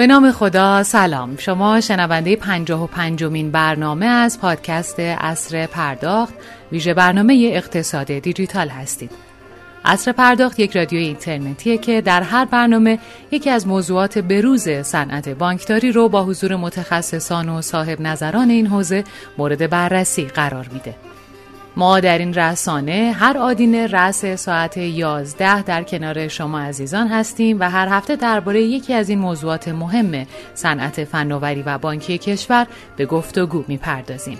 به نام خدا سلام. شما شنونده پنجاه و پنجمین برنامه از پادکست اصر پرداخت ویژه برنامه اقتصاد دیجیتال هستید. اصر پرداخت یک رادیو اینترنتیه که در هر برنامه یکی از موضوعات بروز صنعت بانکداری رو با حضور متخصصان و صاحب نظران این حوزه مورد بررسی قرار میده. ما در این رسانه هر آدین رأس ساعت 11 در کنار شما عزیزان هستیم و هر هفته درباره یکی از این موضوعات مهم صنعت فناوری و بانکی کشور به گفتگو می‌پردازیم.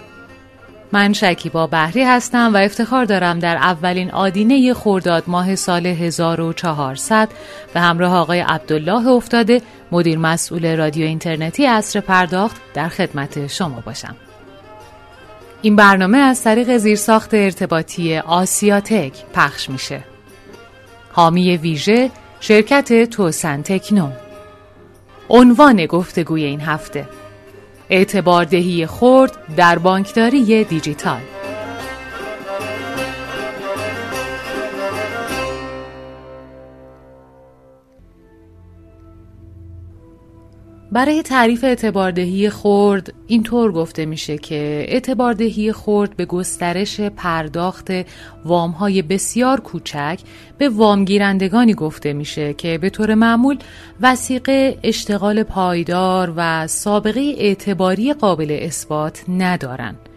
من شکیبا بهری هستم و افتخار دارم در اولین آدینه خورداد ماه سال 1400 به همراه آقای عبدالله افتاده مدیر مسئول رادیو اینترنتی اصر پرداخت در خدمت شما باشم. این برنامه از طریق زیرساخت ارتباطی آسیاتک پخش میشه. حامی ویژه شرکت توسن تکنو. عنوان گفتگوی این هفته. اعتباردهی خرد در بانکداری دیجیتال. برای تعریف اعتباردهی خرد اینطور گفته میشه که اعتباردهی خرد به گسترش پرداخت وامهای بسیار کوچک به وامگیرندگانی گفته میشه که به طور معمول وسیقه اشتغال پایدار و سابقه اعتباری قابل اثبات ندارند.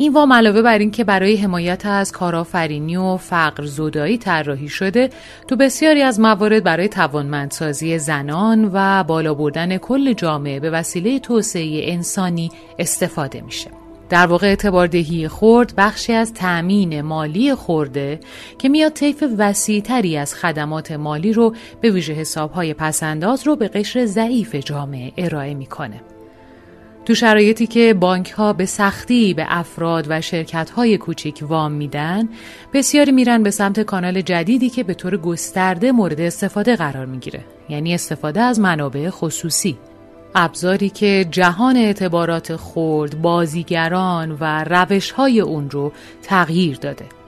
این وام علاوه بر اینکه برای حمایت از کارآفرینی و فقر زدایی طراحی شده تو بسیاری از موارد برای توانمندسازی زنان و بالا بردن کل جامعه به وسیله توسعه انسانی استفاده میشه در واقع اعتباردهی خورد بخشی از تأمین مالی خورده که میاد طیف وسیعتری از خدمات مالی رو به ویژه حسابهای پسنداز رو به قشر ضعیف جامعه ارائه می‌کنه. تو شرایطی که بانک ها به سختی به افراد و شرکت های کوچیک وام میدن بسیاری میرن به سمت کانال جدیدی که به طور گسترده مورد استفاده قرار می‌گیره یعنی استفاده از منابع خصوصی. ابزاری که جهان اعتبارات خورد بازیگران و روش های اون رو تغییر داده.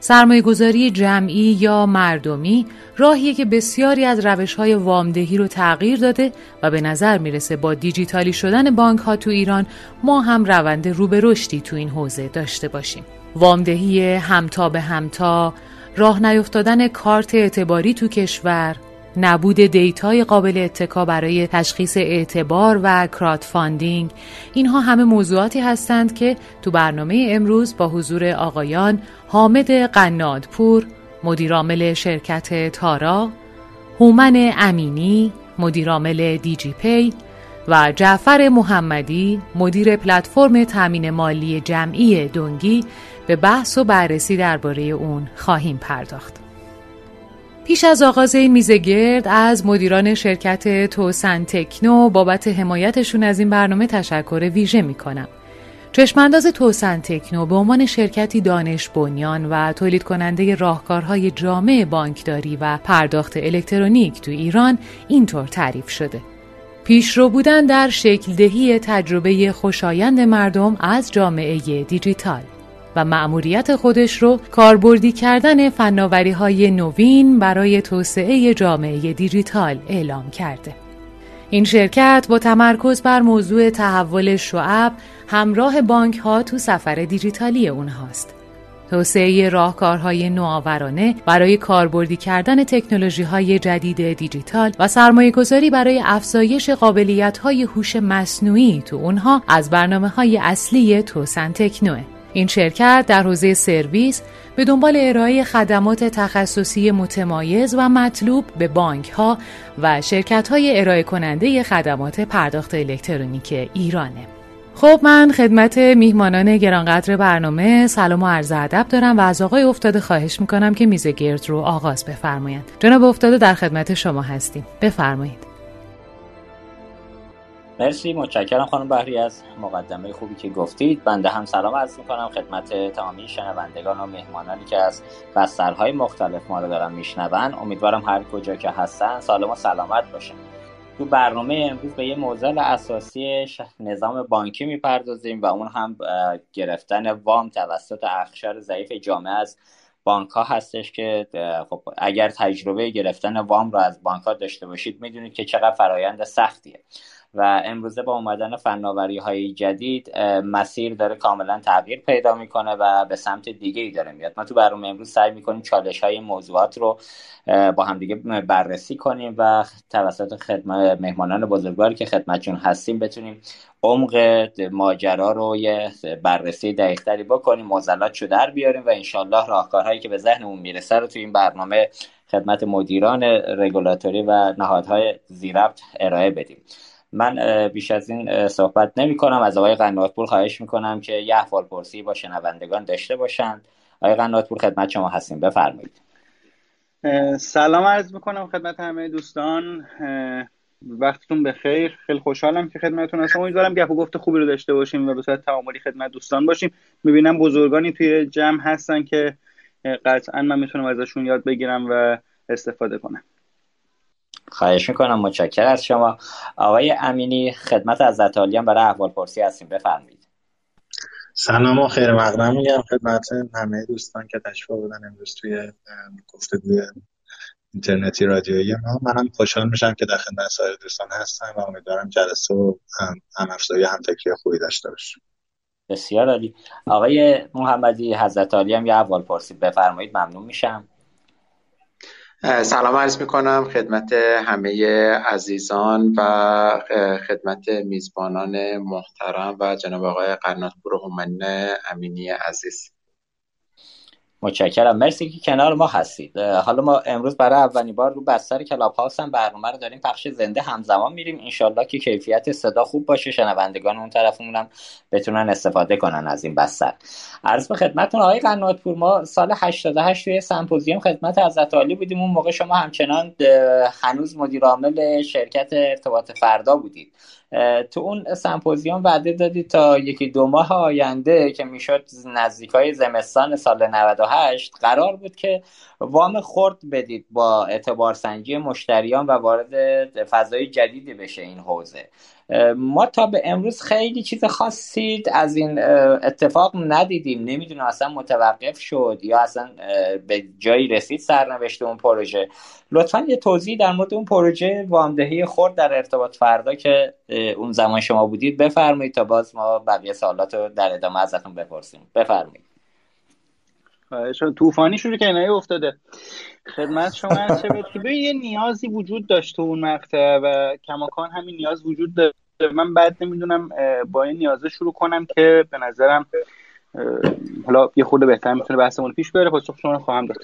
سرمایه گذاری جمعی یا مردمی راهیه که بسیاری از روش های وامدهی رو تغییر داده و به نظر می‌رسه با دیجیتالی شدن بانک ها تو ایران ما هم روند رو به رشدی تو این حوزه داشته باشیم. وامدهی همتا به همتا، راه نیفتادن کارت اعتباری تو کشور، نبود data ی قابل اتکا برای تشخیص اعتبار و crowdfunding اینها همه موضوعاتی هستند که تو برنامه امروز با حضور آقایان حامد قنادپور مدیرعامل شرکت تارا هومن امینی مدیرعامل دیجی پی و جعفر محمدی مدیر پلتفرم تامین مالی جمعی دنگی به بحث و بررسی درباره اون خواهیم پرداخت. پیش از آغاز این میزه گرد از مدیران شرکت توسن تکنو بابت حمایتشون از این برنامه تشکر ویژه می کنم. چشمانداز توسن تکنو به عنوان شرکتی دانش بنیان و تولید کننده راهکارهای جامع بانکداری و پرداخت الکترونیک تو ایران اینطور تعریف شده. پیشرو بودن در شکل دهی تجربه خوشایند مردم از جامعه دیجیتال و مأموریت خودش رو کاربردی کردن فناوری های نوین برای توسعه جامعه دیجیتال اعلام کرده. این شرکت با تمرکز بر موضوع تحول شعب همراه بانک ها تو سفر دیجیتالی اونهاست. توسعه راهکارهای نوآورانه برای کاربردی کردن تکنولوژی های جدید دیجیتال و سرمایه گذاری برای افزایش قابلیت های هوش مصنوعی تو اونها از برنامه های اصلی توسن تکنوه. این شرکت در حوزه سرویس به دنبال ارائه خدمات تخصصی متمایز و مطلوب به بانک ها و شرکت های ارائه کننده خدمات پرداخت الکترونیک ایرانه. خب من خدمت میهمانان گرانقدر برنامه سلام و عرض ادب دارم و از آقای افتاده خواهش می‌کنم که میز گرد رو آغاز بفرمایند. جناب افتاده در خدمت شما هستیم. بفرمایید. مرسی. متشکرم خانم بحری از مقدمه خوبی که گفتید. بنده هم سلام عرض کنم خدمت تمامی شنوندگان و مهمانانی که از بسترهای مختلف ما رو دارن میشنون. امیدوارم هر کجا که هستن سالم و سلامت باشن. تو برنامه امروز به یه موزل اساسی نظام بانکی می‌پردازیم و اون هم گرفتن وام توسط اخشار ضعیف جامعه از بانک ها هستش که خب اگر تجربه گرفتن وام رو از بانک ها داشته باشید می‌دونید که چقدر فرایند سختیه. و امروزه با اومدن فناوری های جدید مسیر داره کاملا تغییر پیدا می‌کنه و به سمت دیگه ای داره میاد. ما تو برنامه امروز سعی می‌کنیم چالش های موضوعات رو با همدیگه بررسی کنیم و توسط خدمت مهمانان بزرگواری که خدمتشون هستیم بتونیم عمق ماجرا رو یه بررسی دقیقتری بکنیم موزلات رو در بیاریم و انشالله راهکارهایی که به ذهنمون می‌رسه رو تو این برنامه خدمت مدیران رگولاتوری و نهادهای زیربط ارائه بدیم. من بیش از این صحبت نمی کنم. از آقای قناتپور خواهش می کنم که یه احوال پرسی با شنوندگان داشته باشند. آقای قناتپور خدمت شما هستیم. بفرمایید. سلام عرض می‌کنم خدمت همه دوستان. وقتتون بخیر. خیلی خوشحالم که خدمتتون هستم. امیدوارم گپ و گفت خوبی رو داشته باشیم و به صورت تعاملی خدمت دوستان باشیم. می‌بینم بزرگانی توی جمع هستن که قطعا من می‌تونم ازشون یاد بگیرم و استفاده کنم. خواهش می‌کنم متشکر از شما. آقای امینی خدمت از عالیان برای احوال پرسی هستیم. بفرمایید. سلام و خیر مقدم میگم خدمت همه دوستان که تشریف بودن امروز توی گفتگوی اینترنتی رادیویی ما. منم خوشحال میشم که در خدمت سایر دوستان هستم و امیدوارم جلسه و هم افزایی هم فکری خوبی داشته باشیم. بسیار عالی. آقای محمدی حضرت عالی هم یه اول پرسی بفرمایید. ممنون میشم. سلام عرض می کنم خدمت همه عزیزان و خدمت میزبانان محترم و جناب آقای قرناتپور هومنین امینی عزیز. متشکرم. مرسی که کنار ما هستید. حالا ما امروز برای اولین بار رو بستر کلاب هاوس هم برنامه رو داریم. پخش زنده همزمان میریم. انشالله که کیفیت صدا خوب باشه. شنوندگان اون طرفمون هم بتونن استفاده کنن از این بستر. عرض به خدمتتون آقای قناتپور ما سال 88 توی سمپوزیوم خدمت حضرت عالی بودیم. اون موقع شما همچنان هنوز مدیر عامل شرکت ارتباط فردا بودید. تو اون سمپوزیوم وعده دادی تا یکی دو ماه آینده که می‌شد نزدیک های زمستان سال 98 قرار بود که وام خورد بدید با اعتبار سنجی مشتریان و وارد فضای جدیدی بشه این حوزه. ما تا به امروز خیلی چیز خاصی از این اتفاق ندیدیم. نمی‌دونم اصلا متوقف شد یا اصلا به جایی رسید سرنوشت اون پروژه. لطفا یه توضیح در مورد اون پروژه وامدهی خورد در ارتباط فردا که اون زمان شما بودید بفرمایید تا باز ما بقیه سوالات رو در ادامه ازتون بپرسیم. بفرمایید. طوفانی شروع که افتاده. خدمت شما چه یه نیازی وجود داشت تو اون مقطع و کماکان همین نیاز وجود داره من بعد نمی‌دونم با این نیازه شروع کنم که به نظرم حالا یه خورده بهتر می‌تونه بحثمون پیش بره پاسخ شما خواهم داد.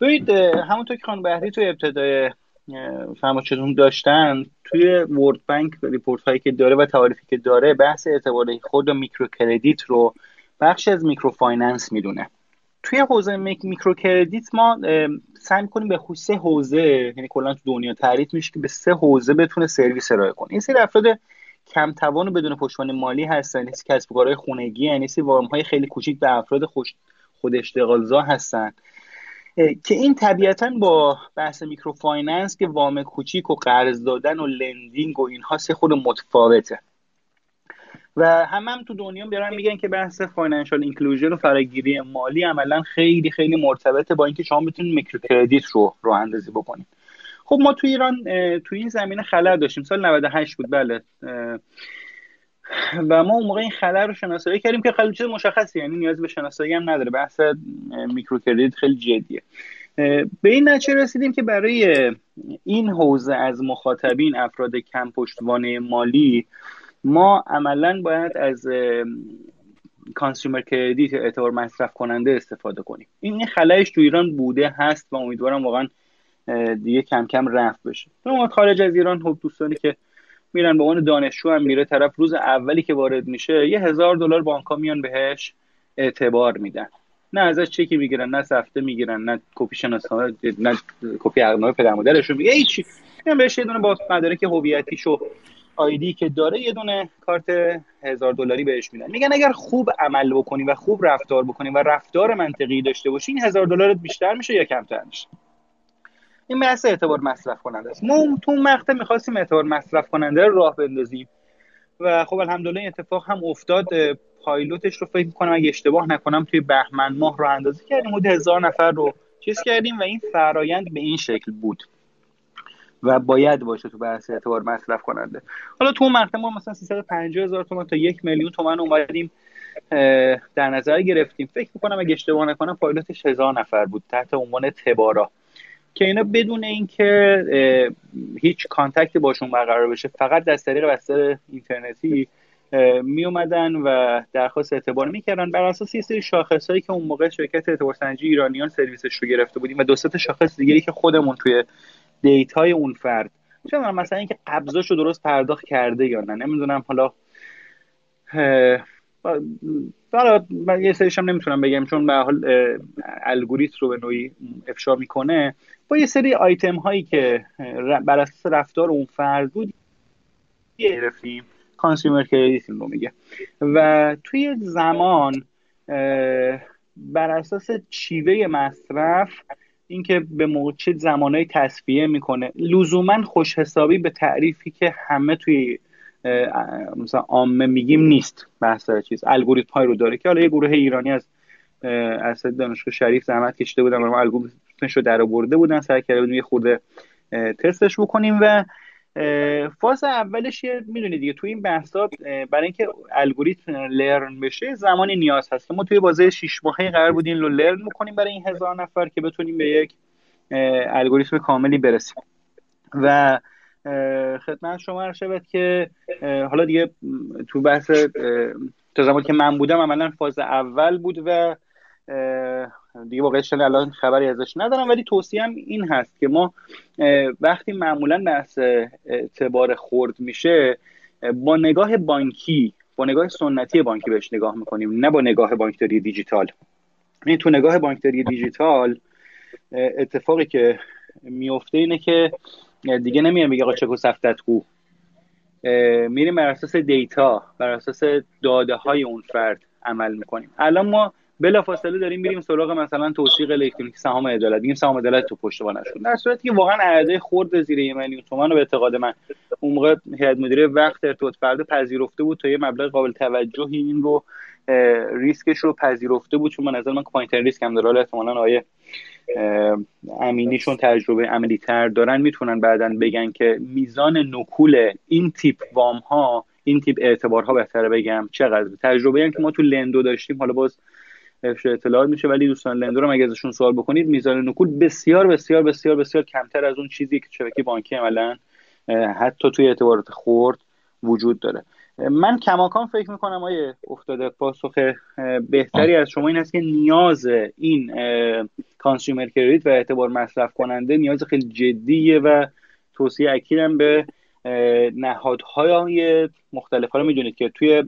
ببینید همونطور که خانم بهری توی ابتدای فرمایشتون داشتن توی World Bank report هایی که داره و تعاریفی که داره بحث اعتباری خرد و micro credit رو بخش از micro finance می‌دونه. توی حوزه micro credit ما سعی کنیم به سه حوزه یعنی کلا تو دنیا تعریف میشه که به سه حوزه بتونه سرویس ارائه کنه. این سری افراد کم توان و بدون پشتوانه مالی هستن نیست کسب و کارهای خونگی یعنی وام های خیلی کوچیک به افراد خوش خود اشتغالزا هستن. که این طبیعتا با بحث microfinance که وام کوچیک و قرض دادن و lending و اینها یه خورده متفاوته. و هم هم تو دنیا بیارن میگن که بحث financial inclusion و فراگیری مالی عملا خیلی خیلی مرتبطه با اینکه شما بتونید micro credit رو راه اندازی بکنید. خب ما تو ایران تو این زمینه خلل داشتیم. سال 98 بود بله. و ما اون موقع این خلل رو شناسایی کردیم که خیلی چیز مشخصی یعنی نیاز به شناسایی هم نداره. بحث micro credit خیلی جدیه. به این نتیجه رسیدیم که برای این حوزه از مخاطبین افراد کم پشتوانه مالی ما عملا باید از consumer credit اعتبار مصرف کننده استفاده کنیم. این خلأش تو ایران بوده هست و امیدوارم واقعا دیگه کم کم رفع بشه. ما خارج از ایران خب دوستانی که میرن به عنوان دانشجو هم میره طرف روز اولی که وارد میشه یه هزار دلار بانک میان بهش اعتبار میدن. نه ازش چکی می‌گیرن نه سفته می‌گیرن نه کپی شناسنامه نه کپی عقدنامه پدر مادرشون میگه هیچ بهش یه دونه با مدارک هویتیشو آیدی که داره یه دونه کارت هزار دلاری بهش میدن. میگن اگر خوب عمل بکنی و خوب رفتار بکنی و رفتار منطقی داشته باشی این هزار دلارت بیشتر میشه یا کمتر میشه؟ این بحث اعتبار مصرف کننده است. ما تو مقطع می‌خواستیم اعتبار مصرف کننده رو راه بندازیم. و خب الحمدلله این اتفاق هم افتاد. پایلوتش رو فکر می‌کنم اگه اشتباه نکنم توی بهمن ماه رو اندازه کردیم. حدود هزار نفر رو چیز کردیم و این فرایند به این شکل بود. و باید باشه تو بحث اعتبار مصرف کننده. حالا تو مقطع ما مثلا 350 هزار تومان تا یک میلیون تومن اومدیم در نظر گرفتیم. فکر می‌کنم اگه اشتباه نکنم پایلوتش هزار نفر بود تحت عنوان تبارا. که اینا بدون اینکه هیچ کانتکتی باشون برقرار بشه فقط از طریق بستر اینترنتی می اومدن و درخواست اعتبار می‌کردن. بر اساس یه سری شاخص هایی که اون موقع شرکت اعتبار سنجی ایرانیان سرویسش رو گرفته بودیم و دو تا شاخص دیگه که خودمون توی data ی اون فرد چه مثلا اینکه قبضاش رو درست پرداخت کرده یا نه نمی‌دونم. حالا حالا من یه سریش هم نمی‌تونم بگم چون به حال الگوریتم رو به نوعی افشا می‌کنه. با یه سری آیتم هایی که بر اساس رفتار اون فرد بود گرفتیم. consumer credit رو میگه. و توی زمان بر اساس شیوه مصرف اینکه به موقع چه زمانهایی تصفیه می‌کنه لزوما خوش حسابی به تعریفی که همه توی مثلا عامه میگیم نیست. بحث چیز. الگوریتم رو داره که حالا یه گروه ایرانی از از دانشگاه شریف زحمت کشیده بودن و الگوریتمش رو در آورده بودن سعی کرده بودیم یه خورده تستش بکنیم و فاز اولش می‌دونید دیگه توی این بحثات برای اینکه الگوریتم لرن بشه زمانی نیاز هست. ما توی بازه 6 ماهه قرار بودیم لرن می‌کنیم برای این هزار نفر که بتونیم به یک الگوریتم کاملی برسیم. و خدمت شما عرض شود که حالا دیگه تو بحث تا زمانی که من بودم عملا فاز اول بود و دیگه واقعا الان خبری ازش ندارم ولی توصیه این هست که ما وقتی معمولا بحث اعتبار خورد میشه با نگاه بانکی با نگاه سنتی بانکی بهش نگاه می‌کنیم نه با نگاه بانکداری دیجیتال. یعنی تو نگاه بانکداری دیجیتال اتفاقی که میفته اینه که دیگه نمیام بگه آقا چکو سفتت کو. میریم بر اساس دیتا بر اساس داده های اون فرد عمل می‌کنیم. الان ما بلا فاصله داریم میریم سراغ مثلا توثیق الکترونیک سهام عدالت. میگیم سهام عدالت تو پشتوانه شد. در صورتی که واقعا اعدای خورد زیر یه میلیون تومان رو به اعتقاد من اون موقع هیئت مدیره وقت ارتباط فرد پذیرفته بود تا یه مبلغ قابل توجهی این رو ریسکش رو پذیرفته بود. چون من نظر من پایینترین ریسک هم داره. حالا احتمالاً آقای امینیشون تجربه عملی تر دارن می‌تونن بعدا بگن که میزان نکول این تیپ وام ها این تیپ اعتبارها بهتره بگم چقدر. تجربه هم که ما تو لندو داشتیم حالا باز افشا اطلاعات میشه ولی دوستان لندو رو اگه ازشون سوال بکنید میزان نکول بسیار بسیار بسیار بسیار کمتر از اون چیزی که شبکه بانکی عملا حتی توی اعتبارات خرد وجود داره. من کماکان فکر می‌کنم آقای افتاده پاسخ بهتری از شما این هست که نیاز این consumer credit و اعتبار مصرف کننده نیاز خیلی جدیه و توصیه اکیدم به نهادهای مختلف رو می‌دونید که توی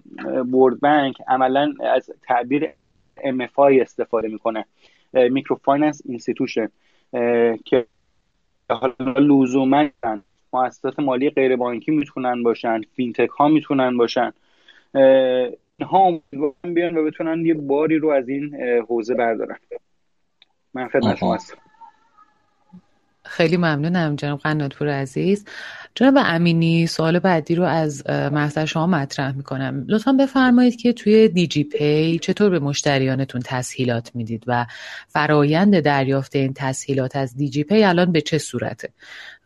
World Bank عملا از تعبیر MFI استفاده می‌کنه. microfinance institution که حالا لزوما مؤسسات مالی غیر بانکی می‌تونن باشن فینتک ها می‌تونن باشن. اینها بیان و بتونن یه باری رو از این حوزه بردارن. من خدمت شما هستم. خیلی ممنونم جناب قناتپور عزیز. جناب امینی سوال بعدی رو از محضر شما مطرح می‌کنم. لطفا بفرمایید که توی دیجی پی چطور به مشتریانتون تسهیلات می‌دید و فرایند دریافت این تسهیلات از دیجی پی الان به چه صورته؟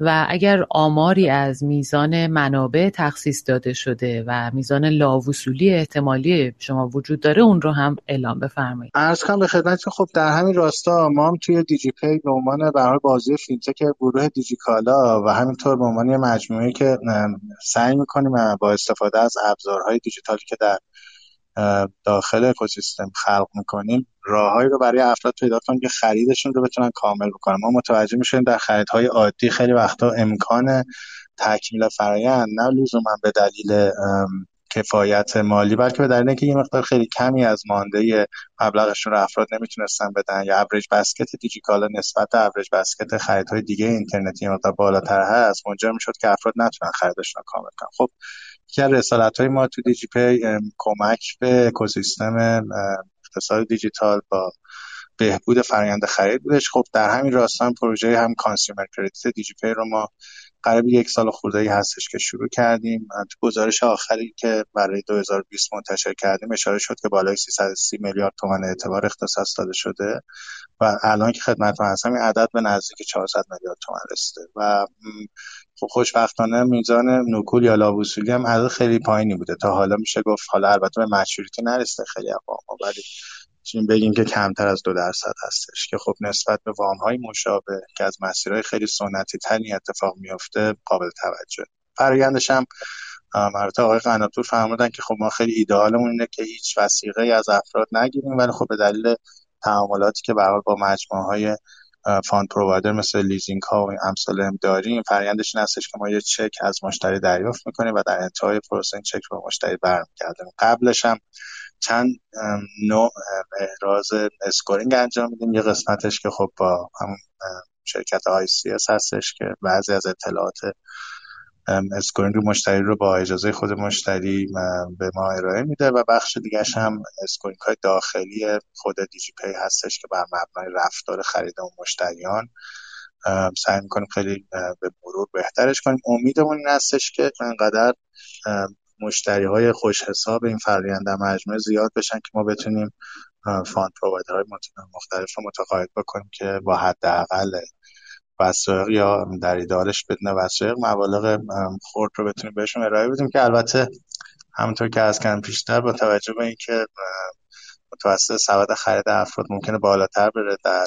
و اگر آماری از میزان منابع تخصیص داده شده و میزان لاوصولی احتمالی شما وجود داره اون رو هم اعلام بفرمایید. عرض کنم به خدمت خب در همین راستا ما هم توی دیجی پی به عنوان به بازوی فینتک گروه دیجیکالا و همینطور به عنوان مجموعه که سعی می‌کنیم با استفاده از ابزارهای دیجیتالی که در داخل اکوسیستم خلق می‌کنیم راههایی رو برای افراد پیدا کنیم که خریدشون رو بتونن کامل بکنن. ما متوجه میشیم در خریدهای عادی خیلی وقتا امکان تکمیل فرایند نه لزوما به دلیل کفایت مالی بلکه به دلیل اینکه یه مقدار خیلی کمی از مانده مبلغشون رو افراد نمی‌تونستن بدن. یا ابریج بسکت دیجیکالا نسبت به ابریج بسکت خریدهای دیگه اینترنتی مقدار بالاتر هست. منجر می‌شد که افراد نتونن خریدشون رو کامل کنن. خب یکی از رسالت های ما تو دیجی پی کمک به اکوسیستم اقتصاد دیجیتال با بهبود فرآیند خرید بودش. خب در همین راستا پروژه هم consumer credit دیجی پی رو ما قریب یک سال خورده ای هستش که شروع کردیم. تو گزارش آخری که برای 2020 منتشر کردیم اشاره شد که بالای 330 میلیارد تومان اعتبار اختصاص داده شده و الان که خدمتتون هستم این عدد به نزدیک 400 میلیارد تومان رسیده و خب خوشبختانه میزان نکول یا لابوسولی هم عدد خیلی پایینی بوده. تا حالا میشه گفت حالا البته به مچوریتی نرسیده خیلی وام ولی چون بگیم که کمتر از دو درصد هستش که خب نسبت به وام های مشابه که از مسیرهای خیلی سنتی تری اتفاق میفته قابل توجه. فرایندش هم مرتا آقای قناتور فرمودن که خب ما خیلی ایدئالمون اینه که هیچ وسیقه از افراد نگیریم ولی خب به دلیل تعاملاتی که به با مجموعه های fund provider مثل لیزینگ ها و امثال هم داریم. فرآیندش این هستش که ما یه چک از مشتری دریافت می‌کنیم و در انتهای پروسه این چک رو مشتری برمیگردونیم قبلش هم چند نوع احراز scoring انجام میدیم. یه قسمتش که خب با همون شرکت اس هستش که بعضی از اطلاعات scoring مشتری رو با اجازه خود مشتری به ما ارائه میده و بخش دیگرش هم scoring های داخلی خود دیجی پی هستش که بر مبنای رفتار خرید اون مشتریان. سعی می‌کنیم خیلی به مرور بهترش کنیم. امیدمون این هستش که انقدر مشتری های خوش حساب این فرآیند مجموعه زیاد بشن که ما بتونیم فاند های مختلف رو متقاعد بکنیم که با حداقل وسایق یا در ایدالش بدون وسایق مبالغ خورد رو بتونیم بهشون ارائه بدیم که البته همونطور که از کردم پیشتر با توجه به اینکه متوسط سبد خرید افراد ممکنه بالاتر بره در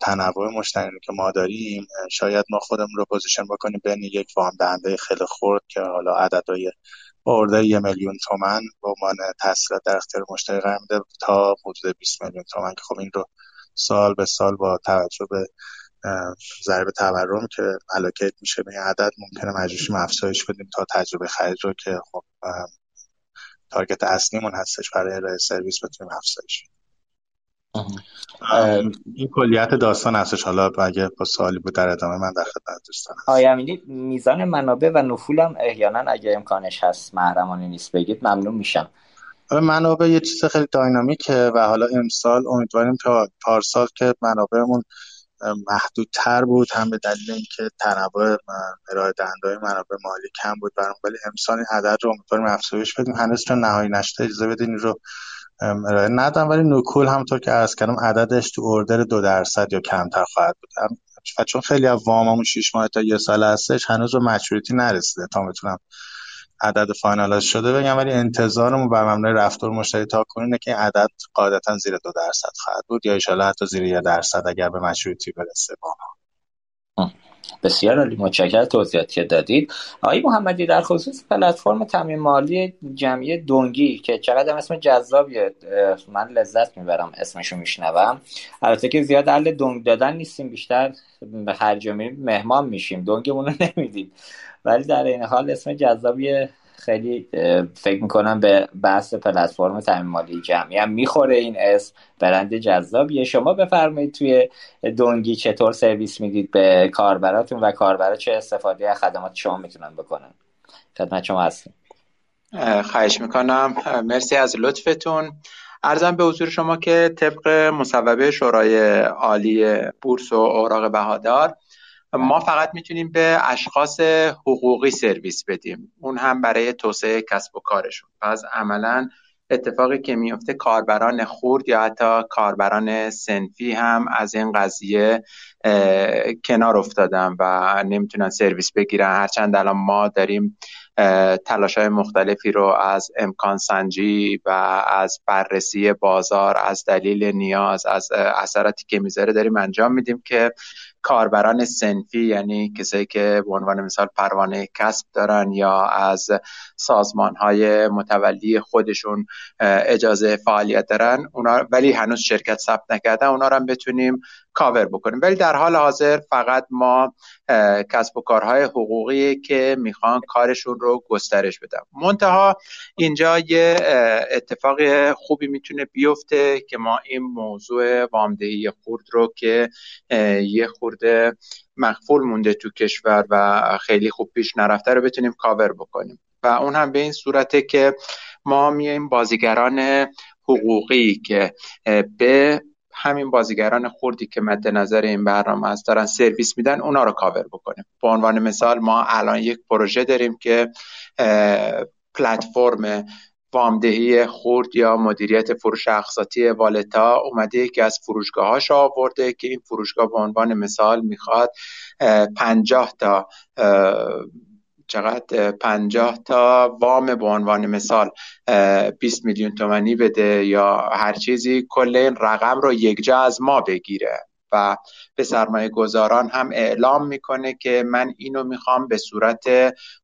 تنوع مشتری که ما داریم شاید ما خودمون رو position بکنیم بین یک وام دهنده خیلی خرد که حالا عددهای با یه میلیون تومن به عنوان تسهیلات در اختیار مشتری قرار میده تا حدود 20 میلیون تومن که خب این رو سال به سال با توجه به ضریب تورم که allocate میشه به این عدد ممکنه مجبورشیم افزایش بدیم تا تجربه خرید رو که خب target اصلیمون هستش برای ارائه سرویس بتونیم افزایش این کلیت داستان هستش. حالا اگه با سوالی بود در ادامه من در خدمت دوستان آیا میزان منابع و نفولم احیانا اگه امکانش هست محرمانه نیست بگید ممنون میشم. منابع یه چیز خیلی داینامیکه و حالا امسال امیدواریم تا پارسال که منابعمون محدودتر بود هم به دلیل اینکه تنوع ارائه دهنده منابع مالی کم بود برام. ولی امسال این عدد رو امیدواریم افزایش بدیم. هنوز چون نهایی نشده اجازه بدین رو ارائه ندم. ولی نکول همونطور که عرض کردم عددش تو order دو درصد یا کمتر خواهد بود. و چون خیلی از واممون 6 ماه تا یه سال هستش هنوز به maturity نرسیده تا بتونم عدد finalize شده بگم ولی انتظارمون بر مبنای رفتار مشتری تا کنونه که این عدد قاعدتا زیر دو درصد خواهد بود یا ایشالا حتی زیر یه درصد اگر به maturity برسه با بسیار عالی. متشکرم توضیحاتی که دادید. آقای محمدی در خصوص پلتفرم تامین مالی جمعی دونگی که چقدر اسم جذابیه من لذت می‌برم اسمشو میشنوم. البته که زیاد اهل دونگ دادن نیستیم بیشتر هر جمعی مهمان میشیم. دونگمون رو نمیدیم. ولی در این حال اسم جذابی خیلی فکر می‌کنم به بحث پلتفرم تامین مالی جمعی هم می‌خوره این اسم. برند جذابیه. شما بفرمایید توی دونگی چطور سرویس می‌دید به کاربراتون و کاربرا چه استفاده از خدمات شما می‌تونن بکنن؟ خدمت شما هستیم. خواهش می‌کنم. مرسی از لطفتون. ارزم به حضور شما که طبق مصوبه شورای عالی بورس و اوراق بهادار ما فقط می‌تونیم به اشخاص حقوقی سرویس بدیم. اون هم برای توسعه کسب و کارشون. پس عملا اتفاقی که میفته کاربران خورد یا حتی کاربران سنفی هم از این قضیه کنار افتادن و نمی‌تونن سرویس بگیرن. هرچند الان ما داریم تلاش های مختلفی رو از امکان سنجی و از بررسی بازار از دلیل نیاز از اثراتی که می‌ذاره داریم انجام میدیم که کاربران سنفی یعنی کسایی که به عنوان مثال پروانه کسب دارن یا از سازمان های متولی خودشون اجازه فعالیت دارن اونا ولی هنوز شرکت ثبت نکردن اونا رو هم بتونیم کاور بکنیم. ولی در حال حاضر فقط ما کسب و کارهای حقوقی که می‌خوان کارشون رو گسترش بدن. منتها اینجا یه اتفاق خوبی می‌تونه بیفته که ما این موضوع وامدهی خورد رو که یه خورده مخفول مونده تو کشور و خیلی خوب پیش نرفته رو بتونیم کاور بکنیم. و اون هم به این صورته که ما میایم بازیگران حقوقی که به همین بازیگران خوردی که مد نظر این برنامه است دارن سرویس میدن اونا رو کاور بکنیم. به عنوان مثال ما الان یک پروژه داریم که پلتفرم وامدهی خورد یا مدیریت فروش اقساطی والتا اومده یکی از فروشگاهاش آورده که این فروشگاه به عنوان مثال می‌خواد پنجاه تا چقدر پنجاه تا وام به عنوان مثال 20 میلیون تومنی بده یا هر چیزی کل این رقم رو یک جا از ما بگیره. و به سرمایه گذاران هم اعلام می‌کنه که من اینو می‌خوام به صورت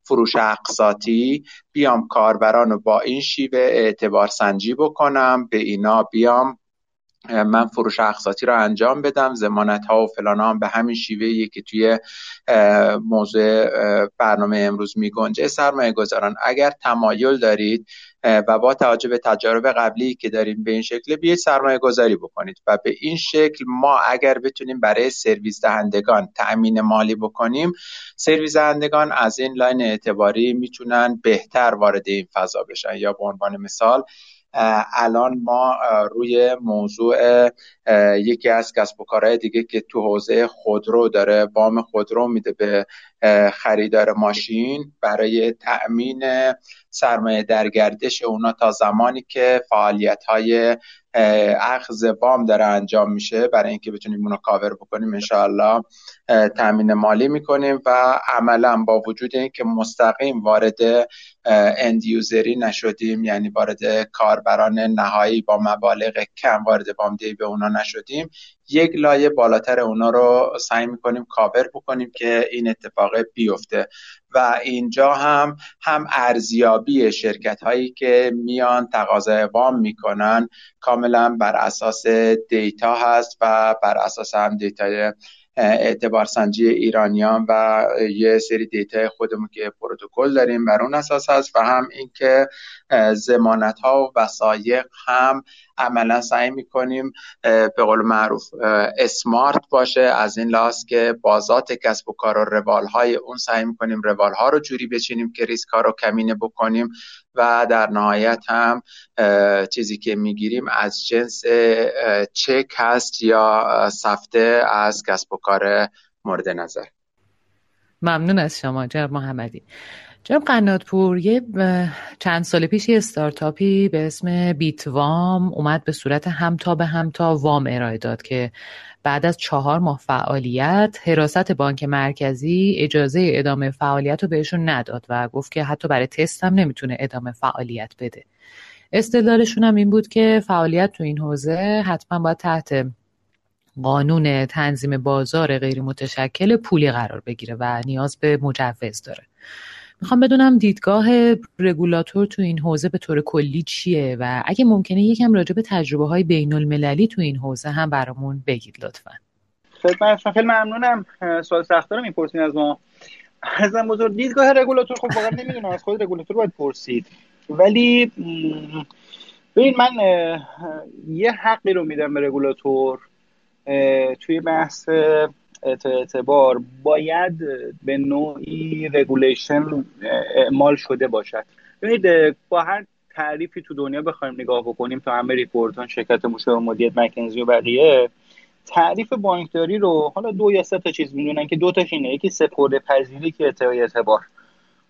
فروش اقساطی بیام کاربران رو با این شیوه اعتبار سنجی بکنم به اینا بیام من فروش اقساطی رو انجام بدم زمانت ها و فلان هم به همین شیوه که توی موضوع برنامه امروز می گنجه سرمایه گذاران اگر تمایل دارید و با توجه به تجارب قبلی که داریم به این شکل بیاید سرمایه گذاری بکنید و به این شکل ما اگر بتونیم برای سرویس دهندگان تأمین مالی بکنیم سرویس دهندگان از این line اعتباری می‌تونن بهتر وارد این فضا بشن. یا به عنوان مثال الان ما روی موضوع یکی از کسب و کارهای دیگه که تو حوزه خودرو داره وام خودرو میده به خریدار ماشین برای تأمین سرمایه در گردش اونا تا زمانی که فعالیت های اخذ وام داره انجام میشه. برای اینکه بتونیم اونو کاور بکنیم انشاءالله تامین مالی می‌کنیم و عملا با وجود اینکه مستقیم وارد اند یوزری نشدیم یعنی وارد کاربران نهایی با مبالغ کم وارد وامدهی به اونا نشدیم یک لایه بالاتر اونا رو سعی می‌کنیم کاور بکنیم که این اتفاق بیفته. و اینجا هم هم ارزیابی شرکت هایی که میان تقاضای وام می‌کنن کاملا بر اساس data هست و بر اساس هم data ی اعتبار سنجی ایرانیان و یه سری data خودمون که پروتکل داریم. بر اون اساس هست و هم اینکه ضمانت ها و وثایق هم عملا سعی می‌کنیم به قول معروف اسمارت باشه. از این لحاظ که بازات کسب و کار و روال های اون سعی می‌کنیم روال ها رو جوری بچینیم که ریسک ها رو کمینه بکنیم. و در نهایت هم چیزی که می‌گیریم از جنس چک هست یا سفته از کسب و کار مورد نظر. ممنون از شما جناب محمدی. جناب قناتپور یه چند سال پیش یه استارتاپی به اسم بیت وام اومد به صورت همتا به همتا وام ارائه داد که بعد از چهار ماه فعالیت حراست بانک مرکزی اجازه ادامه فعالیت رو بهشون نداد و گفت که حتی برای تست هم نمی‌تونه ادامه فعالیت بده. استدلالشون هم این بود که فعالیت تو این حوزه حتما باید تحت قانون تنظیم بازار غیر متشکل پولی قرار بگیره و نیاز به مجوز داره. می‌خوام بدونم دیدگاه رگولاتور تو این حوزه به طور کلی چیه و اگه ممکنه یکم راجع به تجربه های بین المللی تو این حوزه هم برامون بگید لطفا. خدمتتون خیلی ممنونم. سوال سخت دارم می‌پرسین از ما. ازم بزرگ دیدگاه رگولاتور خب واقعا نمی‌دونم از خود رگولاتور باید پرسید. ولی ببین من یه حقی رو میدم به رگولاتور توی بحث اعتبار باید به نوعی regulation اعمال شده باشد. ببینید با هر تعریفی تو دنیا بخوایم نگاه بکنیم تو همه report های شرکت و مدیریت مکنزی و بقیه تعریف بانکداری رو حالا دو یا سه تا چیز می‌دونن که دو تاش اینه. یکی سپرده پذیری که اعتبار.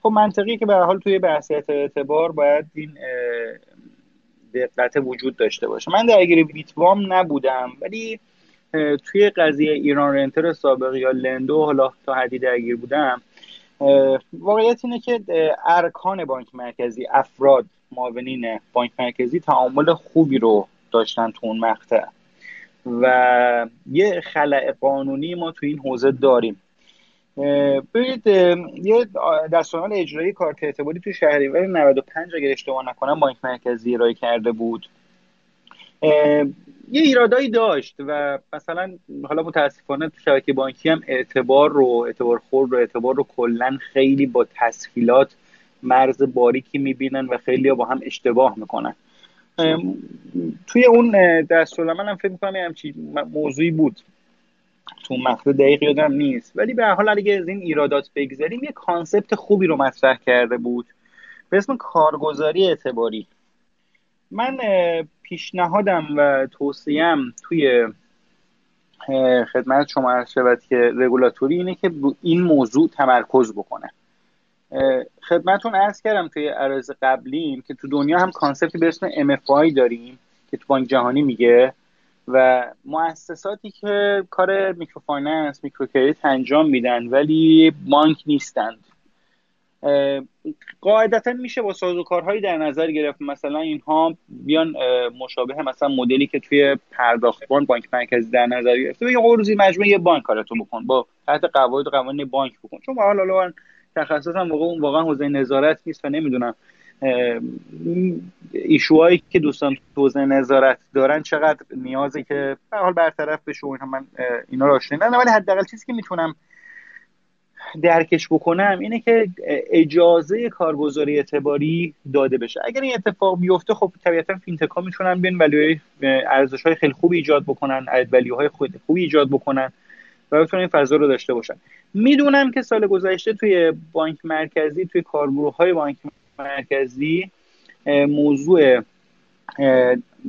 خب منطقی که به حال توی بحث اعتبار باید این دقت وجود داشته باشه. من درگیر بیتوام نبودم ولی توی قضیه ایران رنتر سابق یا لندو حالا تا حدی درگیر بودم واقعیت اینه که ارکان بانک مرکزی افراد معاونین بانک مرکزی تعامل خوبی رو داشتن تو اون مقطع. و یه خلع قانونی ما تو این حوزه داریم. ببینید یه دستورال اجرایی کارت اعتباری تو شهریور 95 اگر اشتباه نکنم بانک مرکزی ارائه کرده بود. یه ایرادایی داشت و مثلا حالا متاسفانه تو شبکه بانکی هم اعتبار رو اعتبار خرد رو اعتبار رو کلا خیلی با تسهیلات مرز باریکی می‌بینن و خیلی با هم اشتباه می‌کنن. توی اون دستورالعمل هم فکر می‌کنم همچین موضوعی بود. تو مقطع دقیق یادم نیست. ولی به حال اگه از این ایرادات بگذاریم یه concept خوبی رو مطرح کرده بود. به اسم کارگزاری اعتباری. من پیشنهادم و توصیم توی خدمت شما عرض شود که رگولاتوری اینه که این موضوع تمرکز بکنه. خدمتون عرض کردم توی عرض قبلیم که تو دنیا هم concept ی به اسم MFI داریم که تو بانک جهانی میگه و مؤسساتی که کار microfinance microcredit انجام میدن ولی بانک نیستند. قاعدتا میشه با سازوکارهایی در نظر گرفت. مثلا اینها بیان مشابه مثلا مدلی که توی پرداختبان بانک مرکزی در نظر گرفته. بگه روزی مجموعه یه بانک کارتو بکن. با تحت قواعد قوانین بانک بکن. چون حالا حالا تخصصم واقعا واقعا حوزه نظارت نیست و نمی‌دونم ایشوهایی که دوستان حوزه نظارت دارن چقدر نیازه که به حال برطرف بشه من اینا رو ولی حداقل چیزی که می‌تونم درکش بکنم اینه که اجازه کارگزاری اعتباری داده بشه. اگر این اتفاق بیفته خب طبیعتا فینتکا می‌تونن بیان ولی ارزش های خیلی خوبی ایجاد بکنن ولی های خوبی ایجاد بکنن و بتونن این فضا رو داشته باشن. می‌دونم که سال گذشته توی بانک مرکزی توی کارگروه های بانک مرکزی موضوع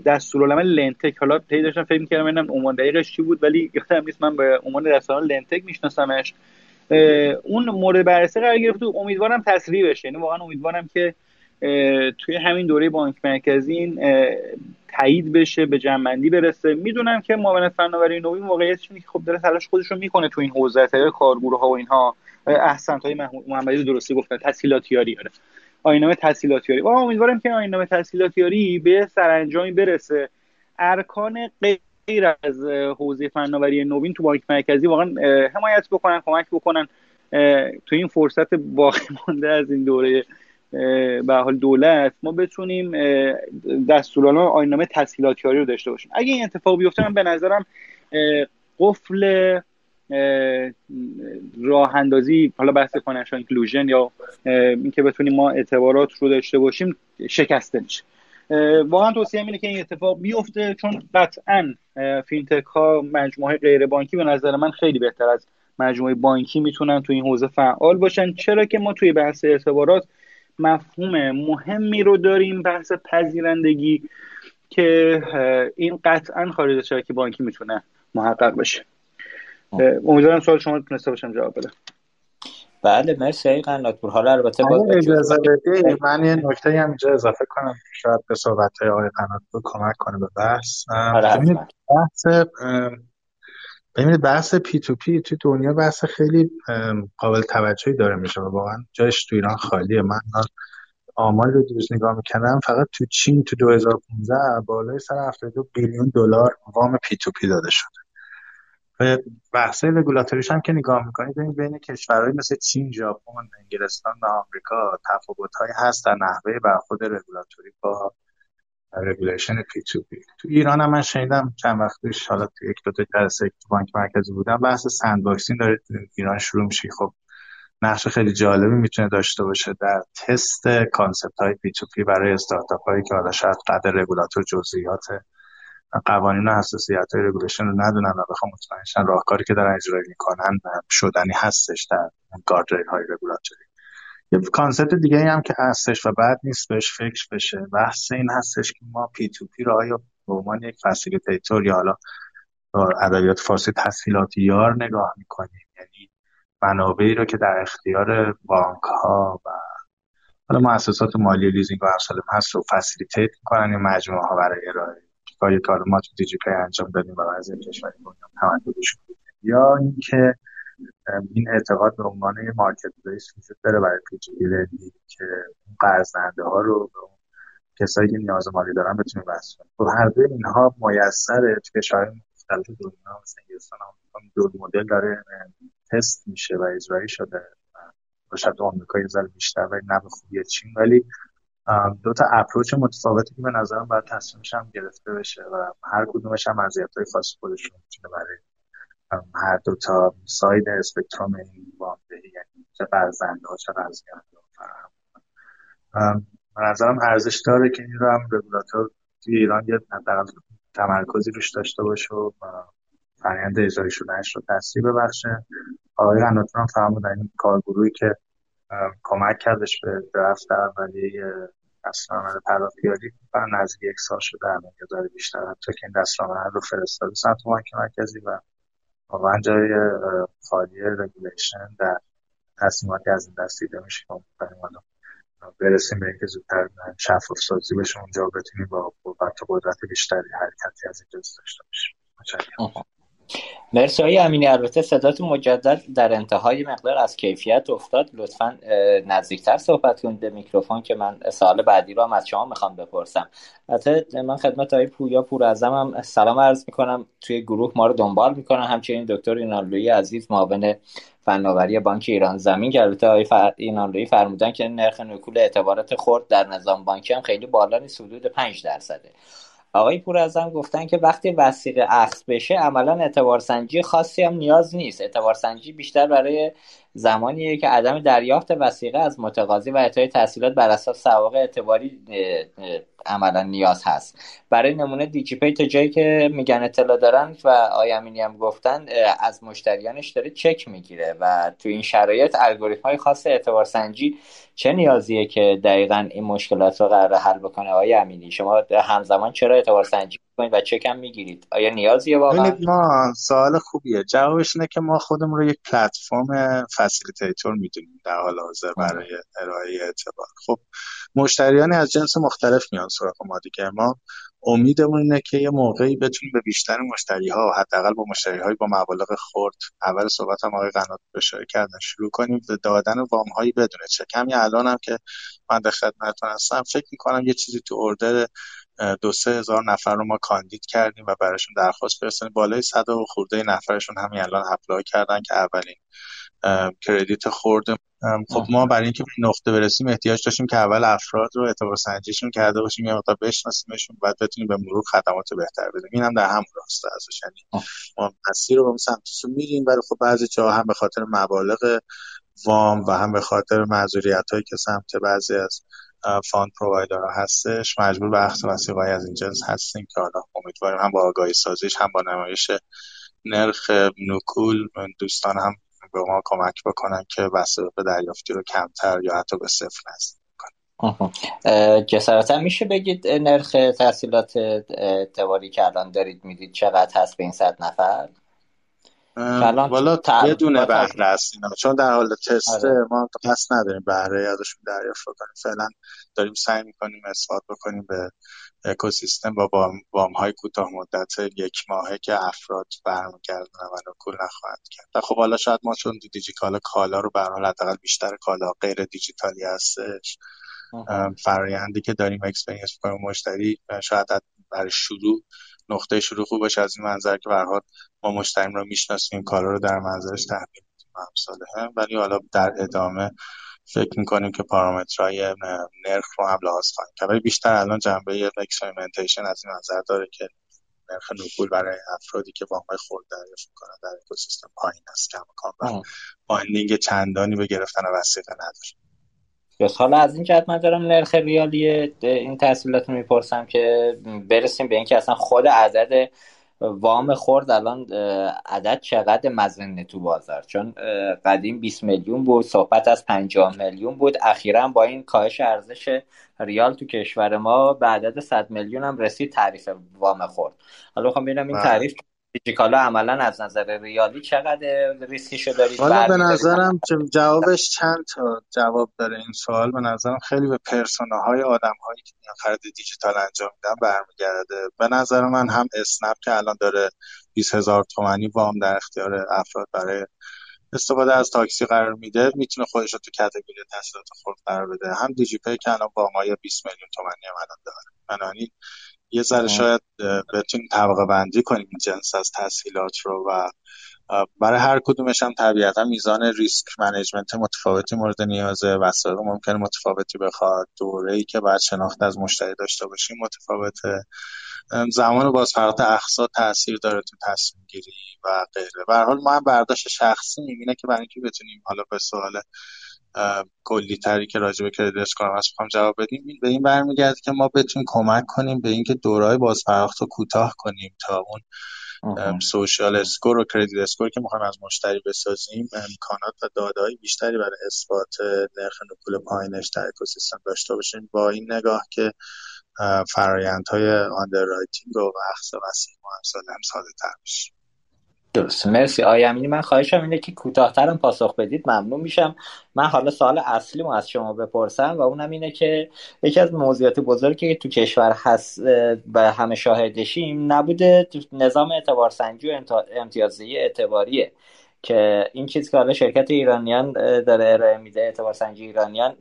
دستورالعمل لنتک حالا تی داشتم فکر می‌کردم ببینم عنوان دقیقش چی بود ولی یادم نیست من به عنوان دستورالعمل لنتک میشناسمش. اون مورد بررسی قرار گرفت و امیدوارم تصریح بشه. یعنی واقعا امیدوارم که توی همین دوره بانک مرکزی تایید بشه به جنبندی برسه. می‌دونم که معاونت فناوری نوین اینه که خب داره تلاش خودش رو می‌کنه تو این حوزه تا کارگروه ها و اینها. احسنت های محمدی درستی گفتن تسهیلاتیاری آره. آینامه تسهیلاتیاری و امیدوارم که آینامه تسهیلاتیاری به سرانجامی برسه. ارکان غیر از حوزه فناوری نوین تو بانک مرکزی واقعا حمایت بکنن کمک بکنن. تو این فرصت باقی مانده از این دوره به حال دولت ما بتونیم دستورالعمل آیین‌نامه تسهیلات‌یاری رو داشته باشیم. اگه این اتفاق بیفته من به نظرم قفل راه اندازی حالا بحث financial inclusion یا اینکه بتونیم ما اعتبارات رو داشته باشیم شکسته میشه. واقعا توصیه اینه که این اتفاق بیفته چون قطعا فینتک ها مجموعه غیر بانکی به نظر من خیلی بهتر از مجموعه بانکی می‌تونن تو این حوزه فعال باشن. چرا که ما توی بحث اعتبارات مفهوم مهمی رو داریم بحث پذیرندگی که این قطعا خارج از شبکه بانکی می‌تونه محقق بشه. امیدوارم سوال شما تونسته باشم جواب بده. بله مرسی ای قناتپور حالا البته باز اجازه بدی من یه نکته هم اینجا اضافه کنم. شاید به صحبت های آقای قناتپور کمک کنه به بحث. آره، بحث ببینید بحث P2P تو دنیا بحث خیلی قابل توجهی داره میشه واقعا جایش تو ایران خالیه. من آماری رو دیروز نگاه می‌کنم فقط تو چین تو 2015 بالای سر 72 بیلیون دلار وام P2P داده شده. بحث رگولاتوریش هم که نگاه می‌کنید بین کشورهای مثل چین، ژاپن، انگلستان و آمریکا تفاوت‌هایی هست در نحوه برخورد رگولاتوری با regulation P2P تو ایران هم من شنیدم چند وقت پیش حالا تو یک دو تا جلسه بانک مرکزی بودم بحث sandboxing داره ایران شروع میشه. خب نقش خیلی جالبی می‌تونه داشته باشه در تست concept های P2P برای استارتاپ هایی که حالا شاید انقدر رگولاتور جزئیات قوانین و حساسیت های regulation رو ندونن و بخوان مطمئن شن راهکاری که دارن اجرایی می‌کنن شدنی هستش در guardrail های رگولاتوری یه concept دیگه هم که هستش و بد نیست بهش فکر بشه. بحث این هستش که ما P2P رو آیا به عنوان یک facilitator یا حالا ادبیات فارسی تسهیلات یار نگاه می‌کنیم. یعنی منابعی رو که در اختیار بانک ها و حالا مؤسسات مالی لیزینگ و امثال هست رو facilitate می‌کنن یا مجموعه ها برای ارائه کاری کار ما تو دیجی پی انجام دادیم و از این کشوری تمددش یا اینکه این اعتقاد به عنوان یه مارکت پلیس وجود داره برای پیچ که قرض ها رو به کسایی که نیاز مالی دارن بتونیم بحث کنیم. خب هر دو اینها میسره تو کشورهای مختلف دنیا مثل انگلستان آمریکا دو مدل داره تست میشه و اجرایی شده باشد آمریکا یه ذره بیشتر ولی نه به خوبی چین ولی دو تا اپروچ متفاوتی که به نظرم باید تصمیمش هم گرفته بشه و هر کدومش هم های خاص خودشون می‌تونه برای هر دو تا ساید اسپکتروم این یعنی چه برزنده ها چه قرضگرده ها به نظرم ارزش داره که این رو هم رگولاتور توی ایران یه تمرکزی روش داشته باشه و فرآیند اجرایی شدنش رو تاثیر ببخشه. آقای قناتون هم فرمودن این کارگروهی که کمک کردش به درفت اولیه دستنامه پرداختیاری بر نزدیک یک سال شده یا داره بیشتر. حتی که این رو فرستاده سمت بانک مرکزی و واقعا جای خالی regulation در تصمیماتی از این دست دیده میشه برسیم به اینکه زودتر شفاف سازی بشه اونجا بتونیم با و قدرت بیشتری حرکتی از اینجا داشته باشیم. مرسی امینی. البته صدات مجدد در انتهای مقدار از کیفیت افتاد. لطفا نزدیکتر صحبت کنید به میکروفون که من سال بعدی رو هم از شما می‌خوام بپرسم. البته من خدمت های پویا پور ازم هم سلام عرض می‌کنم. توی گروه ما رو دنبال می‌کنم. همچنین دکتر اینالوی عزیز معاون فناوری بانک ایران زمین که البته آقای فر... فرمودن که نرخ نکول اعتبارات خورد در نظام بانکی هم خیلی بالا نیست. حدود 5 درصده. آقای پور ازم گفتن که وقتی وسیقه اخذ بشه عملا اعتبار سنجی خاصی هم نیاز نیست. اعتبار سنجی بیشتر برای زمانیه که عدم دریافت وسیقه از متقاضی و اعطای تحصیلات بر اساس سوابق اعتباری عملا نیاز هست. برای نمونه دیجیپی تا جایی که میگن اطلاع دارن و آقای امینی هم گفتن از مشتریانش داره چک می‌گیره و تو این شرایط الگوریتم های خاص اعتبار سنجی چه نیازیه که دقیقا این مشکلات رو قرار حل بکنه آقای امینی؟ شما همزمان چرا اعتبار سنجی کنید و چک هم می‌گیرید. آیا نیازیه واقعا؟ ما سوال خوبیه. جوابش اینه که ما خودمون رو یک پلتفرم facilitator می‌دونیم در حال حاضر برای ارائه اعتبار. خب مشتریانی از جنس مختلف میان سراغ ما دیگه. ما امیدمون اینه که یه موقعی بتونیم به بیشتر مشتری ها حداقل با مشتری های با مبالغ خورد اول صحبت هم آقای قنات اشاره کردن شروع کنیم به دادن وام هایی بدون چک همین الان هم که من در خدمتتون هستم فکر می‌کنم یه چیزی تو اردر دو سه هزار نفر رو ما کاندید کردیم و براشون درخواست فرستادیم. بالای صد و خورده نفرشون همین الان اپلای کردن که اولین credit خرد. خب ما برای اینکه به نقطه برسیم احتیاج داشتیم که اول افراد رو اعتبار سنجیشون کرده باشیم یا مقدار بشناسیمشون بعد بتونیم به مرور خدمات بهتر بدیم. اینم در هم راستا ازش. یعنی ما مسیر رو به سمتش میریم ولی خب بعضی جا هم به خاطر مبالغ وام و هم به خاطر معذوریت هایی که سمت بعضی از fund provider هستش. مجبور به اخذ وثیقه از این جنس هستیم که حالا امیدواریم هم با آگاهی سازیش هم با نمایش نرخ نکول دوستان هم به ما کمک بکنن که وسایل دریافتی رو کمتر یا حتی به صفر نزدیک جسارتا میشه بگید نرخ تحصیلات اعتباری که الان دارید می‌دید چقدر هست به این صد نفر؟ والا یه دونه بهره است چون در حال تست آره. ما قصد نداریم بهره ازشون دریافت کنیم. فعلا داریم سعی می‌کنیم اثبات بکنیم به اکوسیستم با وام های کوتاه مدت یک ماهه که افراد برمیگردن و نکول نخواهند کرد. خب حالا شاید ما چون دیجیکال کالا رو به حداقل بیشتر کالا غیر دیجیتالی هستش فرایندی که داریم اکسپریانس کنیم مشتری شاید برای شروع نقطه شروع خوب باشه از این منظر که به ما مشتریم رو می‌شناسیم کالا رو در منظرش تحقیق هم ولی حالا در ادامه فکر می‌کنیم که پارامترهای نرخ رو هم لحاظ خواهیم کرد. ولی بیشتر الان جنبه experimentation از این نظر داره که نرخ نکول برای افرادی که وامهای خرد دریافت می‌کنن در اکوسیستم پایین است کماکان و binding چندانی به گرفتن وثیقه نداره. بس. حالا از این جهت من دارم نرخ ریالی این تسهیلات رو می‌پرسم که برسیم به اینکه اصلا خود عدد وام خرد الان عدد چقدر مزنه تو بازار؟ چون قدیم 20 میلیون بود صحبت از 50 میلیون بود. اخیرا با این کاهش ارزش ریال تو کشور ما به عدد 100 میلیون هم رسید تعریف وام خورد حالا بخوام ببینم این بله. تعریف دیجیکالا عملا از نظر ریالی چقدر ریسکیشو دارید حالا به نظرم جوابش چند تا جواب داره این سوال به نظرم خیلی به پرسوناهای آدم هایی که میان خرید دیجیتال انجام میدن برمیگرده. به نظر من هم اسنپ که الان داره 20 هزار تومنی وام در اختیار افراد برای استفاده از تاکسی قرار میده می‌تونه خودش رو تو category تسهیلات خرد قرار بده. هم دیجی پی که الان وام 20 میلیون تومانی هم الان داره. بنابراین یه ذره شاید بتونیم طبقه بندی کنیم این جنس از تسهیلات رو و برای هر کدومش هم طبیعتا میزان risk management متفاوتی مورد نیازه وثایق ممکن متفاوتی بخواد دوره ای که بعد شناخت از مشتری داشته باشیم متفاوته. زمان بازپرداخت اقساط تاثیر داره تو تصمیم گیری و غیره. به حال ما هم برداشت شخصی اینه که برای اینکه بتونیم حالا به سوال کلی تری که راجع به credit score هست می‌خوام جواب بدیم. به این برمیگرده که ما بتونیم کمک کنیم به اینکه دوره‌ای باز پرداخت رو کوتاه کنیم تا اون social score و credit score که می‌خوایم از مشتری بسازیم امکانات و دادههای بیشتری برای اثبات نرخ نکول پایینش در اکوسیستم داشته باشیم. با این نگاه که فرایندهای underwriting و بحث وسیع ما هم ساده تر بشه درست مرسی. آقای امینی من خواهشم اینه که کوتاهترم پاسخ بدید. ممنون میشم. من حالا سوال اصلی ما از شما بپرسم و اونم اینه که یکی از موضوعات بزرگی که تو کشور هست و همه شاهدشیم نبوده نظام اعتبار سنجی و امتیازدهی اعتباریه که این چیز که حالا شرکت ایرانیان داره ارائه میده اعتبار سنجی ایرانیان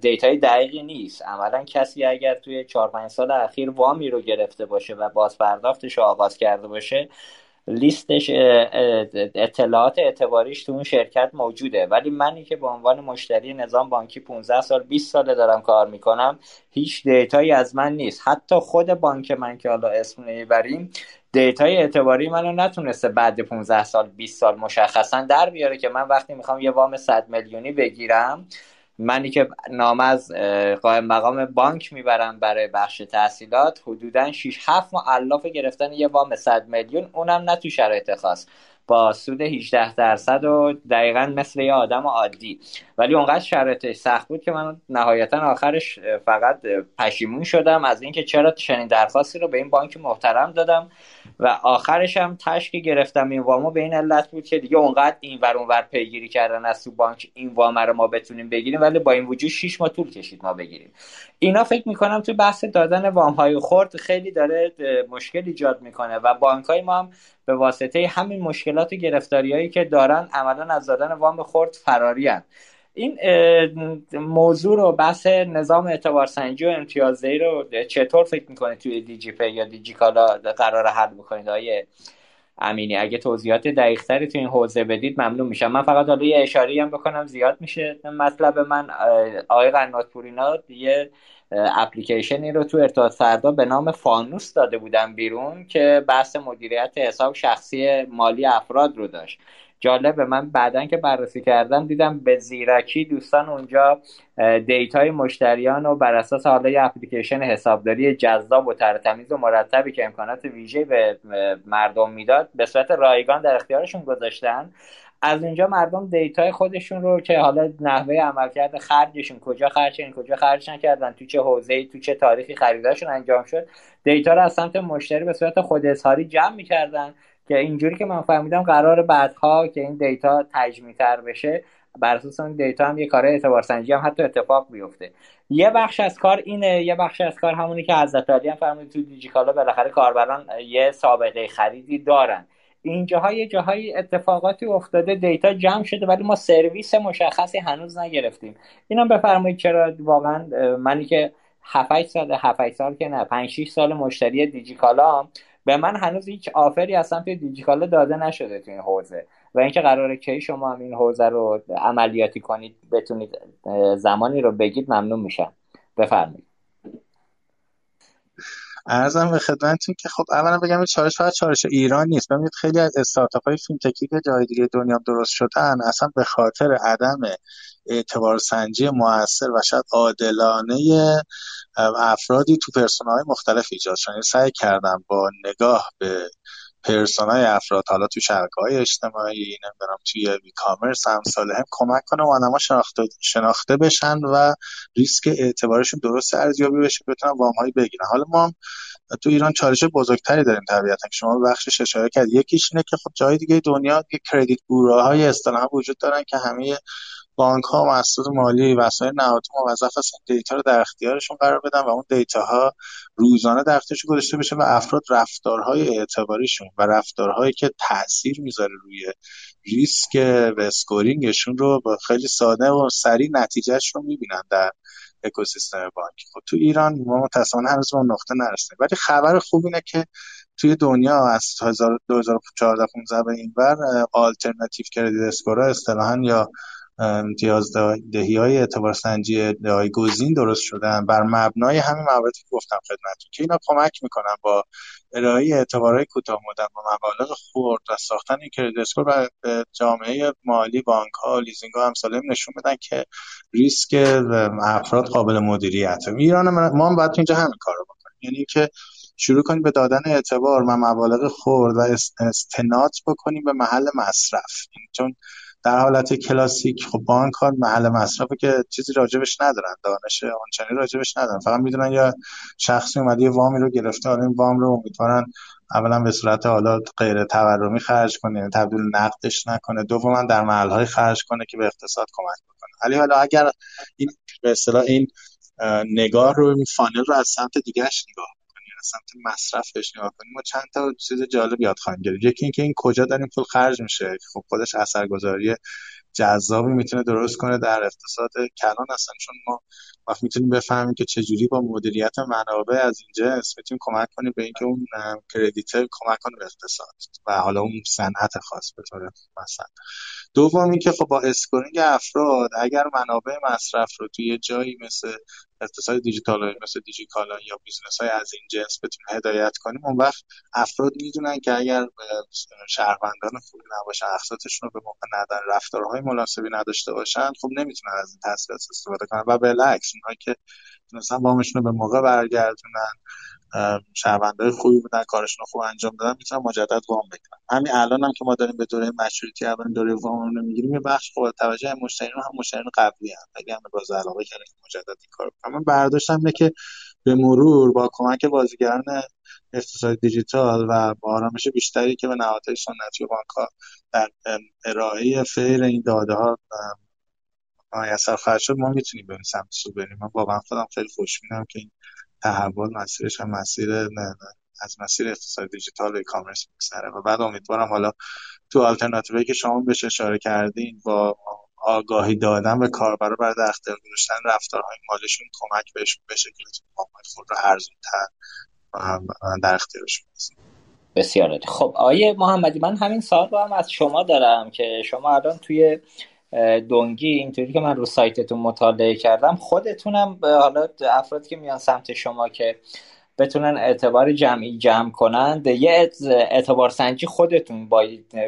دیتای دقیقی نیست. عملا کسی اگر توی 4 5 سال اخیر وامی رو گرفته باشه و باز پرداختش رو آغاز کرده باشه لیستش اطلاعات اعتباریش تو اون شرکت موجوده. ولی منی که به عنوان مشتری نظام بانکی 15 سال 20 ساله دارم کار می‌کنم هیچ دیتایی از من نیست. حتی خود بانک من که حالا اسم نمی‌بریم دیتای اعتباری منو نتونسته بعد 15 سال 20 سال مشخصا در بیاره که من وقتی می‌خوام یه وام 100 میلیونی بگیرم منی که نام از قائم مقام بانک می‌برم برای بخش تحصیلات حدودا 6 7 ماه علاف گرفتن یه وام 100 میلیون اونم نه تو شرایط خاص. با سود 18 درصد و دقیقا مثل یه آدم عادی. ولی اونقدر شرایطش سخت بود که من نهایتا آخرش فقط پشیمون شدم از اینکه چرا چنین درخواستی رو به این بانک محترم دادم و آخرش هم تشک گرفتم. این وامو به این علت بود که دیگه اونقدر این ور اونور پیگیری کردن از تو بانک این وام رو ما بتونیم بگیریم ولی با این وجود 6 ماه طول کشید ما بگیریم. اینا فکر می‌کنم تو بحث دادن وام های خرد خیلی داره مشکل ایجاد می‌کنه و بانک های ما هم به واسطه همین مشکلات و گرفتاریایی که دارن عملا از دادن وام خرد فراری این موضوع رو بحث نظام اعتبار سنجی و امتیازدهی رو چطور فکر می‌کنه توی دیجی پی یا دیجی کالا قرار حل بکنید؟ آیه امینی اگه توضیحات دقیقتری تو این حوزه بدید ممنون میشم. من فقط حالا یه اشاره هم بکنم زیاد میشه. مطلب من آقای قنات‌پور اینا یه اپلیکیشنی رو تو ارتباط فردا به نام فانوس داده بودم بیرون که بحث مدیریت حساب شخصی مالی افراد رو داشت. جالبه. من بعدا که بررسی کردم دیدم به زیرکی دوستان اونجا دیتای مشتریان و بر اساس حالا یه اپلیکیشن حسابداری جذاب و ترتمیز و مرتبی که امکانات ویژه به مردم می‌داد به صورت رایگان در اختیارشون گذاشتن. از اینجا مردم دیتای خودشون رو که حالا نحوه عملکرد خرجشون کجا خرج کجا خرج نکردن تو چه حوزه‌ای تو چه تاریخی خریداشون انجام شد دیتا رو از سمت مشتری به صورت خود اظهاری جمع می‌کردن. که اینجوری که من فهمیدم قراره بعدها که این دیتا تر بشه بر اساس اون دیتا هم یه کار اعتبار سنجی هم حتی اتفاق بیفته. یه بخش از کار اینه یه بخش از کار همونی که حضرتعالی هم فرمودید تو دیجیکالا بالاخره کاربران یه سابقه خریدی دارن. اینجاها یه جاهای اتفاقاتی افتاده دیتا جمع شده ولی ما سرویس مشخصی هنوز نگرفتیم. اینم بفرمایید چرا واقعا منی که 7 سال 7 سال که نه 5 6 سال مشتری دیجیکالا به من هنوز هیچ آفری از سمت دیجیکالا داده نشده تو این حوزه. و اینکه قراره کی شما هم این حوزه رو عملیاتی کنید بتونید زمانی رو بگید ممنون میشم. بفرمایید. عرضم به خدمتتون که خب اولا بگم چالش فقط چالش ایران نیست. ببینید خیلی از استارتاپ های فینتکی که جای دیگه دنیا درست شدن اصلا به خاطر عدم اعتبار سنجی موثر و شاید عادلانه افرادی تو persona ی مختلف ایجاد شدن. یعنی سعی کردم با نگاه به persona ی افراد حالا تو شبکه های اجتماعی نمی‌دونم توی e-commerce هم هم کمک کنم آدما شناخته شناخته بشن و ریسک اعتبارشون درست ارزیابی بشه بتونن وام هایی بگیرن. حالا ما تو ایران چالش بزرگتری داریم طبیعتا که شما بخشش اشاره کرد یکیش اینه که خب جای دیگه دنیا یه کردیت بوراهای اصطلاحا وجود دارن که همه بانک ها و مؤسسات مالی وسایل نهادی موظف هستن دیتا رو در اختیارشون قرار بدن و اون دیتا ها روزانه در اختیارشون گذاشته بشه و افراد رفتارهای اعتباریشون و رفتارهایی که تاثیر می‌ذاره روی ریسک و scoring شون رو با خیلی ساده و سریع نتیجهش رو می‌بینن در اکوسیستم بانکی خب تو ایران ما متاسفانه هنوز به نقطه نرسیدیم. ولی خبر خوب اینه که توی دنیا از 2014 15 به این ور alternative credit score ا اصطلاحا یا امتیاز دهی های اعتبار سنجی جایگزین درست شدن. بر مبنای همین مواردی که گفتم خدمتتون که اینا کمک می‌کنن با ارائه اعتبارهای کوتاه مدت با مبالغ خرد و ساختن این کردیت اسکور به جامعه مالی بانک ها لیزینگ ها همساله نشون بدن که ریسک افراد قابل مدیریت ایران ما هم باید اینجا همین کارو بکنیم. یعنی که شروع کنیم به دادن اعتبار و مبالغ خورد و استناد بکنیم به محل مصرف. چون در حالت کلاسیک خب بانک ها محل مصرفه که چیزی راجبش ندارن دانش آنچنانی راجبش ندارن. فقط می‌دونن یا شخصی اومده یه وامی رو گرفته حالا این وام رو امیدوارن اولا به صورت حالا غیر تورمی خرج کنه یعنی تبدیل نقدش نکنه. دوما در محل های خرج کنه که به اقتصاد کمک بکنه. ولی حالا اگر این به اصطلاح این نگاه رو این فانل رو از سمت دیگهش نگاه سمت مصرفش نگاه کنیم ما چند تا چیز جالب یاد خواهیم گرفت. یکی اینکه این کجا داریم پول خرج میشه. خب خودش اثرگذاری جذابی می‌تونه درست کنه در اقتصاد کلان اصلا چون ما وقت می‌تونیم بفهمیم که چجوری با مدیریت منابع از این جنس می‌تونیم کمک کنیم به اینکه اون کردیتر کمک کنه به اقتصاد و حالا اون صنعت خاص به طور مثلا دوم اینکه خب با scoring افراد اگر منابع مصرف رو توی جایی مثل اقتصاد دیجیتال مثل دیجیکالا یا business های از این جنس بتونیم هدایت کنیم اون وقت افراد می‌دونن که اگر شهروندان خوبی نباشن اقساطشون رو به موقع ندن رفتارهای مناسبی نداشته باشن خب نمی‌تونن از این تسهیلات استفاده کنن. و بالعکس اونهایی که تونستن وامشون رو به موقع برگردونن شهروندای خوبی بودن کارشون خوب انجام دادن می‌تونن مجدد وام بگیرن همین الان هم که ما داریم به دوره مشروطی اولین دوره وام رو می‌گیریم یه بخش خب توجه مشتریان هم مشتریان قبلی هم اگه هم باز علاقه کردن مجدد این کارو من برداشتم اینه که به مرور با کمک بازیگران اقتصاد دیجیتال و با آرامش بیشتری که به نهادهای سنتی و در ارائه فیر این داده ها میسر خواهد شد ما می‌تونیم به سمت سو بریم من واقعا خودم خیلی خوشبینم که این تحول مسیرش هم مسیر نه از مسیر اقتصاد دیجیتال و کامرس میگذره. و بعد امیدوارم حالا تو آلترناتیوی که شما بهش اشاره کردین با آگاهی دادن به کاربرا برای در اختیار گذاشتن رفتارهای مالشون کمک بهشون بشه که خود رو ارزونتر در اختیارشون بسیار خب آیه محمدی من همین سال رو هم از شما دارم که شما الان توی دونگی اینطوری که من رو سایتتون مطالعه کردم خودتونم حالا افرادی که میان سمت شما که بتونن اعتبار جمعی جمع کنند یه اعتبار سنجی خودتون با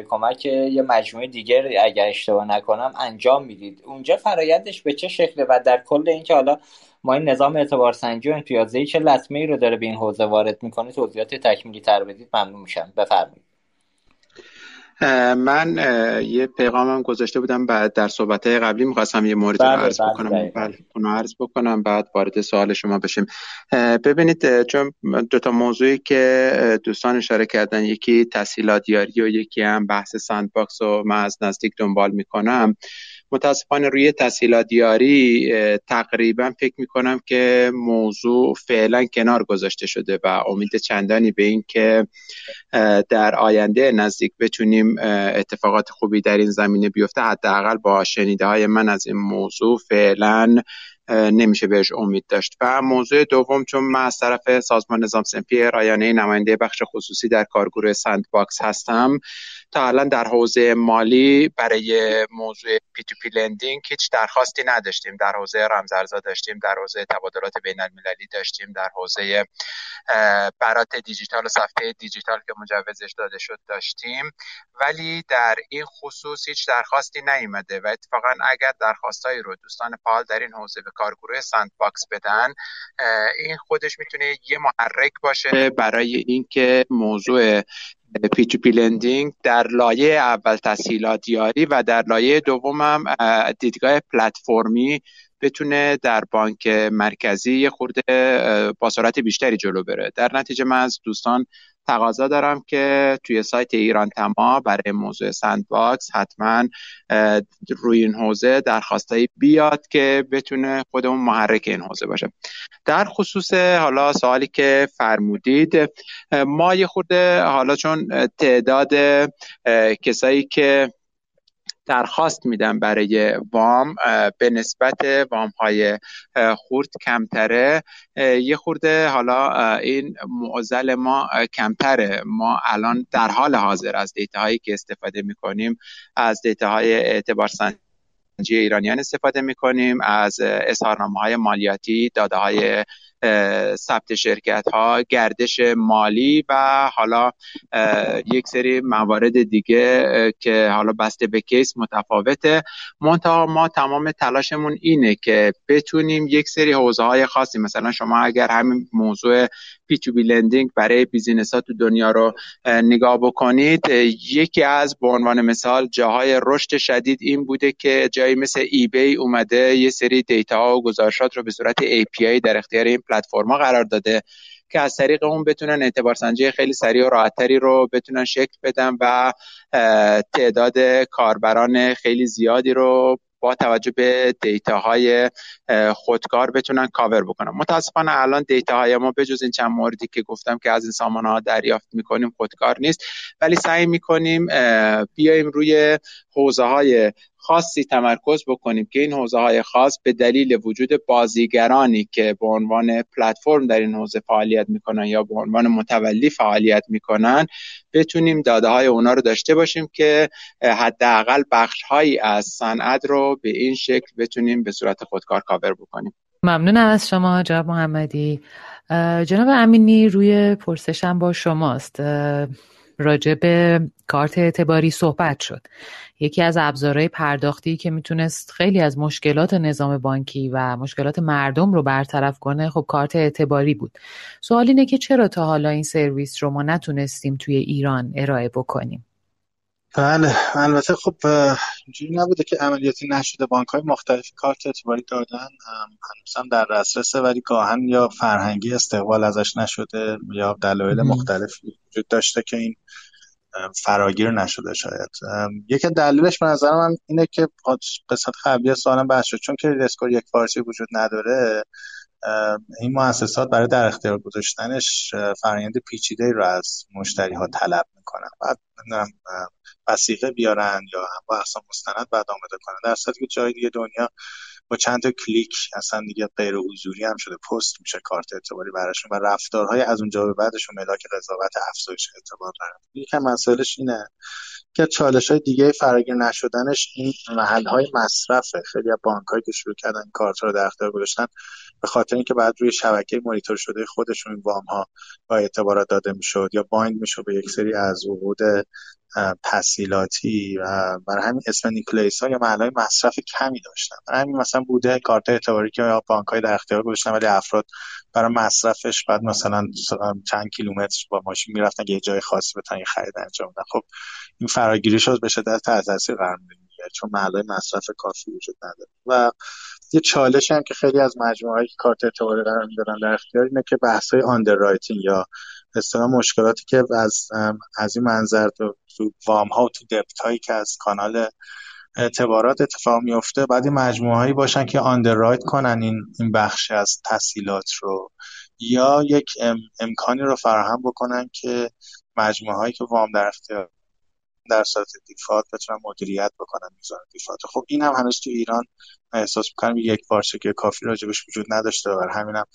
کمک یه مجموعه دیگر اگر اشتباه نکنم انجام می‌دید. اونجا فرایندش به چه شکله و در کل اینکه حالا ما این نظام اعتبار سنجی و امتیازدهی چه لطمه ای رو داره به این حوزه وارد می‌کنه توضیحات تکمیلی تر بدید ممنون میشم. بفرمایید. من یه پیغامم گذاشته بودم بعد در صحبت قبلی می‌خواستم یه مورد بله، عرض بله، بکنم. بله اونو عرض بکنم بعد وارد سوال شما بشیم. ببینید چون دو تا موضوعی که دوستان اشاره کردن یکی تسهیلات‌یاری و یکی هم بحث sandbox و من از نزدیک دنبال می‌کنم. متاسفانه روی تسهیلات‌یاری تقریبا فکر می‌کنم که موضوع فعلا کنار گذاشته شده و امید چندانی به این که در آینده نزدیک بتونیم اتفاقات خوبی در این زمینه بیفته. حداقل با شنیده های من از این موضوع فعلا نمیشه بهش امید داشت. و موضوع دوم چون من از طرف سازمان نظام صنفی رایانه نماینده بخش خصوصی در کارگروه sandbox هستم تا الان در حوزه مالی برای موضوع P2P lending هیچ درخواستی نداشتیم. در حوزه رمزارزها داشتیم در حوزه تبادلات بین المللی داشتیم در حوزه برات دیجیتال و سفته دیجیتال که مجوزش داده شد داشتیم. ولی در این خصوص هیچ درخواستی نیامده و اتفاقا اگر درخواستایی رو دوستان فعال در این حوزه به کارگروه sandbox بدن این خودش می‌تونه یه محرک باشه. برای اینکه موضوع P2P lending در لایه اول تسهیلات یاری و در لایه دوم هم دیدگاه پلتفرمی بتونه در بانک مرکزی خورده با سرعت بیشتری جلو بره. در نتیجه من از دوستان تقاضا دارم که توی سایت ایران تما برای موضوع sandbox حتما روی این حوزه درخواستایی بیاد که بتونه خودمون محرک این حوزه باشه. در خصوص حالا سوالی که فرمودید ما یه خورده حالا چون تعداد کسایی که درخواست میدن برای وام به نسبت وام های خورد کمتره. یه خورده حالا این معضل ما کمتره. ما الان در حال حاضر از دیتا هایی که استفاده می‌کنیم از دیتا های اعتبار ایرانیان استفاده می‌کنیم از اظهارنامه های مالیاتی داده های ثبت شرکت ها گردش مالی و حالا یک سری موارد دیگه که حالا بسته به case متفاوته. منتها ما تمام تلاشمون اینه که بتونیم یک سری حوزه های خاصی مثلا شما اگر همین موضوع P2B lending برای business ها تو دنیا رو نگاه بکنید یکی از به عنوان مثال جاهای رشد شدید این بوده که جایی مثل eBay اومده یه سری data و گزارشات رو به صورت API در اختیار این پلتفرما قرار داده که از طریق اون بتونن اعتبار سنجی خیلی سریع و راحتتری رو بتونن شکل بدن و تعداد کاربران خیلی زیادی رو با توجه به دیتاهای خودکار بتونن کاور بکنن. متاسفانه الان دیتاهای ما بجز این چند موردی که گفتم که از این سامانه ها دریافت می‌کنیم خودکار نیست. ولی سعی می‌کنیم بیایم روی حوزه های خاصی تمرکز بکنیم که این حوزه های خاص به دلیل وجود بازیگرانی که به عنوان پلتفرم در این حوزه فعالیت می‌کنن یا به عنوان متولی فعالیت می‌کنن بتونیم داده های اونا رو داشته باشیم که حداقل بخش هایی از صنعت رو به این شکل بتونیم به صورت خودکار کاور بکنیم. ممنونم از شما جناب محمدی. جناب امینی روی پرسشم با شماست. راجع به کارت اعتباری صحبت شد. یکی از ابزارهای پرداختی که می‌تونست خیلی از مشکلات نظام بانکی و مشکلات مردم رو برطرف کنه خب کارت اعتباری بود. سوال اینه که چرا تا حالا این سرویس رو ما نتونستیم توی ایران ارائه بکنیم؟ بله البته خب اینجوری نبوده که عملیاتی نشده. بانک های مختلفی کارت اعتباری دادن هنوز در دسترسه ولی گاهن یا فرهنگی استقبال ازش نشده یا دلایل مختلفی وجود داشته که این فراگیر نشده شاید. یکی دلیلش به نظر من اینه که قسمت قبلی سوالم بحث شد. چون که اسکور یک فارسی وجود نداره این مؤسسات برای در اختیار گذاشتنش فرآیند پیچیده رو از مشتری ها طلب می‌کنن. بعد وسیقه بیارن یا با اصلا مستند بعد آماده کنن. در صورتی که جای دیگه دنیا با چند تا کلیک اصلا دیگه غیر حضوری هم شده. پست میشه کارت اعتباری براشون و رفتارهای از اونجا به بعدشون ملاک قضاوت افزایش اعتبار دارن. یکم مسئلهش اینه که چالش های دیگه فراگیر نشدنش این محل های مصرفه. خیلی از بانک که شروع کردن کارت رو در اختیار گذاشتن به خاطر اینکه بعد روی شبکه مانیتور شده خودشون وام ها با اعتبارات داده می‌شد یا بایند می‌شد به یک سری از عقود تسهیلاتی و برای همین اسم نیکلیس ها یا محل مصرف کمی داشتن. برای همین مثلا بوده کارت اعتباری که بانک های در اختیار گذاشتن ولی افراد برای مصرفش بعد مثلا چند کیلومتر با ماشین می‌رفتن که یه جای خاصی بتونن یه خرید انجام بدن. خب این فراگیری شد به شدت تحت تاثیر قرار چون محل مصرف کافی وجود نداره. و یه چالش هم که خیلی از مجموعه که کارت اعتباری قرار میدارن در اختیار اینه که بحث های underwriting یا اصطلاح مشکلاتی که از از این منظر تو, تو وام ها و تو debt هایی که از کانال اعتبارات اتفاق میفته بعد این مجموعه هایی باشن که underwrite کنن این این بخش از تسهیلات رو. یا یک امکانی رو فراهم بکنن که مجموعه هایی که وام در اختیار در صورت دیفالت بتونن مدیریت بکنن میزان دیفالت خب این هم هنوز تو ایران احساس می‌کنم یک پارچه که کافی راجبش وجود نداشته و همینم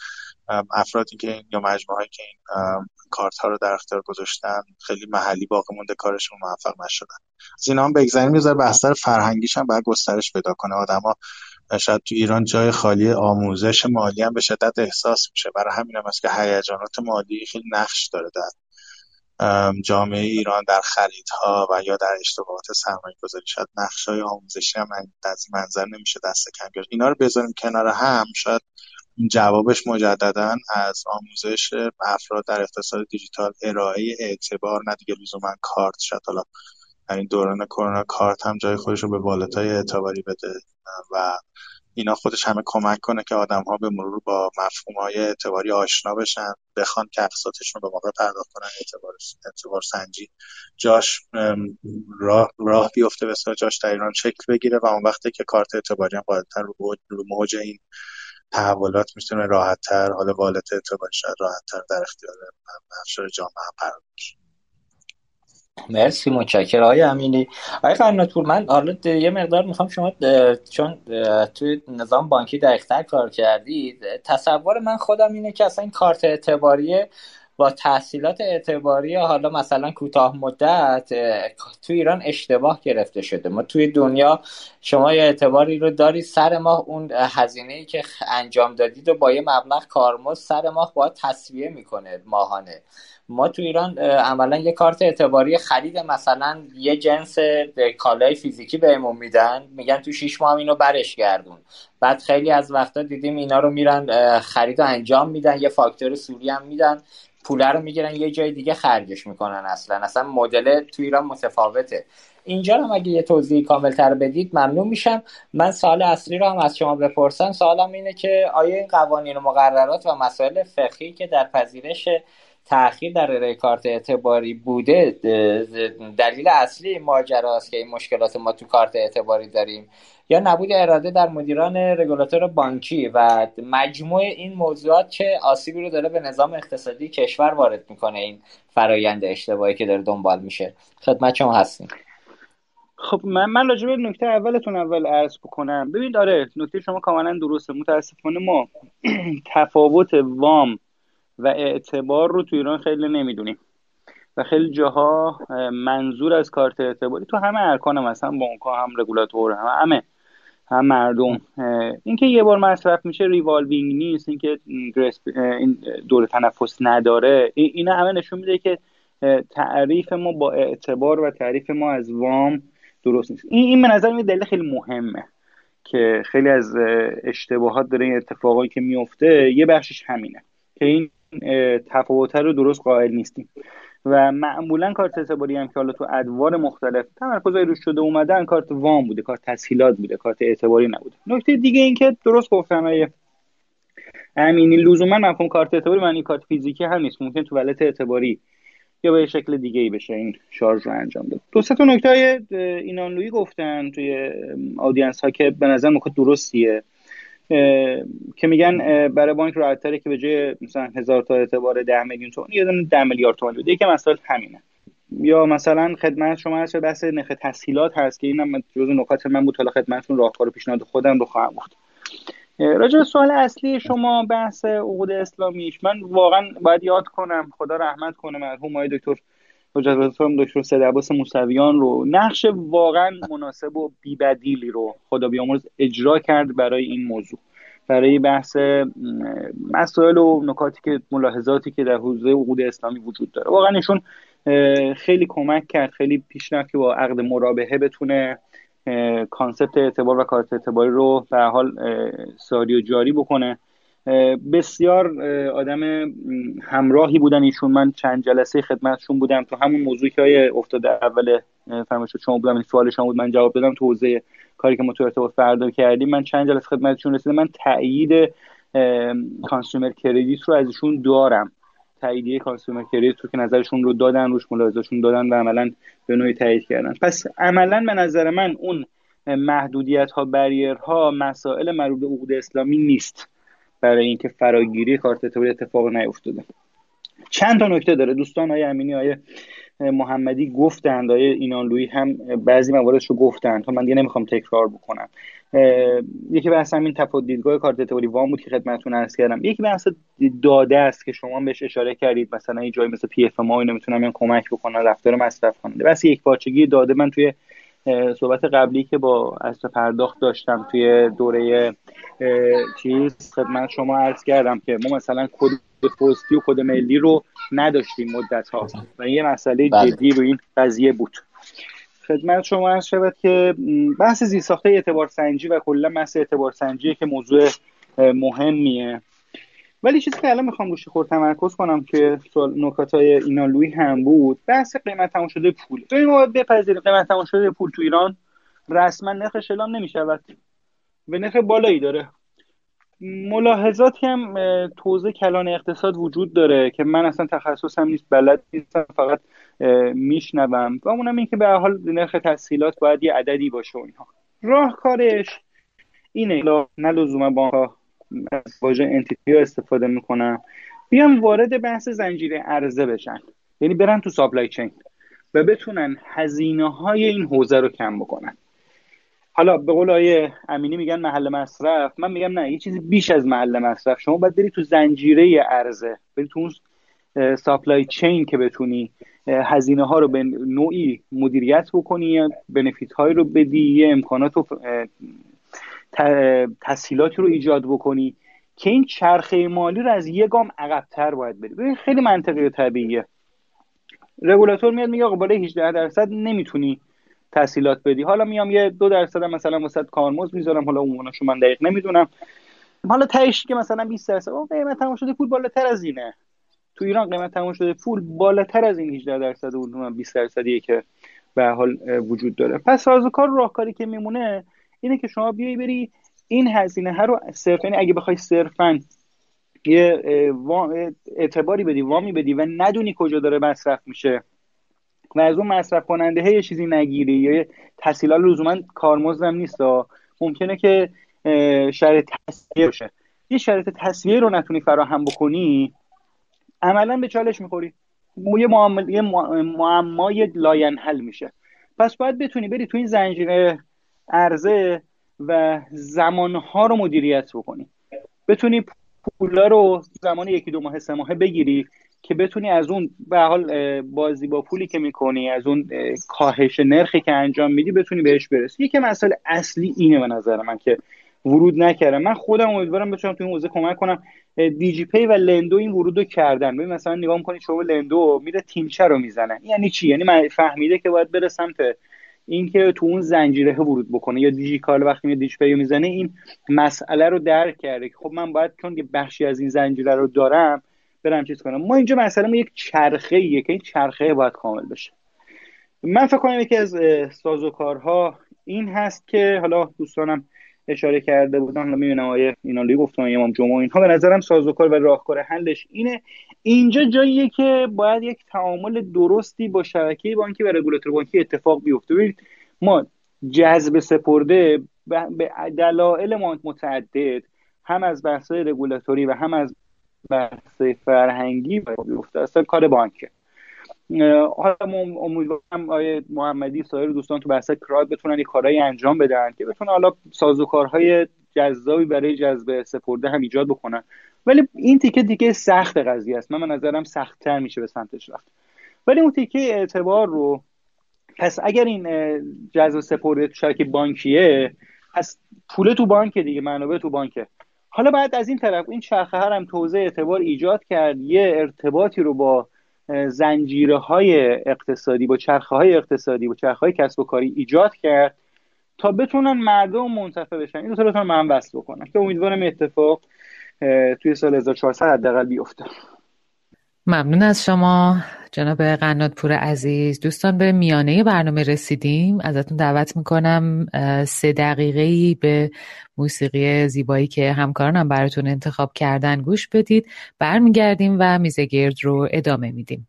افرادی که یا مجموعه که این کارت ها رو در اختیار گذاشتن خیلی محلی باقی مونده کارشون موفق نشدن. از اینا هم بگذاریم یه بستر فرهنگیش هم باید گسترش پیدا کنه. آدما شاید تو ایران جای خالی آموزش مالی هم به شدت احساس میشه. برای همین هم است که هیجانات مالی خیلی نقش داره در جامعه ایران در خریدها و یا در اشتباهات سرمایه گذاری شاید نقش های آموزشی هم از منظر نمیشه دست کم گرفت اینا رو بذاریم کنار هم. شاید جوابش مجددا از آموزش افراد در اقتصاد دیجیتال ارائه اعتبار نه دیگه لزوما کارت. شد حالا در این دوران کرونا کارت هم جای خودش رو به بالاتای اعتباری بده و اینا خودش همه کمک کنه که آدم ها به مرور با مفهوم های اعتباری آشنا بشن بخوان که اقساطشون به موقع پرداخت کنن اعتبار, اعتبار سنجی. جاش راه, راه بیفته به جاش در ایران شکل بگیره و اون وقتی که کارت اعتباری هم رو, موج این تحولات می‌تونه راحت تر حالا والت اعتباری شاید راحت تر در اختیار افشار جامعه قرار مرسی متشکر آقای امینی. آقای قناتپور من حالا یه مقدار می‌خوام شما چون توی نظام بانکی دقیقتر کار کردید. تصور من خودم اینه که اصلا این کارت اعتباریه. با تحصیلات اعتباری حالا مثلا کوتاه مدت تو ایران اشتباه گرفته شده. ما توی دنیا شما یه اعتباری رو داری سر ماه اون هزینه ای که انجام دادید و با یه مبلغ کارمزد سر ماه باید تصویه می‌کنه ماهانه. ما تو ایران عملا یه کارت اعتباری خرید مثلا یه جنس کالای فیزیکی بهمون میدن. میگن تو شیش ماه اینو برش گردون. بعد خیلی از وقتا دیدیم اینا رو میرن خرید و انجام میدن. یه فاکتور سوری هم میدن. پوله رو می‌گیرن یه جای دیگه خرجش می‌کنن اصلا. اصلا مدل تو ایران متفاوته. اینجا هم اگه یه توضیح کامل تر بدید ممنون میشم. من سال اصلی رو هم از شما بپرسم. سوالم اینه که آیا این قوانین و مقررات و مسائل فقهی که در پذیرش تاخیر در ارائه کارت اعتباری بوده دلیل اصلی ماجرا است که این مشکلات ما تو کارت اعتباری داریم. یا نبود اراده در مدیران رگولاتور بانکی و مجموع این موضوعات چه آسیبی رو داره به نظام اقتصادی کشور وارد می‌کنه این فرایند اشتباهی که داره دنبال میشه. خدمت شما هستیم. خب من من راجع به نکته اولتون اول عرض بکنم. ببینید آره نکته شما کاملا درسته. متاسفانه ما تفاوت وام و اعتبار رو تو ایران خیلی نمی‌دونیم و خیلی جاها منظور از کارت اعتباری تو همه ارکان هم مثلا بانک هم رگولاتور هم همه هم مردم. اینکه یه بار مصرف میشه revolving نیست اینکه این دور تنفس نداره. اینا همه نشون میده که تعریف ما با اعتبار و تعریف ما از وام درست نیست. این این به نظر می دلیل خیلی مهمه که خیلی از اشتباهات داره این اتفاقایی که میفته یه بخشش همینه. که این تفاوت رو درست قائل نیستیم. و معمولا کارت اعتباری هم که حالا تو ادوار مختلف تمرکزای روش شده اومدن کارت وام بوده کارت تسهیلات بوده کارت اعتباری نبوده. نکته دیگه این که درست گفتن امینی لزوما مفهوم کارت اعتباری معنی کارت فیزیکی هم نیست. ممکن تو ولت اعتباری یا به شکل دیگه ای بشه این شارژ رو انجام داد. دو سه تا نکته های اینانلویی گفتن توی آدینس ها که به نظر درستیه. که میگن برای بانک راحت که به جای مثلا هزار تا اعتبار ده میلیون تومان یه دونه ده میلیارد تومان بده. یکم مسائل همینه. یا مثلا خدمت شما هست بحث نرخ تسهیلات هست که اینم جزء نکات من بود. حالا خدمتتون راهکار پیشنهاد خودم رو خواهم گفت. راجع به سوال اصلی شما بحث عقود اسلامیش من واقعا باید یاد کنم خدا رحمت کنه مرحوم دکتر حجت دکتر سید عباس موسویان رو. نقش واقعا مناسب و بیبدیلی رو خدا بیامرز اجرا کرد برای این موضوع. برای بحث مسائل و نکاتی که ملاحظاتی که در حوزه عقود اسلامی وجود داره. واقعا ایشون خیلی کمک کرد خیلی پیشنهاد که با عقد مرابحه بتونه concept اعتبار و کارت اعتباری رو به حال ساری و جاری بکنه. بسیار آدم همراهی بودن ایشون. من چند جلسه خدمتشون بودم. تو همون موضوعی که افتاده اول فرمایشات شما بودم این سوال شما بود من جواب دادم تو حوزه کاری که ما تو ارتباط فردا کردیم من چند جلسه خدمتشون رسیدم. من تایید consumer credit رو از ایشون دارم. تاییدیه consumer credit رو که نظرشون رو دادن روش ملاحظهشون دادن و عملا به نوعی تایید کردن. پس عملا به نظر من اون محدودیت ها ها مسائل مربوط به عقود اسلامی نیست. برای اینکه فراگیری کارت اعتباری اتفاق نیفتاده چند تا نکته داره. دوستان آقای امینی آقای محمدی گفتند آقای اینانلوی هم بعضی مواردش رو گفتند. تا من دیگه نمی‌خوام تکرار بکنم. یکی بحث همین تفاوت دیدگاه کارت اعتباری وام بود که خدمتتون عرض کردم. یکی بحث داده است که شما بهش اشاره کردید. مثلا این جایی مثل PFM ها اینو می‌تونم کمک بکنن رفتار مصرف کننده بحث یک پارچگی داده. من توی صحبت قبلی که با اصل پرداخت داشتم توی دوره چیز خدمت شما عرض کردم که ما مثلا کد پستی و کد ملی رو نداشتیم مدت ها و یه مسئله بله. جدی رو این قضیه بود خدمت شما عرض شود که بحث زیرساخته اعتبار سنجی و کلا بحث اعتبار سنجی که موضوع مهمیه ولی چیزی که الان می‌خوام روش خود تمرکز کنم که نکات های اینا لوی هم بود بحث قیمت تمام شده پول. ببین ما بپذیریم قیمت تمام شده پول تو ایران رسما نرخش اعلام نمی‌شود و نرخ بالایی داره. ملاحظاتی هم توزه کلان اقتصاد وجود داره که من اصلا تخصصم نیست بلد نیستم فقط میشنوم و اونم این که به حال نرخ تسهیلات باید یه عددی باشه و اینها. راهکارش اینه نه لزوما بانک از واژه انتیتی ها استفاده می‌کنم بیان وارد بحث زنجیره عرضه بشن. یعنی برن تو سابلای چین و بتونن هزینه های این حوزه رو کم بکنن. حالا به قول آیه امینی میگن محل مصرف. من میگم نه یه چیزی بیش از محل مصرف. شما باید بری تو زنجیره عرضه بری تو اون ساپلای چین که بتونی هزینه ها رو به نوعی مدیریت بکنی بنفیت های رو بدی یه امکانات و تسهیلاتی رو ایجاد بکنی که این چرخه مالی رو از یه گام عقبتر باید بری. خیلی منطقی و طبیعیه. رگولاتور میاد میگه آقا بالای 18 درصد نمی‌تونی تسهیلات بدی. حالا میام یه دو درصد مثلا واسه کارمزد می‌ذارم حالا عنوانشو من دقیق نمی‌دونم. حالا تهش که مثلا 20 درصد قیمت تمام شده پول بالاتر از اینه. تو ایران قیمت تمام شده پول بالاتر از این 18 درصد و 20 درصدیه که به حال وجود داره. پس سازوکار راهکاری که میمونه اینه که شما بیای بری این هزینه ها رو صرفا یعنی اگه بخوای صرفا یه اعتباری بدی وامی بدی و ندونی کجا داره مصرف میشه و از اون مصرف کننده یه چیزی نگیری یا تحصیلات لزوما کارمزدم نیست ممکنه که شرط تصویه باشه. یه شرط تصویه رو نتونی فراهم بکنی عملا به چالش می‌خوری. یه معمای معمای لاینحل میشه. پس باید بتونی بری تو این زنجیره عرضه و زمانها رو مدیریت بکنی. بتونی پولا رو زمان یکی دو ماه سه ماه بگیری که بتونی از اون به حال بازی با پولی که می‌کنی از اون کاهش نرخی که انجام میدی بتونی بهش برسی. یکی مسئله اصلی اینه به نظر من که ورود نکردم. من خودم امیدوارم بتونم تو این حوزه کمک کنم. دیجی پی و لندو این ورود رو کردن. ببین مثلا نگاه می‌کنید شما لندو میره تیمچه رو می‌زنه. یعنی چی؟ یعنی من فهمیده که باید بره سمت اینکه تو اون زنجیره ورود بکنه یا دیجیکال وقتی می دیجی پی می‌زنه این مسئله رو درک کرده که خب من باید چون یه بخشی از این زنجیره رو دارم برم چیز کنم. ما اینجا مثلا ما یک چرخه ایه که این چرخه باید کامل بشه. من فکر کنم یکی از سازوکارها این هست که حالا دوستانم اشاره کرده بودن. حالا می‌بینم آیه اینالی گفتم امام جمعه اینها. به نظرم سازوکار و راهکار حلش اینه اینجا جاییه که باید یک تعامل درستی با شبکه بانکی و رگولاتور بانکی اتفاق بیفته. ببینید ما جذب سپرده به دلایل متعدد هم از بحث‌های رگولاتوری و هم از بحث فرهنگی بیفته. اصلا کار بانکه. حالا امیدوارم آیه محمدی سایر دوستان تو بحث کراد بتونن یه کارهایی انجام بدن که بتونن حالا سازوکارهای جذابی برای جذب سپرده هم ایجاد بکنن. ولی این تیکه دیگه سخت قضیه است. من به نظرم سختتر میشه به سمتش رفت. ولی اون تیکه اعتبار رو پس اگر این جذب سپرده تو شرکت بانکیه پس پول تو بانک دیگه منابع تو بانکه. حالا بعد از این طرف این چرخه هم توزیع اعتبار ایجاد کرد. یه ارتباطی رو با زنجیره های اقتصادی با چرخه های اقتصادی با چرخه های کسب و کاری ایجاد کرد تا بتونن مردم منتفع بشن. این دو تا بتونن من وصل بکنن. که امیدوارم اتفاق توی سال 1400 حداقل بیفته ممنون از شما جناب قناتپور عزیز. دوستان به میانه برنامه رسیدیم. ازتون دعوت می‌کنم سه دقیقه به موسیقی زیبایی که همکارانم براتون انتخاب کردن گوش بدید. برمیگردیم و میزگرد رو ادامه میدیم.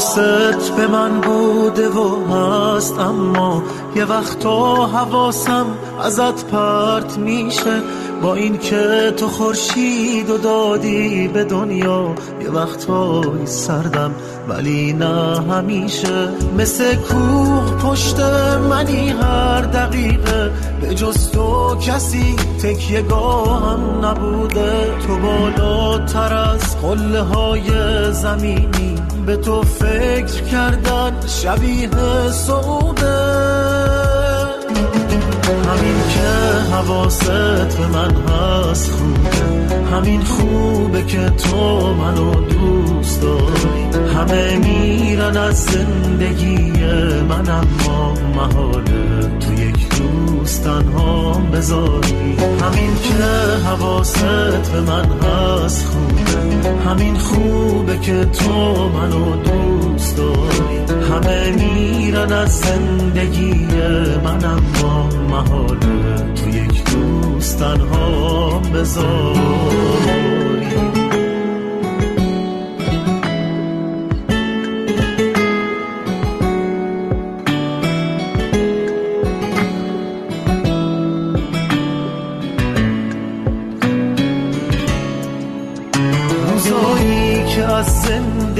حواست به من بوده و هست اما یه وقتا حواسم ازت پرت میشه. با اینکه تو خورشید و دادی به دنیا یه وقتایی سردم ولی نه همیشه. مثل کوه پشت منی هر دقیقه به جز تو کسی تکیه گاهم نبوده. تو بالاتر از قله های زمینی. به تو فکر کردن شبیه سعوده همین که حواست به من هست خوبه. همین خوبه که تو منو دوست داری. همه میرن از زندگی من اما محاله. تو یک روز تنها بذاری. همین که حواست به من هست خوبه. همین خوبه که تو منو دوست داری. همه میرن از زندگی من اما محاله. تو یک روز تنها بذاری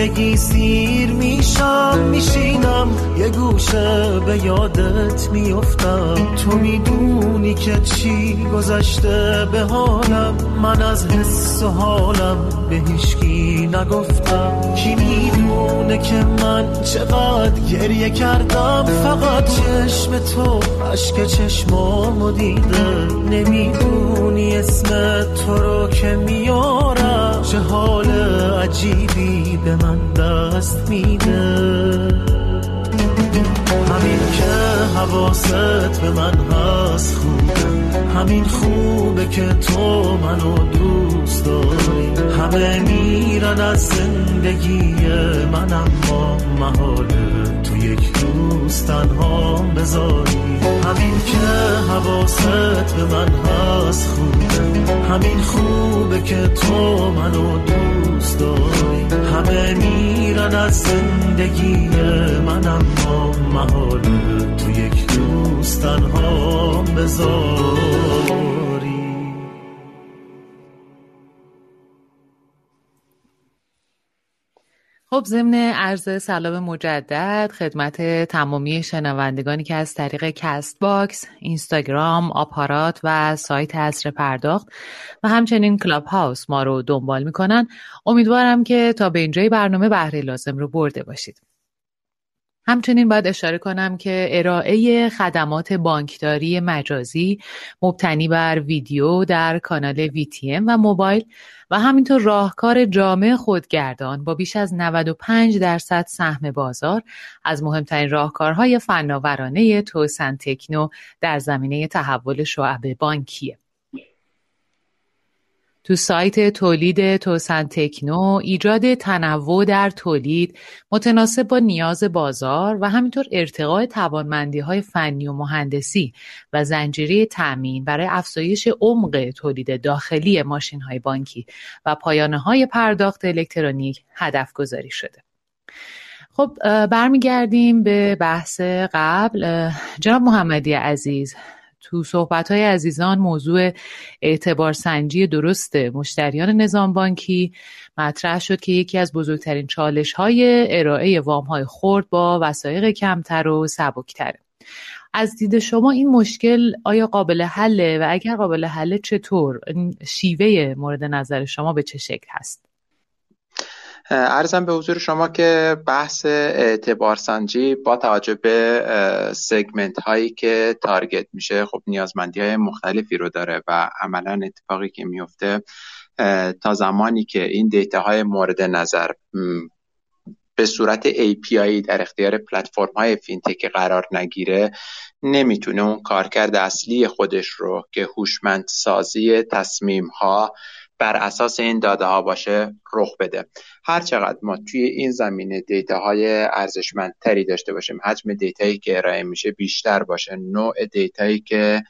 زندگی سیر میشم میشینم. یه گوشه به یادت میفتم تو می‌دونی که چی گذشته به حالم. من از حس و حالم به هیچکی نگفتم. کی می‌دونه که من چقدر گریه کردم؟ فقط چشم تو عشق چشمامو دیده. نمی‌دونی اسم تو رو که میارم. چه حال عجیبی به من دست میده؟ همین که حواست به من هست خوب همین خوبه که تو منو دوست داری. همه میرن از زندگی من اما محاله تو یک دوست تنها بذاری همین که حواست به من هست خوبه. همین خوبه که تو منو دوست داری. همه میرن از زندگی من اما محاله. تو یک دوست تنها بذاری خب ضمن عرض سلام مجدد خدمت تمامی شنوندگانی که از طریق Castbox، اینستاگرام، آپارات و سایت عصر پرداخت و همچنین کلاب هاوس ما رو دنبال می‌کنن امیدوارم که تا به اینجای برنامه بهره لازم رو برده باشید. همچنین باید اشاره کنم که ارائه خدمات بانکداری مجازی مبتنی بر ویدیو در کانال VTM و موبایل و همینطور راهکار جامع خودگردان با بیش از 95 درصد سهم بازار از مهمترین راهکارهای فناورانه توسن تکنو در زمینه تحول شعب بانکیه. تو سایت تولید توسن تکنو ایجاد تنوع در تولید متناسب با نیاز بازار و همینطور ارتقاء های فنی و مهندسی و زنجیره تأمین برای افزایش عمق تولید داخلی های بانکی و های پرداخت الکترونیک هدف گذاری شده. خب برمیگردیم به بحث قبل جناب محمدی عزیز تو صحبت های عزیزان موضوع اعتبار سنجی درست مشتریان نظام بانکی مطرح شد که یکی از بزرگترین چالش های ارائه وام های خورد با وسایق کمتر و سبکتره از دید شما این مشکل آیا قابل حله؟ و اگر قابل حله چطور؟ شیوه مورد نظر شما به چه شکل هست؟ عرضم به حضور شما که بحث اعتبار سنجی با توجه به segment هایی که target میشه خب نیازمندی های مختلفی رو داره و عملا اتفاقی که میفته تا زمانی که این data های مورد نظر به صورت API در اختیار پلتفرم های فینتک قرار نگیره نمی‌تونه اون کارکرد اصلی خودش رو که هوشمند سازی تصمیم ها بر اساس این داده ها باشه رخ بده. هر چقدر ما توی این زمینه data های ارزشمندتری داشته باشیم حجم data یی که ارائه میشه بیشتر باشه نوع data یی که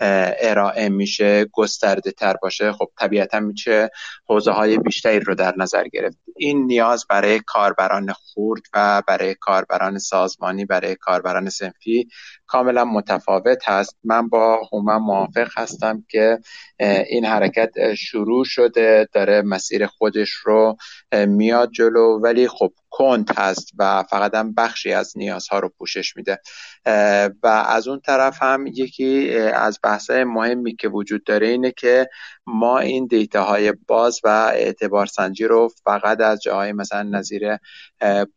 ارائه میشه گسترده تر باشه خب طبیعتا میشه حوزه های بیشتری رو در نظر گرفت. این نیاز برای کاربران خرد و برای کاربران سازمانی برای کاربران صنفی کاملا متفاوت هست. من با هومن موافق هستم که این حرکت شروع شده داره مسیر خودش رو میاد جلو ولی خب کند هست و فقط هم بخشی از نیازها رو پوشش میده. و از اون طرف هم یکی از بحث‌های مهمی که وجود داره اینه که ما این دیتا های باز و اعتبار سنجی رو فقط از جاهای مثلا نظیر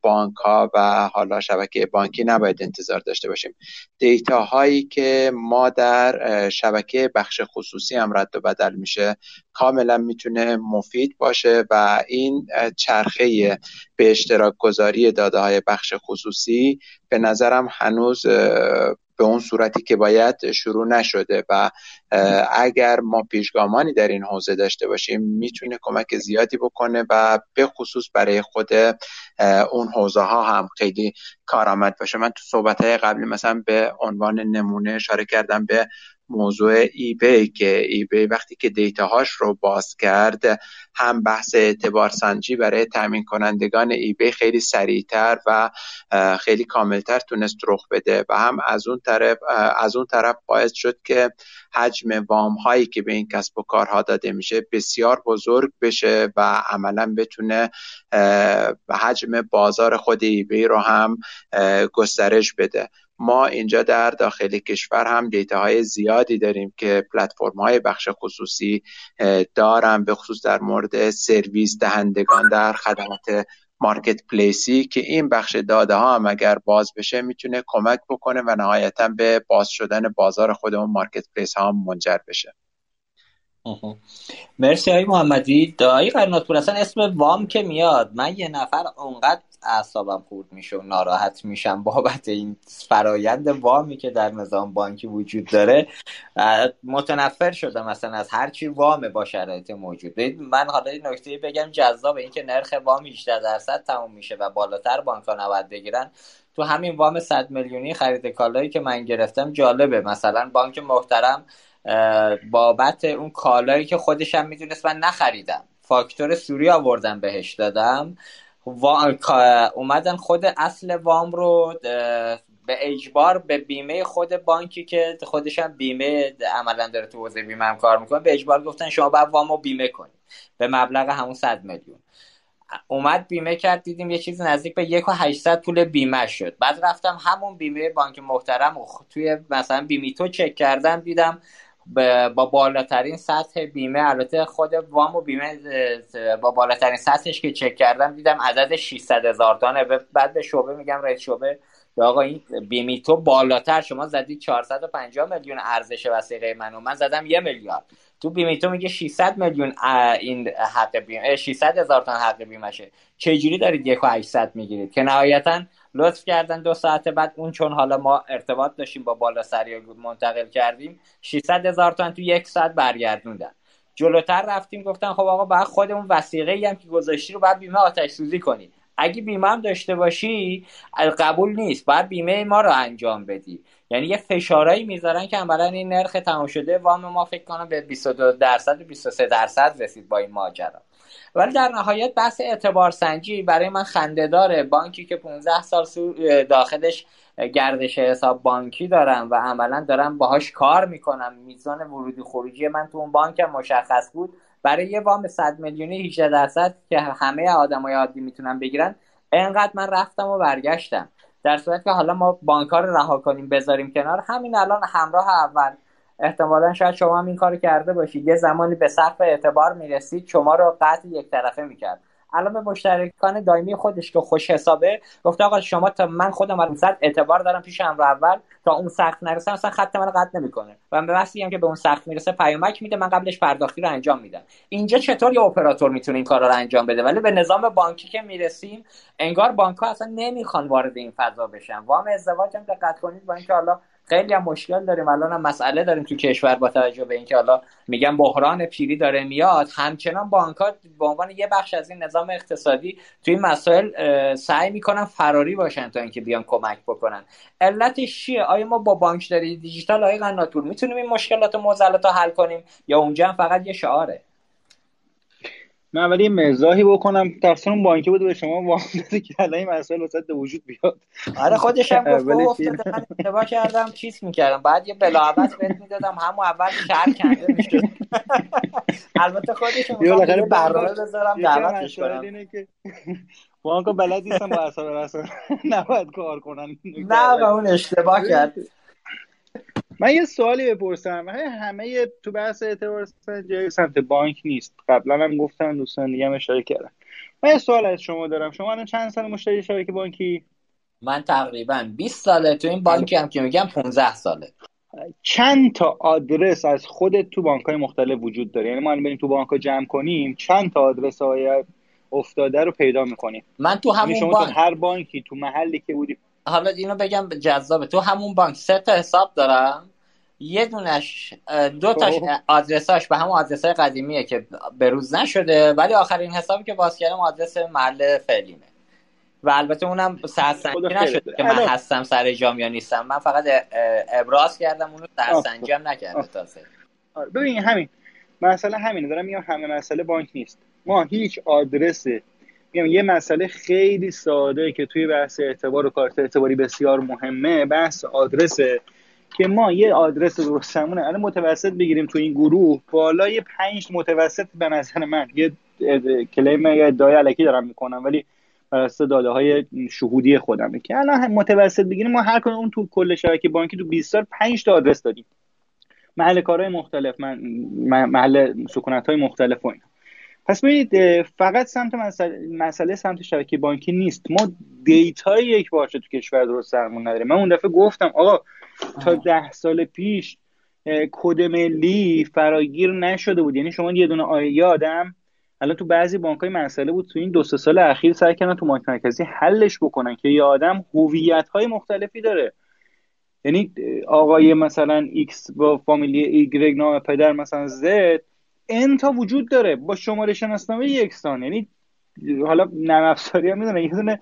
بانک ها و حالا شبکه بانکی نباید انتظار داشته باشیم. دیتا هایی که ما در شبکه بخش خصوصی هم رد و بدل میشه کاملا می‌تونه مفید باشه و این چرخه به اشتراک گذاری داده های بخش خصوصی به نظرم هنوز به اون صورتی که باید شروع نشده و اگر ما پیشگامانی در این حوزه داشته باشیم می‌تونه کمک زیادی بکنه و به خصوص برای خود اون حوزه ها هم خیلی کارآمد باشه. من تو صحبت های قبلی مثلا به عنوان نمونه اشاره کردم به موضوع ای بی که ای بی وقتی که دیتاهاش رو باز کرد هم بحث اعتبار سنجی برای تامین کنندگان ای بی خیلی سریعتر و خیلی کاملتر تونست رخ بده و هم از اون طرف از اون طرف باعث شد که حجم وام هایی که به این کسب و کارها داده میشه بسیار بزرگ بشه و عملا بتونه حجم بازار خود eBay رو هم گسترش بده. ما اینجا در داخل کشور هم data های زیادی داریم که پلتفرم های بخش خصوصی دارن به خصوص در مورد سرویس دهندگان در خدمات marketplace ی که این بخش داده ها هم اگر باز بشه می‌تونه کمک بکنه و نهایتا به باز شدن بازار خودمون marketplace ها منجر بشه. مرسی های محمدی. دایی قرنات پور اصلا اسم وام که میاد؟ من یه نفر اونقدر اعصابم خورد میشه و ناراحت میشم بابت این فرایند وامی که در نظام بانکی وجود داره. متنفر شدم مثلا از هرچی وام با شرایط موجود. من حالا این نکته بگم جذاب این که نرخ وام 18 درصد تموم میشه و بالاتر بانک ها نباید بگیرن. تو همین وام 100 میلیونی خرید کالایی که من گرفتم جالبه. مثلا بانک محترم بابت اون کالایی که خودشم می‌دونست من نخریدم. فاکتور سوری آوردم بهش دادم. اومدن خود اصل وام رو به اجبار به بیمه خود بانکی که خودشم بیمه عملا داره تو حوزه بیمه هم کار می‌کنه به اجبار گفتن شما باید وامو بیمه کنید به مبلغ همون 100 میلیون. اومد بیمه کرد دیدیم یه چیز نزدیک به یک و 800 پول بیمه شد. بعد رفتم همون بیمه بانک محترم توی مثلا بیمیتو چک کردم دیدم با بالاترین سطح بیمه. البته خود وام و بیمه با بالاترین سطحش که چک کردم دیدم عدد 600 هزار تانه. بعد به شعبه میگم رئیس شعبه آقا این بیمی تو بالاتر شما زدید 450 میلیون ارزش وسیقه من و من زدم یه میلیارد. تو بیمی تو میگه 600 میلیون این حق بیمه 600 هزار تا حق بیمشه چه جوری دارید یک و 800 می‌گیرید؟ که نهایتا لطف کردن دو ساعت بعد اون چون حالا ما ارتباط داشتیم با بالا سری منتقل کردیم 600 هزار تومن تو یک ساعت برگردوندن. جلوتر رفتیم گفتن خب آقا باید خودمون وسیقه ای هم که گذاشتی رو باید بیمه آتش سوزی کنی اگه بیمه هم داشته باشی قبول نیست. باید بیمه ما رو انجام بدی. یعنی یه فشارایی می‌ذارن که عملا این نرخ تمام شده وام ما فکر کنم به 22 درصد و 23 درصد رسید با این ماجرا. ولی در نهایت بحث اعتبار سنجی برای من خنده داره. بانکی که 15 سال داخلش گردش حساب بانکی دارم و عملا دارم باهاش کار می‌کنم. میزان ورودی خروجی من تو اون بانکم مشخص بود. برای یه وام 100 میلیونی 18 درصد که همه آدمای عادی می‌تونن بگیرن. انقدر من رفتم و برگشتم. در صورت که حالا ما بانک رو رها کنیم بذاریم کنار. همین الان همراه اول. احتمالا شاید شما هم این کار کرده باشید. یه زمانی به سقف اعتبار می‌رسید شما رو قطع یک طرفه می‌کرد. الان به مشترکان دائمی خودش که خوش حسابه گفته آقا شما تا من خودم الان صد اعتبار دارم پیش امر اول. اون سخت نرسه مثلا خط من قطع نمی‌کنه. و به واسطه هم که به اون سخت می‌رسه پیامک میده من قبلش پرداختی رو انجام میدم. اینجا چطور یه اپراتور می‌تونه این کارا رو انجام بده؟ ولی به نظام بانکی که می‌رسیم انگار بانک ها اصلا نمی‌خوان وارد این فضا بشن. وام ازدواج هم دقت کنید با اینکه حالا خیلی هم مشکل داریم. الان هم مسئله داریم تو کشور با توجه به اینکه حالا میگم بحران پیری داره میاد. همچنان بانک به عنوان یه بخش از این نظام اقتصادی توی این مسائل سعی می‌کنن فراری باشن تا اینکه بیان کمک بکنن. علتش چیه؟ آیا ما با بانکداری دیجیتال آیا قناتور می‌تونیم این مشکلات و معضلات رو حل کنیم یا اونجا هم فقط یه شعاره؟ من اولی مزاحی بکنم. تقصیر اون بانکی بود به شما وام داده که الان این مسائل وسط به وجود بیاد. آره خودش هم گفت افتاده من اشتباه کردم چیز می‌کردم. بعد یه بلاعبت بهت می‌دادم همون اول شهر کنده می‌شد. البته خودش می‌خوام برنامه بذارم دعوتش کنم بانک بلد نیستم با رسول نباید کار کنن. نه اون اشتباه کرد. من یه سوالی بپرسم. همه تو بحث اعتبار سنجی سمت بانک نیست. قبلا هم گفتم دوستان دیگه هم اشاره کردم من یه سوال از شما دارم. شما الان چند سال مشتری شبکه بانکی؟ من تقریبا 20 ساله. تو این بانکی هم که میگم 15 ساله. چند تا آدرس از خودت تو بانک های مختلف وجود داره؟ یعنی ما بریم تو بانک ها جمع کنیم چند تا آدرس های افتاده رو پیدا می‌کنیم؟ من تو یعنی همون شما بانک تو هر بانکی تو محلی که بودی حالا اینو بگم جذابه. تو همون بانک سه تا حساب دارم. یه دونش دو تاش آدرساش به همون آدرس های قدیمیه که بروز نشده ولی آخرین حسابی که باز کردم آدرس محل فعلیمه. و البته اونم سرسنجی نشده که من هستم سر جام یا نیستم. من فقط ابراز کردم اونو سرسنجی هم نکرده تازه. ببین همین. مسئله همینه. دارم میگم همه مسئله بانک نیست. ما هیچ آدرس میگم یه مسئله خیلی ساده که توی بحث اعتبار و کارت اعتباری بسیار مهمه بحث آدرسه که ما یه آدرس درستمونه الان متوسط بگیریم تو این گروه. بالای پنج متوسط به نظر من. یه claim یا ادعای الکی دارم می‌کنم ولی بر اساس داده های شهودی خودمه. که الان متوسط بگیریم ما هر کدوم تو کل شبکه بانکی تو 20 سال 5 تا آدرس دادیم. محل کارهای مختلف من محل سکونت های مختلف و اینا. پس ببینید فقط سمت مسئله, مسئله سمت شبکه بانکی نیست. ما data ی یکپارچه تو کشور درست درمون نداریم. من اون دفعه گفتم آقا تا ده سال پیش کد ملی فراگیر نشده بود. یعنی شما یه دونه ID آدم الان تو بعضی بانک های مسئله بود تو این دو سه سال اخیر سعی کردن تو بانک مرکزی حلش بکنن که یه آدم هویت های مختلفی داره. یعنی آقای مثلا ایکس با فامیلی ایگرگ نام پدر مثلا زد ان تا وجود داره با شماره شناسنامه یکسان یعنی حالا نرم افزاری هم می‌دونه یه دونه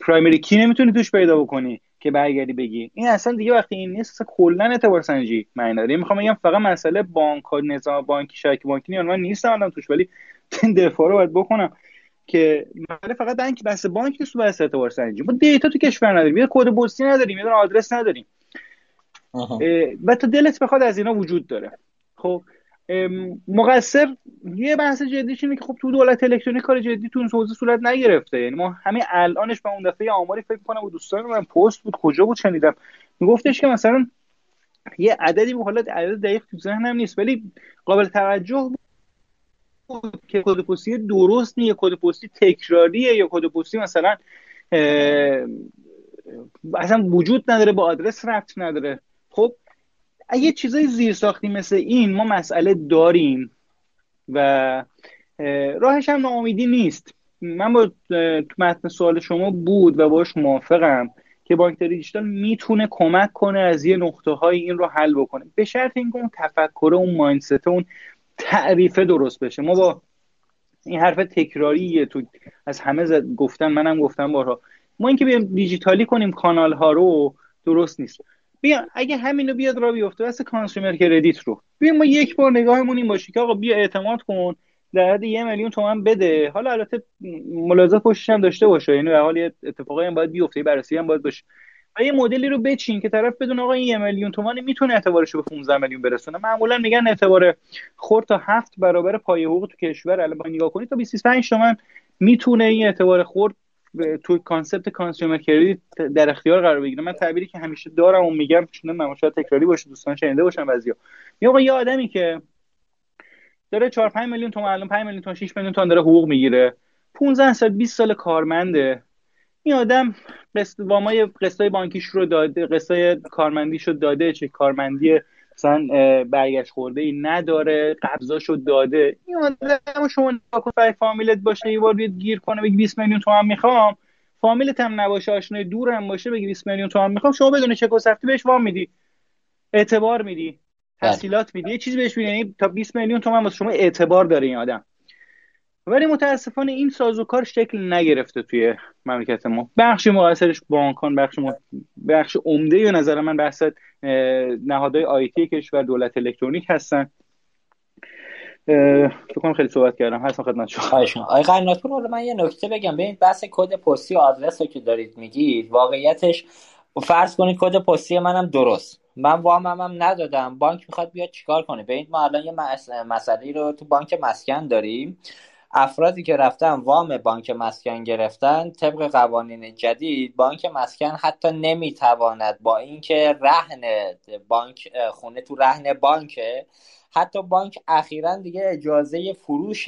primary key نمی‌تونی توش پیدا بکنی. که برگردی بگی. این اصلا دیگه وقتی این نیست کلا اعتبار سنجی معنی داره. می‌خوام بگم فقط مسئله بانک ها نظام بانکی شبکه بانکی من نیستم الان توش ولی این دفاع رو باید بکنم که مسئله فقط بانک بس بانک نیست بس اعتبار سنجی. ما دیتا تو کشور نداریم. یه کد پستی نداریم یه آدرس نداریم. و تا دلت بخواد از اینا وجود داره. خب مقصر یه بحث جدیش اینه که خب تو دولت الکترونیک کار جدی تو اون حوزه صورت نگرفته. یعنی ما همین الانش به اون دفعه آماری فکر کنم و دوستان من پست بود کجا بود شنیدم. میگفتش که مثلا یه عددی به حالت عدد دقیق تو ذهنم نیست ولی قابل توجه بود که کد پستی درست یا کد پستی تکراریه یا کد پستی مثلا اصلا وجود نداره با آدرس ربط نداره. خب اگه چیزای زیر ساختی مثل این ما مسئله داریم و راهش هم ناامیدی نیست. من با تو متن سوال شما بود و باش موافقم که بانک دیجیتال می‌تونه کمک کنه از یه نقطه های این رو حل بکنه. به شرط اینکه اون تفکر اون مایندست اون تعریفه درست بشه. ما با این حرف تکراریه تو از همه زد گفتن منم گفتم بارها. ما اینکه بیایم دیجیتالی کنیم کانال ها رو درست نیست. بیا اگه همینو بیاد را بیفته واسه کانسومر کردیت رو. بیا ما یک بار نگاهمون این باشه که آقا بیا اعتماد کن در حد یه میلیون تومن بده. حالا البته ملاحظه پشتش هم داشته باشه یعنی به حال اتفاقی هم باید بیفته بررسی هم باید باشه. و یه مدلی رو بچین که طرف بدون آقا این یه میلیون تومان می‌تونه اعتبارش رو به 15 میلیون برسونه. معمولا میگن اعتبار خورد تا هفت برابر پای حقوق تو کشور. الان نگاه کنید تا 25 تومن می‌تونه این اعتبار خرد تو concept consumer credit در اختیار قرار بگیره. من تعبیری که همیشه دارم و میگم چون من شاید تکراری باشه دوستان شنیده باشن بعضیا. یا آقا یه آدمی که داره 4 5 میلیون تومان الان 5 میلیون تومان 6 میلیون تومان داره حقوق می‌گیره. 15 سال 20 سال کارمنده. این آدم قسط وامای قسطای بانکیش رو داده قسطای کارمندیش رو داده چه کارمندی مثلا برگشت خورده ای نداره قبضاشو داده. این آدم شما نگاه فامیلت باشه یه بار بیاد گیر کنه بگی 20 میلیون تومان می‌خوام. فامیلت هم نباشه آشنای دور هم باشه بگی 20 میلیون تومان می‌خوام. شما بدون چک و بهش وام میدی. اعتبار میدی بله. تحصیلات میدی. یه چیزی بهش میدی یعنی تا 20 میلیون تومان واسه شما اعتبار داره این آدم. ولی متاسفانه این سازوکار شکل نگرفته توی مملکت ما. بخش مقصرش بانکان بخش م... بخش عمده به نظر من بحث نهادهای آیتی کشور دولت الکترونیک هستن. فکر کنم خیلی صحبت کردم. هستم خدمت شما. آقای قناتپور من یه نکته بگم. ببین بحث کد پستی و آدرس رو که دارید میگید واقعیتش فرض کنید کد پستی منم درست. من وامم هم ندادم. بانک می‌خواد بیاد چیکار کنه؟ ببینید ما الان یه مسئله رو تو بانک مسکن داریم. افرادی که رفتن وام بانک مسکن گرفتن طبق قوانین جدید بانک مسکن حتی نمی‌تواند با اینکه رهن بانک خونه تو رهن بانکه حتی بانک اخیرا دیگه اجازه فروش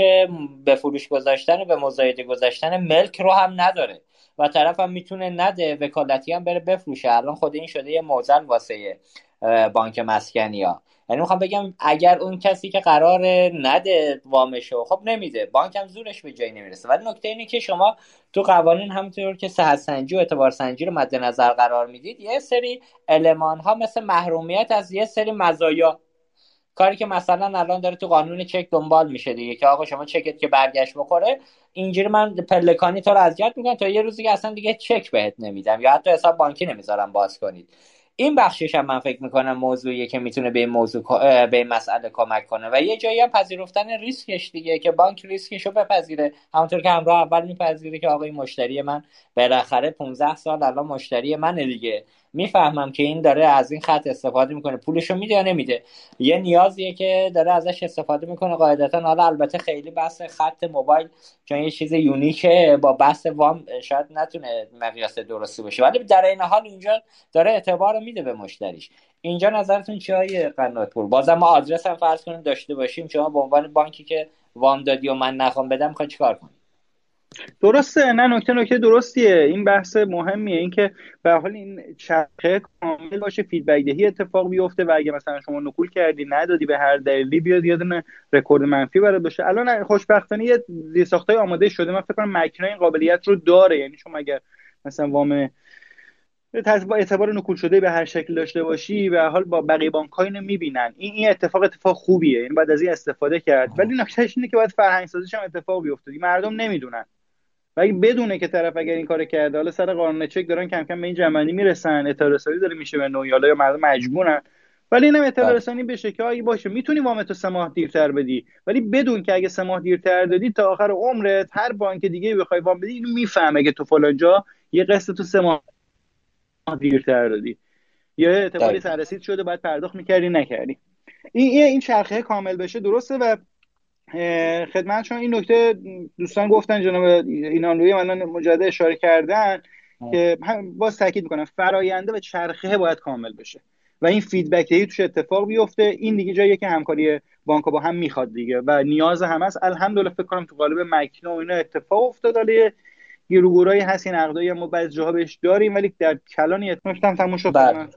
به فروش گذاشتن و به مزایده گذاشتن ملک رو هم نداره. و طرف هم می‌تونه نده وکالتی هم بره بفروشه. الان خود این شده یه موزل واسه بانک مسکنی ها یعنی می‌خوام بگم اگر اون کسی که قرار نده وامشو خب نمیده. بانک هم زورش به جایی نمی‌رسه. ولی نکته اینه که شما تو قوانین همونطور که صحت سنجی و اعتبار سنجی رو مد نظر قرار می‌دید یه سری المان ها مثل محرومیت از یه سری مزایا کاری که مثلا الان داره تو قانون چک دنبال میشه دیگه که آقا شما چکت که برگشت بخوره اینجوری من پلکانی تو رو اذیت می‌کنم تا یه روزی که اصلا دیگه چک بهت نمیدم یا حتی حساب بانکی نمی‌ذارم باز کنید. این بخشش هم من فکر می‌کنم موضوعیه که می‌تونه به این موضوع به این مسئله کمک کنه. و یه جایی هم پذیرفتن ریسکش دیگه که بانک ریسکش رو بپذیره. همونطور که همراه اول میپذیره که آقای مشتری من بالاخره 15 سال الان مشتری منه دیگه. می‌فهمم که این داره از این خط استفاده می‌کنه. پولشو میده یا نمیده. یه نیازیه که داره ازش استفاده می‌کنه. قاعدتا حالا البته خیلی بحث خط موبایل چون یه چیز یونیکه. با بحث وام شاید نتونه مقیاس درستی باشه. ولی در این حال اینجا داره اعتبار میده به مشتریش. اینجا نظرتون چیه های قنات پور؟ بازم ما آدرس هم فرض کنیم داشته باشیم. شما به عنوان بانکی که وام دادی و من نخوام بدم می‌خوای چیکار کنی؟ درسته نه نکته نکته درستیه. این بحث مهمیه. اینکه به حال این چرخه کامل باشه feedback دهی اتفاق بیفته و اگه مثلا شما نکول کردی ندادی به هر دلیلی بیاد یه دونه رکورد منفی برات باشه. الان خوشبختانه یه زیرساختای آماده شده. من فکر کنم این قابلیت رو داره. یعنی شما اگر مثلا وام با اعتبار نکول شده به هر شکل داشته باشی و حال با بقیه بانک ها اینو می‌بینن. این این اتفاق اتفاق خوبیه. یعنی بعد از این استفاده کرد. ولی نکتهش اینه که باید فرهنگ سازیش هم اتفاق بیفته. مردم نمی‌دونن. و اگه بدونه که طرف اگر این کار کرده حالا سر قانون چک دارن کم کم به این جمعنی می‌رسن اطلاع رسانی داره میشه به نوعی حالا یا مردم مجبورن. ولی اینم اطلاع بله. رسانی بشه که آگه باشه می‌تونی وام تو سه ماه دیرتر بدی. ولی بدون که اگه سه ماه دیرتر دادی تا آخر عمرت هر بانک دیگه بخوای وام بدی اینو می‌فهمه که تو فلان جا یه قسط تو سه ماه دیرتر دادی. یا اعتباری سررسید شده باید پرداخت می‌کردی نکردی. این این چرخه کامل بشه درسته و خدمت شما. این نکته دوستان گفتن جناب اینانلوی من مجدد اشاره کردن که باز تاکید می‌کنم فراینده و چرخه باید کامل بشه و این فیدبک توش اتفاق بیفته. این دیگه جاییه که همکاری بانک با هم می‌خواد دیگه و نیاز هم هست. الحمدلله فکر کنم تو قالب مکنه و اینا اتفاق افتاد. ولی گیروگورایی هست این عقدایی ما بعضی جاها بهش داریم ولی در کلانی اتمام تموم شد. بله.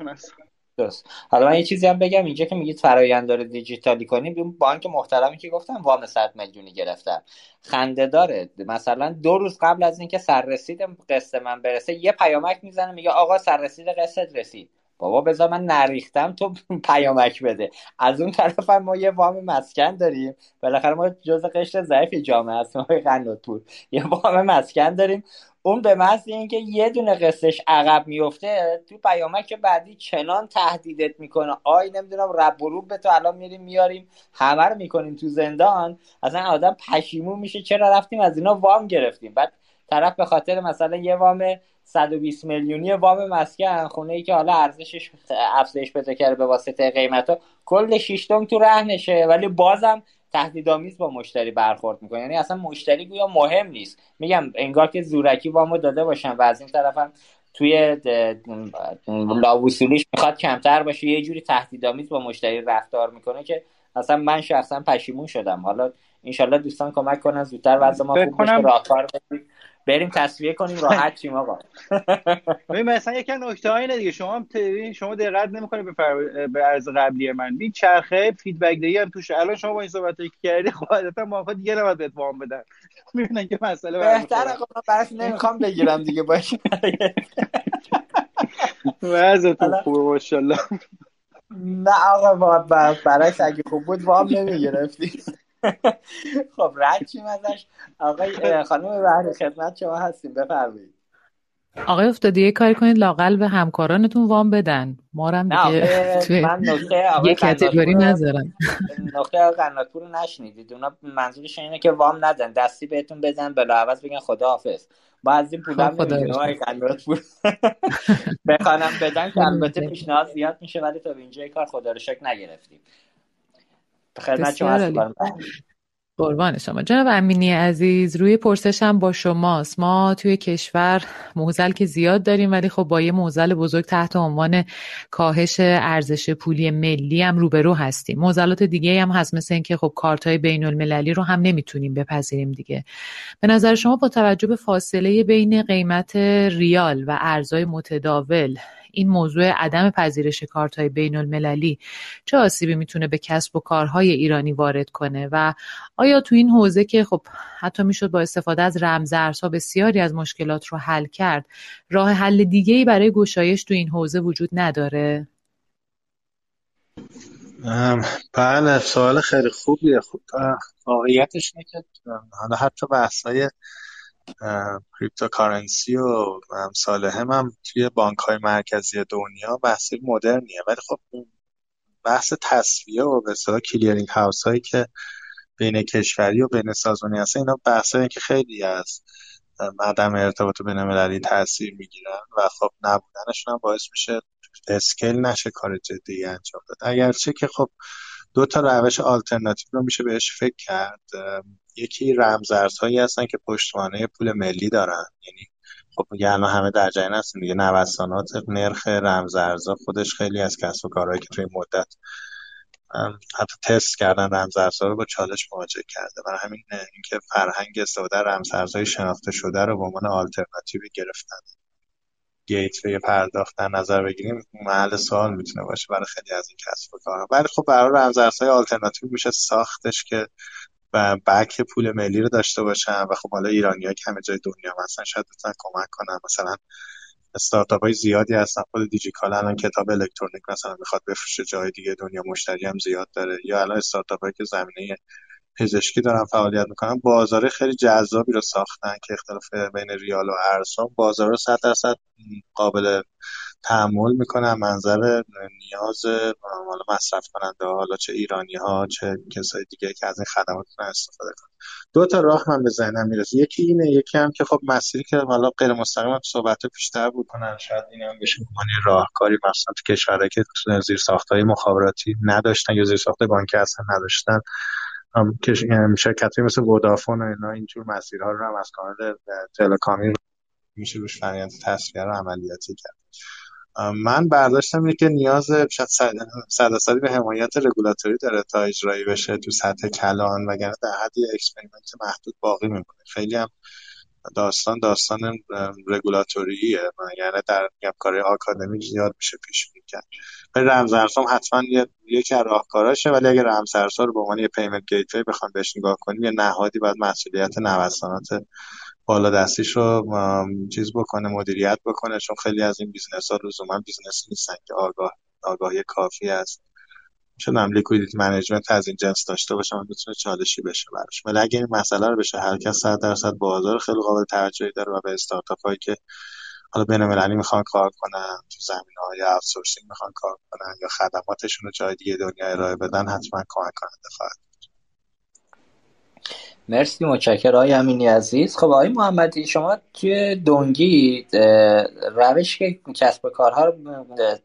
درست. حالا من یه چیزی هم بگم. اینجا که میگید فرایند داره دیجیتالی کنیم اون بانک محترمی که گفتم وام 100 میلیونی گرفتن خنده داره. مثلا دو روز قبل از اینکه سررسید قسط من برسه یه پیامک می‌زنه میگه آقا سررسید قسط رسید. بابا بذار من نریختم تو پیامک بده. از اون طرف هم ما یه وام مسکن داریم. بالاخره ما جز قشر ضعیف جامعه هستیم قنات پور یه وام مسکن داریم. اون به محض اینکه یه دونه قصهش عقب میفته تو پیامک بعدی چنان تهدیدت می‌کنه. آی نمی‌دونم رب و به تو الان میریم میاریم همه رو می‌کنیم تو زندان. اصلا آدم پشیمون میشه. چرا رفتیم؟ از اینا وام گرفتیم. بعد طرف به خاطر مثلا یه وام 120 میلیونی وام مسکن خونه ای که حالا ارزشش افزایش پیدا کرده به واسطه قیمت ها کل شیشتم تو رهنشه. ولی بازم تهدیدآمیز با مشتری برخورد می‌کنه. یعنی اصلا مشتری گویا مهم نیست. میگم انگار که زورکی وامو داده باشن و از این طرفم توی لاوصولیش می‌خواد کمتر باشه. یه جوری تهدیدآمیز با مشتری رفتار می‌کنه که اصلا من شخصا پشیمون شدم. حالا انشالله دوستان کمک کنن زودتر وضع ما خوب بشه راهکار بریم تصویه کنیم راحت چیم آقا. ببین مثلا یکی نکته اینه دیگه. شما شما دقت نمی‌کنید به فر... به عرض قبلی من. بی چرخه فیدبک دهی هم توش الان شما با این صحبت کردی خودت ما خود دیگه نباید بهت وام بدن. می‌بینن که مسئله بهتر آقا براش نمی‌خوام بگیرم دیگه باشه. وضعتون خوبه ماشاءالله. نه آقا برای اگه خوب بود وام نمی‌گرفتی. خب رد چیم ازش. آقای خانم بحر خدمت شما هستیم. بفرمایید. آقای افتادی یه کاری کنید لاقل به همکارانتون وام بدن. ما هم دیگه توی یه کتگوری نذارم. نقطه قناتپور رو نشنیدید. اونا منظورش اینه که وام ندن. دستی بهتون بزن بلا عوض بگن خدا حافظ با از این پول هم قناتپور بخوانم بدن که البته پیشنهاد زیاد میشه ولی تا به اینجا کار خدا رو شکر نگرفتیم. خدمت شما هستم. قربان شما. جناب امینی عزیز روی پرسشم با شماست. ما توی کشور موزل که زیاد داریم ولی خب با یه موزل بزرگ تحت عنوان کاهش ارزش پولی ملی هم روبرو هستیم. موزلات دیگه هم هست مثل اینکه خب کارت های بین المللی رو هم نمی‌تونیم بپذیریم دیگه. به نظر شما با توجه به فاصله بین قیمت ریال و ارزهای متداول این موضوع عدم پذیرش کارت‌های بین المللی چه آسیبی می‌تونه به کسب و کارهای ایرانی وارد کنه و آیا تو این حوزه که خب حتی می‌شد با استفاده از رمزارزها بسیاری از مشکلات رو حل کرد راه حل دیگه ای برای گشایش تو این حوزه وجود نداره؟ بله سوال خیلی خوبیه. خوب واقعیتش که حالا حتی بحثای cryptocurrency و امثال هم, هم توی بانک های مرکزی دنیا بحث مدرنیه. ولی خب بحث تسویه و به اصطلاح clearing house هایی که بین کشوری و بین سازمانی هست اینا بحث که خیلی از عدم ارتباط بین المللی تاثیر می‌گیرن و خب نبودنشون هم باعث میشه scale نشه کار جدی انجام داد. اگرچه که خب دو تا روش آلترناتیو رو میشه بهش فکر کرد یکی رمزارزهایی هستن که پشتوانه پول ملی دارن. یعنی خب میگه الان همه در جریان هستن دیگه. نوسانات نرخ رمزارزها خودش خیلی از کسب و کارهایی که توی مدت حتی تست کردن رمزارزها رو با چالش مواجه کرده. برای همین اینکه فرهنگ استفاده رمزارزهای شناخته شده رو به عنوان آلترناتیوی گرفتن. گیتوی پرداخت در نظر بگیریم محل سوال می‌تونه باشه برای خیلی از این کسب و کارها. ولی خب برای رمزارزهای آلترناتیو میشه ساختش که و بک پول ملی رو داشته باشن و خب حالا ایرانی ها که همه جای دنیا مثلا شاید بتونن کمک کنن. مثلا استارتاپ های زیادی هستن. خود دیجیکال الان کتاب الکترونیک مثلا می‌خواد بفروشه جای دیگه دنیا مشتری هم زیاد داره. یا الان استارتاپ هایی که زمینه پزشکی دارن فعالیت می‌کنن بازار خیلی جذابی رو ساختن که اختلاف بین ریال و ارزها بازار رو صد درصد قابل تحمل می‌کنن منظر نیاز حالا مصرف کننده حالا چه ایرانی ها چه کسای دیگه که از این خدمات استفاده کنن. دو تا راه من به ذهنم می‌رسه. یکی اینه یکی هم که خب مسیری که حالا غیر مستقیم هم صحبت بیشتر بود کنن شاید این هم بشه عنوان راهکاری مثلا تو کشورهایی که زیر ساختای مخابراتی نداشتن یا زیر ساخت بانکی اصلا نداشتن. یعنی شرکتی مثل ودافون و اینا اینجور مسیرها رو هم از کانال تلکامی میشه روش فریانت تصفیه رو عملیاتی کرد. من برداشتم اینه که نیاز صد به حمایت رگولاتوری داره تا اجرایی بشه تو سطح کلان وگرنه در حد experiment محدود باقی میمونه. خیلی هم داستان داستان رگولاتوریه یعنی در کار آکادمیک زیاد میشه پیش می‌کرد ولی رمزارزها حتما یکی از راهکاراشه ولی اگه رمزارزها رو به عنوان یه payment gateway بخوام بهش نگاه کنیم یه نهادی باید مسئولیت نوسانات بالا دستیش رو چیز بکنه مدیریت بکنه چون خیلی از این business ها لزوما business نیستن که آگاه آگاهی کافی است. چون هم liquidity management از این جنس داشته باشه من می‌تونه چالشی بشه براش. ولی اگه این مسئله رو بشه هر کس 100 درصد بازار خیلی قابل توجهی داره و به استارتاپ هایی که حالا بین المللی می‌خوان کار کنن تو زمین های outsourcing می‌خوان کار کنن یا خدماتشون رو جای دیگه دنیا ارائه بدن حتما کمک کننده خواهد مرسی متشکرم. آقای امینی عزیز. خب آقای محمدی شما توی دونگی روش که کسب و کارها رو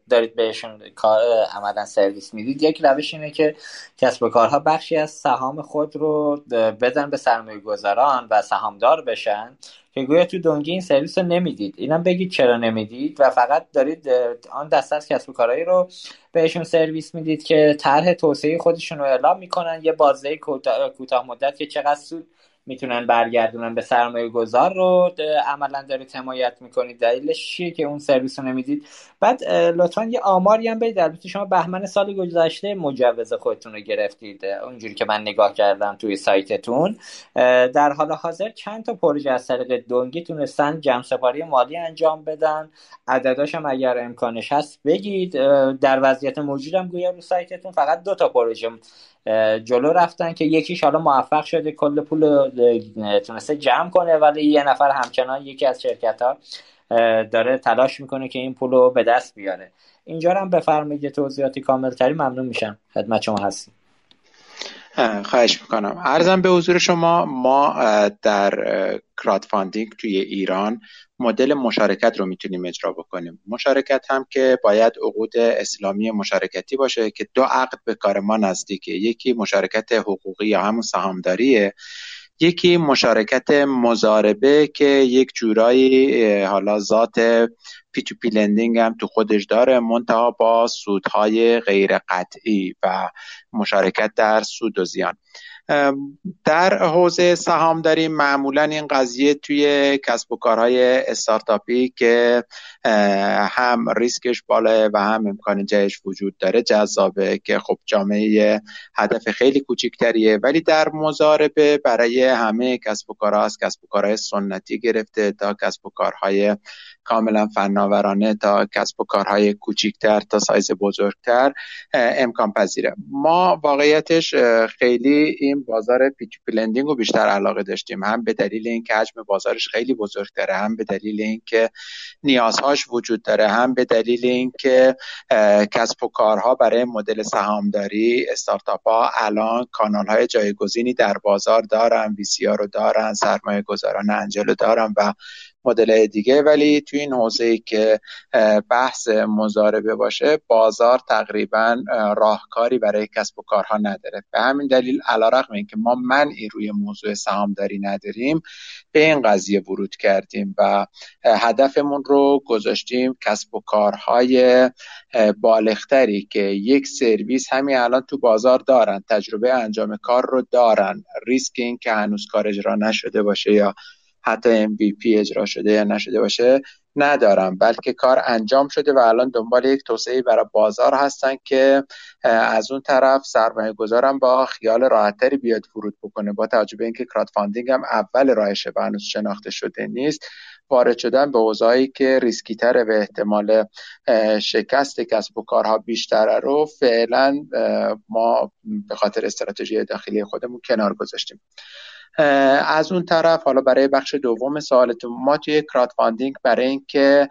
دارید بهشون کار عملا سرویس می‌دید یک روش اینه که کسب و کارها بخشی از سهام خود رو بدن به سرمایه گذاران و سهامدار بشن. که گویا تو دونگی این سرویس رو نمی‌دید. اینم بگید چرا نمی‌دید و فقط دارید آن دست از کسب و کارهایی رو بهشون سرویس می‌دید که طرح توسعه خودشون رو اعلام می‌کنن. یه بازه کوتاه مدت که چقدر سود می‌تونن برگردونن به سرمایه گذار رو. عملا دارید حمایت می‌کنید. دلیلش چیه که اون سرویس رو نمی‌دید؟ بعد لطفا یه آماری هم بدید. البته شما بهمن سال گذشته مجوز خودتون رو گرفتید. اونجوری که من نگاه کردم توی سایتتون. در حال حاضر چند تا پروژه از طریق دونگی تونستن جمع سپاری مالی انجام بدن. عدداش هم اگر امکانش هست بگید. در وضعیت موجودم گویا رو سایتتون. فقط دو تا پروژه جلو رفتن که یکیش حالا موفق شده کل پول تونسته جمع کنه ولی یه نفر همچنان یکی از شرکت ها داره تلاش می‌کنه که این پول رو به دست بیاره. اینجا هم بفرمایید توضیحاتی کامل تری ممنون میشم. خدمت شما هستیم. خواهش می‌کنم. عرضم به حضور شما ما در crowdfunding توی ایران مدل مشارکت رو می‌تونیم اجرا بکنیم. مشارکت هم که باید عقود اسلامی مشارکتی باشه که دو عقد به کار ما نزدیکه. یکی مشارکت حقوقی یا همون سهامداریه. یکی مشارکت مضاربه که یک جورایی حالا ذات P2P lending هم تو خودش داره منتها با سودهای غیر قطعی و مشارکت در سود و زیان. در حوزه سهامداری معمولا این قضیه توی کسب و کارهای استارتاپی که هم ریسکش بالا و هم امکان جهش وجود داره جذابه که خب جامعه هدف خیلی کوچکتریه ولی در مضاربه برای همه کسب و کارها از کسب و کارهای سنتی گرفته تا کسب و کارهای کاملا فناورانه تا کسب و کارهای کوچیکتر تا سایز بزرگتر امکان پذیره. ما واقعیتش خیلی این بازار P2P lending رو بیشتر علاقه داشتیم. هم به دلیل اینکه حجم بازارش خیلی بزرگتره هم به دلیل اینکه نیازهاش وجود داره هم به دلیل اینکه کسب و کارها برای مدل سهامداری استارتاپ ها الان کانال های جایگزینی در بازار دارن وی رو دارن سرمایه گذاران انجل دارن و مدل دیگه ولی توی این حوزه ای که بحث مزاربه باشه بازار تقریبا راهکاری برای کسب و کارها نداره. به همین دلیل علیرغم اینکه ما منعی روی موضوع سهامداری نداریم به این قضیه ورود کردیم و هدفمون رو گذاشتیم کسب و کارهای بالغتری که یک سرویس همین الان تو بازار دارن تجربه انجام کار رو دارن. ریسک این که هنوز کار اجرا نشده باشه یا حتی MVP اجرا شده یا نشده باشه ندارم. بلکه کار انجام شده و الان دنبال یک توسعه برای بازار هستن که از اون طرف سرمایه گذارم با خیال راحتتری بیاد ورود بکنه. با توجه به اینکه crowdfunding هم اول راهشه و هنوز شناخته شده نیست وارد شدن به اوضاعی که ریسکی تره و احتمال شکست کسب و کارها بیشتره رو فعلا ما به خاطر استراتژی داخلی خودمون کنار گذاشتیم. از اون طرف حالا برای بخش دوم سوالتون ما توی crowdfunding برای اینکه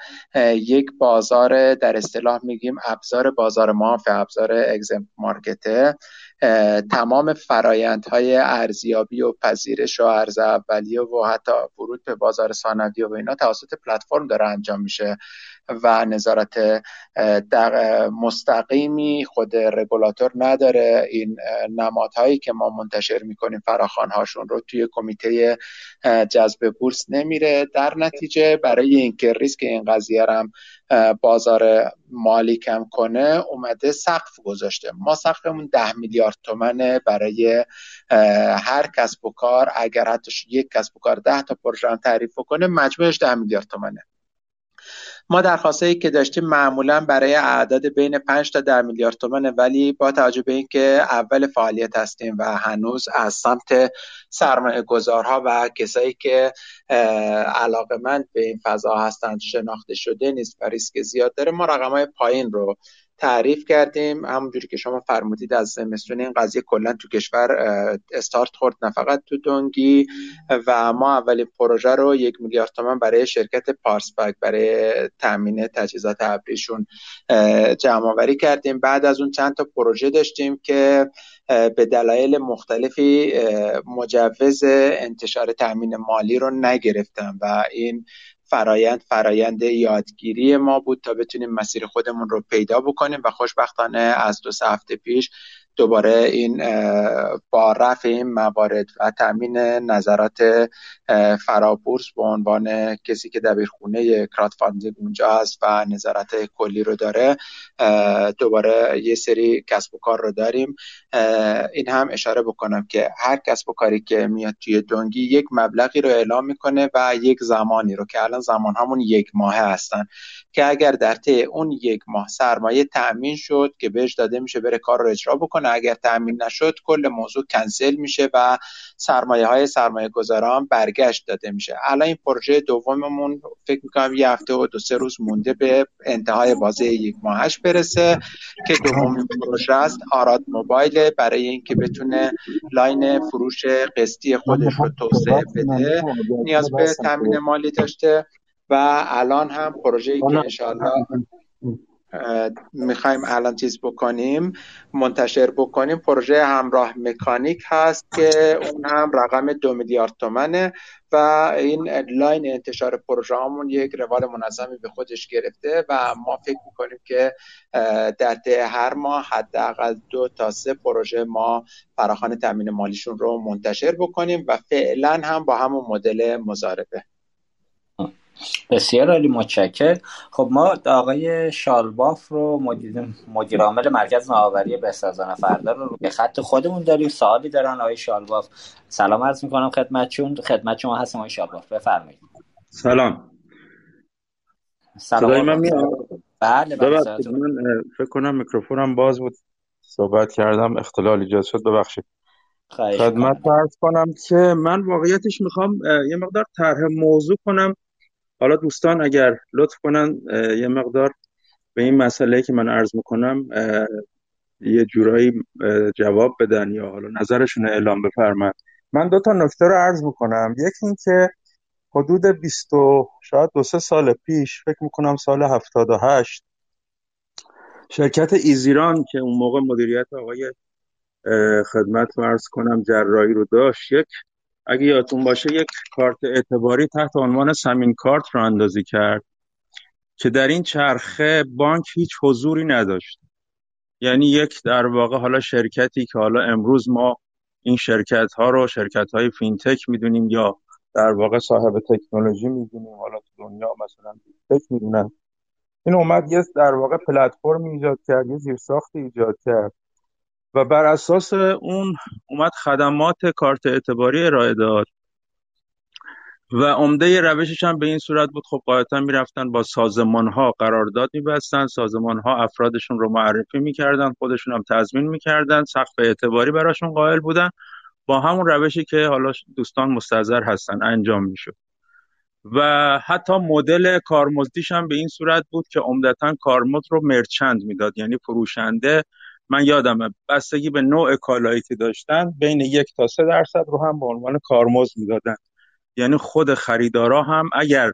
یک بازار در اصطلاح میگیم ابزار بازار معاف ابزار exempt market ه تمام فرایندهای ارزیابی و پذیرش و عرضه اولیه و حتی ورود به بازار ثانویه و اینا توسط پلتفرم داره انجام میشه. و نظارت مستقیمی خود رگولاتور نداره. این نمادهایی که ما منتشر می‌کنیم فراخانهاشون رو توی کمیته جذب بورس نمیره. در نتیجه برای اینکه ریسک این قضیه هم بازار مالی کم کنه اومده سقف گذاشته. ما سقفمون ده میلیارد تومنه برای هر کسب و کار. اگر حتی یک کسب و کار ده تا پروژه تعریف کنه مجموعش ده میلیارد تومنه. ما درخواستایی که داشتیم معمولا برای اعداد بین 5 تا 10 میلیارد تومنه ولی با توجه به اینکه اول فعالیت هستیم و هنوز از سمت سرمایه گذارها و کسایی که علاقه من به این فضا هستند شناخته شده نیست و ریسک زیاد داره ما رقم های پایین رو تعریف کردیم. همونجوری که شما فرمودید از زمستون این قضیه کلا تو کشور استارت خورد نه فقط تو دونگی و ما اولین پروژه رو یک میلیارد تومن برای شرکت پارسپک برای تامین تجهیزات ابریشون جمع آوری کردیم. بعد از اون چند تا پروژه داشتیم که به دلایل مختلفی مجوز انتشار تامین مالی رو نگرفتن. و این فرایند فرایند یادگیری ما بود تا بتونیم مسیر خودمون رو پیدا بکنیم و خوشبختانه از دو سه هفته پیش دوباره این با رفع این موارد و تامین نظرات فرابورس به عنوان کسی که دبیرخونه crowdfunding اونجا هست و نظرات کلی رو داره دوباره یه سری کسب و کار رو داریم. این هم اشاره بکنم که هر کسب و کاری که میاد توی دونگی یک مبلغی رو اعلام می‌کنه و یک زمانی رو که الان زمان همون یک ماه هستن. که اگر در طی اون یک ماه سرمایه تأمین شد که بهش داده میشه بره کار رو اجرا بکنه اگر تأمین نشد کل موضوع کنسل میشه و سرمایه های سرمایه گذاران برگشت داده میشه. الان این پروژه دوممون فکر می‌کنم یه هفته و دو سه روز مونده به انتهای بازه یک ماهش برسه که دومین پروژه است آراد موبایل برای اینکه بتونه لاین فروش قسطی خودش رو توسعه بده. نیاز به تامین مالی داشته. و الان هم پروژه ای که انشاءالله می‌خوایم الان چیز بکنیم منتشر بکنیم پروژه همراه مکانیک هست که اون هم رقم دو میلیارد تومنه و این لاین انتشار پروژه همون یک روال منظمی به خودش گرفته و ما فکر می‌کنیم که در طی هر ماه حداقل دو تا سه پروژه ما فراخوان تامین مالیشون رو منتشر بکنیم و فعلا هم با همون مدل مزاربه بسیار عالی متشکر خب ما آقای شالباف رو مدیر عامل مرکز نوآوری بسازان فردا رو به خط خودمون داریم. سوالی دارن آقای شالباف. سلام عرض می‌کنم خدمتتون. خدمت شما هستم آقای شالباف. بفرمایید. سلام. سلام من بله بله من فکر کنم میکروفونم باز بود. صحبت کردم اختلال ایجاد شد. ببخشید. خدمت عرض کنم که من واقعیتش می‌خوام یه مقدار طرح موضوع کنم. حالا دوستان اگر لطف کنن یه مقدار به این مسئله که من عرض می‌کنم یه جورایی جواب بدن یا حالا نظرشون اعلام بفرمند من دو تا نکته رو عرض می‌کنم. یکی این که حدود 20 شاید دو سه سال پیش فکر می‌کنم سال 78 شرکت ایزیران که اون موقع مدیریت آقای خدمت عرض کنم جرایی رو داشت یک اگه یادتون باشه یک کارت اعتباری تحت عنوان سمین کارت راه اندازی کرد که در این چرخه بانک هیچ حضوری نداشت. یعنی یک در واقع حالا شرکتی که حالا امروز ما این شرکت ها رو شرکت های فینتک می‌دونیم یا در واقع صاحب تکنولوژی می‌دونیم حالا تو دنیا مثلا فینتک می‌دونن. این اومد یه در واقع پلتفرم ایجاد کرد یه زیرساخت ایجاد کرد. و بر اساس اون اومد خدمات کارت اعتباری ارائه داد. و عمده روشش هم به این صورت بود خب قاعدتا می‌رفتن با سازمان ها قرارداد میبستن سازمان ها افرادشون رو معرفی می‌کردن خودشون هم تضمین می‌کردن سقف اعتباری براشون قائل بودن. با همون روشی که حالا دوستان مستظر هستن انجام می‌شد. و حتی مدل کارمزدیش هم به این صورت بود که عمدتا کارمزد رو مرچند می‌داد یعنی فروشنده من یادمه بستگی به نوع کالایی که داشتن بین یک تا سه درصد رو هم به عنوان کارمزد می‌دادن. یعنی خود خریدارا هم اگر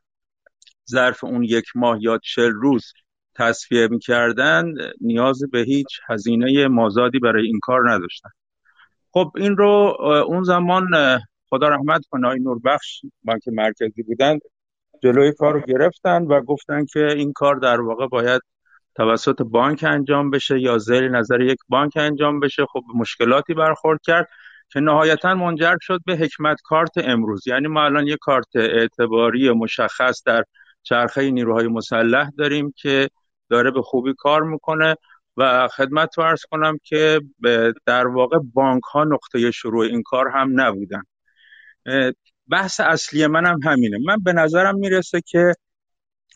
ظرف اون یک ماه یا چل روز تصفیه می‌کردن نیاز به هیچ هزینه مازادی برای این کار نداشتن. خب این رو اون زمان خدا رحمت کنه آقای نوربخش بانک مرکزی بودن جلوی کار رو گرفتن و گفتن که این کار در واقع باید توسط بانک انجام بشه یا زیر نظر یک بانک انجام بشه خب مشکلاتی برخورد کرد که نهایتا منجر شد به حکمت کارت امروز. یعنی ما الان یک کارت اعتباری مشخص در چرخه نیروهای مسلح داریم که داره به خوبی کار می‌کنه و خدمت رو ارز کنم که در واقع بانک ها نقطه شروع این کار هم نبودن. بحث اصلی منم هم همینه. من به نظرم می‌رسه که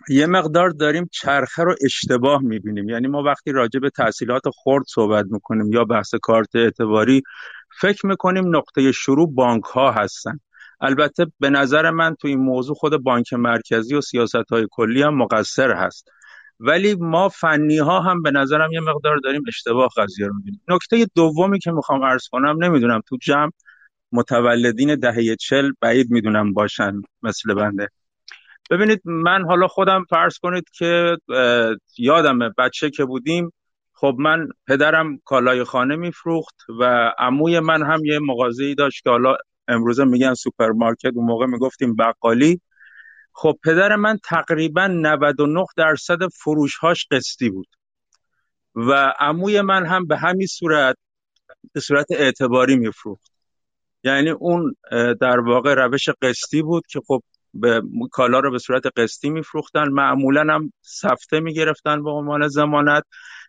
یه مقدار داریم چرخه رو اشتباه می‌بینیم. یعنی ما وقتی راجع به تحصیلات خرد صحبت می‌کنیم یا بحث کارت اعتباری فکر می‌کنیم نقطه شروع بانک ها هستن. البته به نظر من تو این موضوع خود بانک مرکزی و سیاست های کلی هم مقصر هست. ولی ما فنی ها هم به نظرم یه مقدار داریم اشتباه قضیه رو می‌بینیم. نکته دومی که می‌خوام عرض کنم نمی‌دونم تو جمع متولدین دهه چل بعید می‌دونم باشن مثل بنده. ببینید من حالا خودم فرض کنید که یادم بچه که بودیم خب من پدرم کالای خانه میفروخت و عموی من هم یه مغازه‌ای داشت که حالا امروزه میگن سوپرمارکت اون موقع می‌گفتیم بقالی. خب پدر من تقریبا 99 درصد فروشهاش قسطی بود و عموی من هم به همین صورت به صورت اعتباری میفروخت. یعنی اون در واقع روش قسطی بود که خب به کالا رو به صورت قسطی میفروختن. معمولا هم سفته می‌گرفتن به عنوان زمانت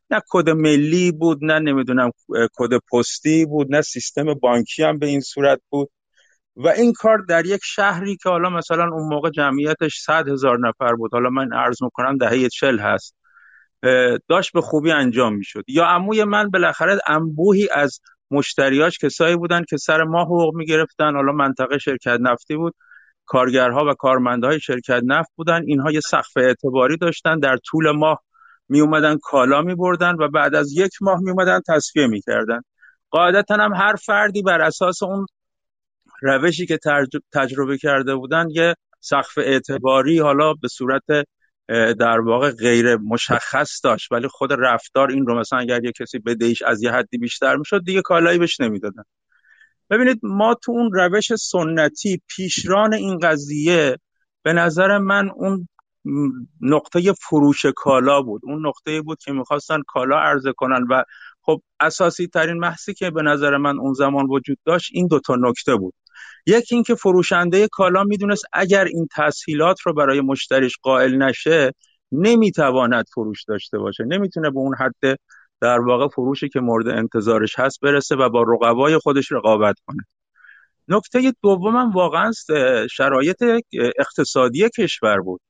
نه کد ملی بود نه نمی‌دونم کد پستی بود نه سیستم بانکی هم به این صورت بود. و این کار در یک شهری که حالا مثلا اون موقع جمعیتش صد هزار نفر بود حالا من عرض می‌کنم دهه چل هست داشت به خوبی انجام می‌شد. یا عموی من بالاخره انبوهی از مشتریاش کسایی بودن که سر ماه حقوق می‌گرفتن. حالا منطقه شرکت نفتی بود. کارگرها و کارمندهای شرکت نفت بودن. اینها یه سقف اعتباری داشتن. در طول ماه می اومدن کالا می بردن و بعد از یک ماه می اومدن تصفیه می کردن قاعدتا هم هر فردی بر اساس اون روشی که تجربه کرده بودن یه سقف اعتباری حالا به صورت در واقع غیر مشخص داشت. ولی خود رفتار این رو مثلا اگر یه کسی بدهیش از یه حدی بیشتر می‌شد دیگه کالایی بهش نمی‌دادن. ببینید ما تو اون روش سنتی پیشران این قضیه به نظر من اون نقطه فروش کالا بود. اون نقطه بود که می‌خواستن کالا عرضه کنن و خب اساسی ترین محصی که به نظر من اون زمان وجود داشت این دوتا نکته بود. یکی اینکه فروشنده کالا می‌دونست اگر این تسهیلات رو برای مشتریش قائل نشه نمی‌تواند فروش داشته باشه. نمی‌تونه به اون حد در واقع فروشی که مورد انتظارش هست برسه و با رقبای خودش رقابت کنه. نکته دومم واقعا شرایط اقتصادی کشور بود.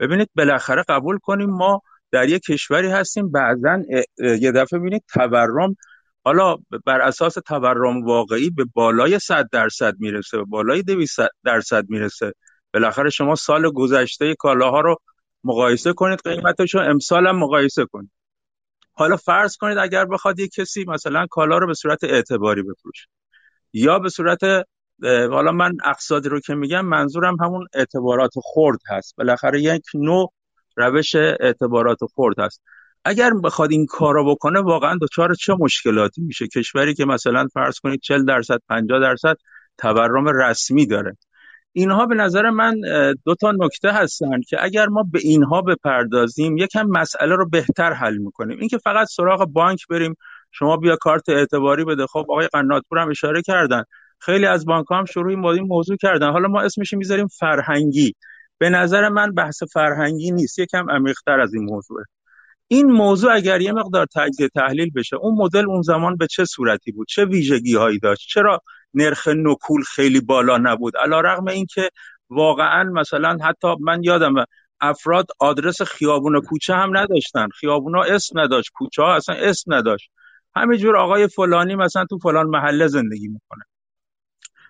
ببینید بالاخره قبول کنیم ما در یک کشوری هستیم بعضا یه دفعه ببینید تورم حالا بر اساس تورم واقعی به بالای 100 درصد می‌رسه به بالای 200 درصد می‌رسه. بالاخره شما سال گذشته کالاها رو مقایسه کنید قیمتش امسال هم مقایسه کنید. حالا فرض کنید اگر بخواد یک کسی مثلا کالا رو به صورت اعتباری بفروشه یا به صورت حالا من اقصادی رو که میگم منظورم همون اعتبارات خرد هست. بالاخره یک نوع روش اعتبارات خرد هست. اگر بخواد این کارا بکنه واقعا دچار چه مشکلاتی میشه؟ کشوری که مثلا فرض کنید 40 درصد 50 درصد تورم رسمی داره. اینها به نظر من دو تا نکته هستن که اگر ما به اینها بپردازیم یکم مسئله رو بهتر حل می‌کنیم. اینکه فقط سراغ بانک بریم شما بیا کارت اعتباری بده. خب آقای قناتپور هم اشاره کردن. خیلی از بانک هم شروع این موضوع کردن. حالا ما اسمش می‌ذاریم فرهنگی. به نظر من بحث فرهنگی نیست. یکم عمیق‌تر از این موضوعه این موضوع اگر یه مقدار تجزیه تحلیل بشه اون مدل اون زمان به چه صورتی بود؟ چه ویژگی هایی داشت؟ چرا نرخ نکول خیلی بالا نبود. علا رغم اینکه واقعا مثلا حتی من یادم افراد آدرس خیابون و کوچه هم نداشتن. خیابونا اسم نداشت کوچه ها اصلا اسم نداشت. همینجور آقای فلانی مثلا تو فلان محله زندگی می‌کنه.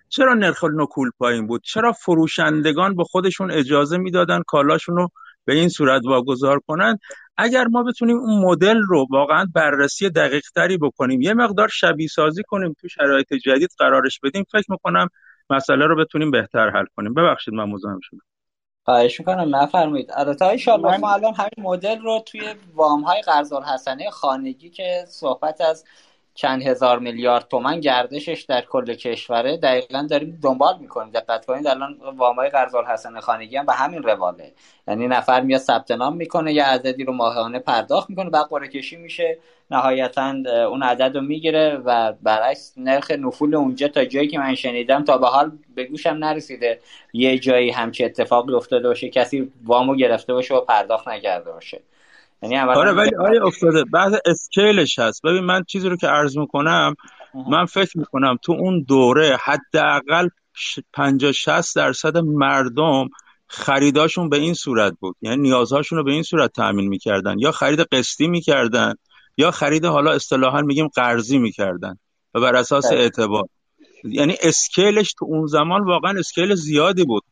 چرا نرخ نکول پایین بود؟ چرا فروشندگان به خودشون اجازه می‌دادن کالاشون رو به این صورت واگذار کنن اگر ما بتونیم اون مدل رو واقعا بررسی دقیق تری بکنیم یه مقدار شبیه سازی کنیم تو شرایط جدید قرارش بدیم فکر می‌کنم مسئله رو بتونیم بهتر حل کنیم. ببخشید من مزاحم شدم خواهش می‌کنم. نفرمایید. البته های من... ما الان همین مدل رو توی وام های قرض حسنه خانگی که صحبت از چند هزار میلیارد تومن گردشش در کل کشوره. دقیقا داریم دنبال می‌کنیم. دقت کنید الان وامای قرضال حسن خانگی هم به همین رواله. یعنی نفر میاد ثبت نام می‌کنه یه عددی رو ماهانه پرداخت می‌کنه بعد قرعه کشی میشه. نهایتا اون عدد رو می‌گیره و برعکس نرخ نفول اونجا تا جایی که من شنیدم تا به حال به گوشم نرسیده. یه جایی همچی اتفاقی افتاده باشه کسی وامو گرفته باشه و پرداخت نکرده باشه. یعنی آره ولی آره افتاده. بعد اسکیلش هست. ببین من چیزی رو که عرض می‌کنم من فکر می‌کنم تو اون دوره حداقل 50 60 درصد مردم خریداشون به این صورت بود. یعنی نیازهاشون رو به این صورت تأمین می‌کردن. یا خرید قسطی می‌کردن یا خرید حالا اصطلاحا میگیم قرضی می‌کردن. و بر اساس اعتبار. یعنی اسکیلش تو اون زمان واقعا اسکیل زیادی بود.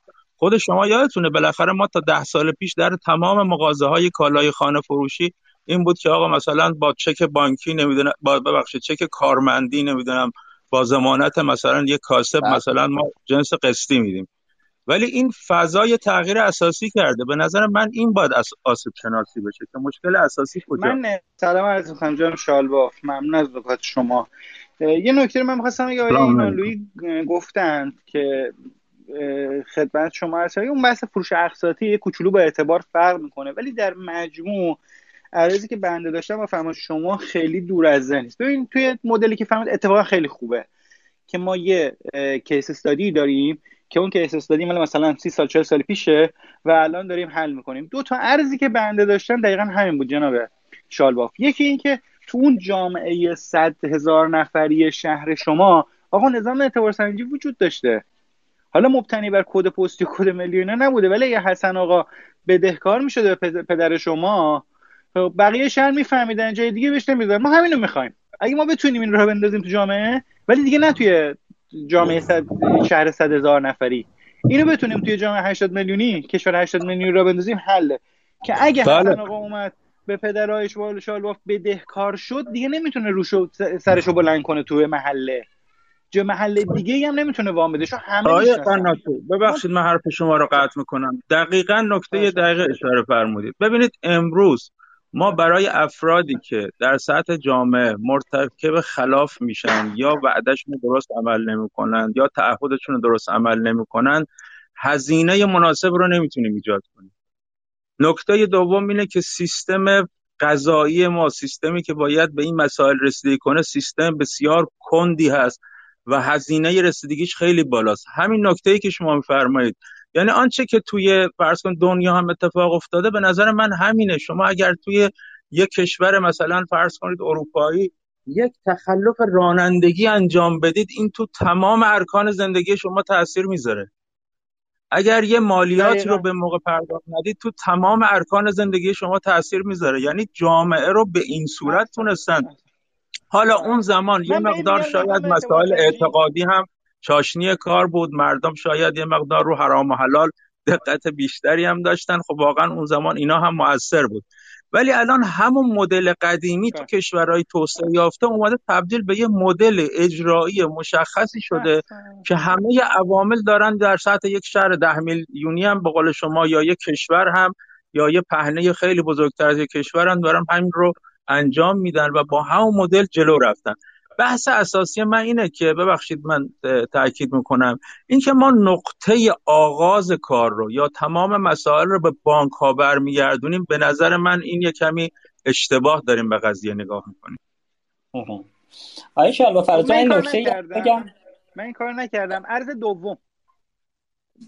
خود شما یادتونه بالاخره ما تا ده سال پیش در تمام مغازه های کالای خانه فروشی این بود که آقا مثلا با چک بانکی نمی‌دونم با ببخشید چک کارمندی نمی‌دونم با ضمانت مثلا یک کاسب بله. مثلا ما جنس قسطی میدیم. ولی این فضای تغییر اساسی کرده. به نظر من این باید از آسیب شناسی بشه که مشکل اساسی کجا؟ من سلام عرض می‌کنم جان. شالباف. ممنون از نکات شما. یه نکته من می‌خواستم بگم. گفتن که خدمت شما هست. اون بحث فروش اقساطی یه کوچولو با اعتبار فرق می‌کنه ولی در مجموع عرضی که بنده داشتم و شما خیلی دور از نیست. ببین توی مدلی که فهمت اتفاقا خیلی خوبه که ما یه کیس استادی داریم که اون کیس استادی مال مثلا 30 سال 40 سال پیشه و الان داریم حل می‌کنیم. دو تا ارزی که بنده داشتم دقیقا همین بود جناب شالباف. یکی این که تو اون جامعه 100 هزار نفری شهر شما آقا نظام اعتبار سنجی وجود داشته. حالا مبتنی بر کد پستی کد میلیونه نبوده ولی یه حسن آقا بدهکار می‌شده به پدر شما خب، بقیه شهر میفهمیدن جای دیگه بهش نمیدن ما همینو می‌خوایم. اگه ما بتونیم این رو بندازیم تو جامعه ولی دیگه نه توی جامعه صد شهر صد هزار نفری. اینو بتونیم توی جامعه 80 میلیونی کشور 80 میلیونی رو بندازیم حله که اگه بله. حسن آقا اومد به پدرایش وال شالواف بدهکار شد دیگه نمی‌تونه روشو سرشو بلند کنه توی محله. جا محل دیگه هم نمی‌تونه وام بده همه ببخشید من حرف شما رو قطع می‌کنم. دقیقا نکته دقیقه اشاره فرمودید. ببینید امروز ما برای افرادی که در سطح جامعه مرتکب خلاف میشن یا وعدهشون درست عمل نمی‌کنن یا تعهدشون درست عمل نمی‌کنن هزینه مناسب رو نمی‌تونیم ایجاد کنیم. نکته دوم اینه که سیستم قضایی ما سیستمی که باید به این مسائل رسیدگی کنه سیستم بسیار کندی هست. و هزینه رسیدگیش خیلی بالاست. همین نکته ای که شما میفرمایید. یعنی آنچه که توی فرض کن دنیا هم اتفاق افتاده به نظر من همینه. شما اگر توی یک کشور مثلا فرض کنید اروپایی یک تخلف رانندگی انجام بدید این تو تمام ارکان زندگی شما تاثیر می‌ذاره. اگر یه مالیات رو به موقع پرداخت ندید تو تمام ارکان زندگی شما تاثیر می‌ذاره. یعنی جامعه رو به این صورت تونستن حالا اون زمان یه مقدار شاید مسائل اعتقادی هم چاشنی کار بود. مردم شاید یه مقدار رو حرام و حلال دقت بیشتری هم داشتن. خب واقعا اون زمان اینا هم موثر بود. ولی الان همون مدل قدیمی تو کشورهای توسعه یافته اومده تبدیل به یه مدل اجرایی مشخصی شده که همه عوامل دارن در سطح یک شهر ده میلیونی هم به قول شما یا یک کشور هم یا یه پهنه خیلی بزرگتر از یک کشور هم دارن همین رو انجام میدن و با همون مدل جلو رفتن. بحث اساسی من اینه که ببخشید من تاکید می‌کنم. اینکه ما نقطه آغاز کار رو یا تمام مسائل رو به بانک ها برمیگردونیم به نظر من این یه کمی اشتباه داریم به قضیه نگاه می‌کنیم. آیا شلوا فرزان این نکته من این کار نکردم. عرض دوم.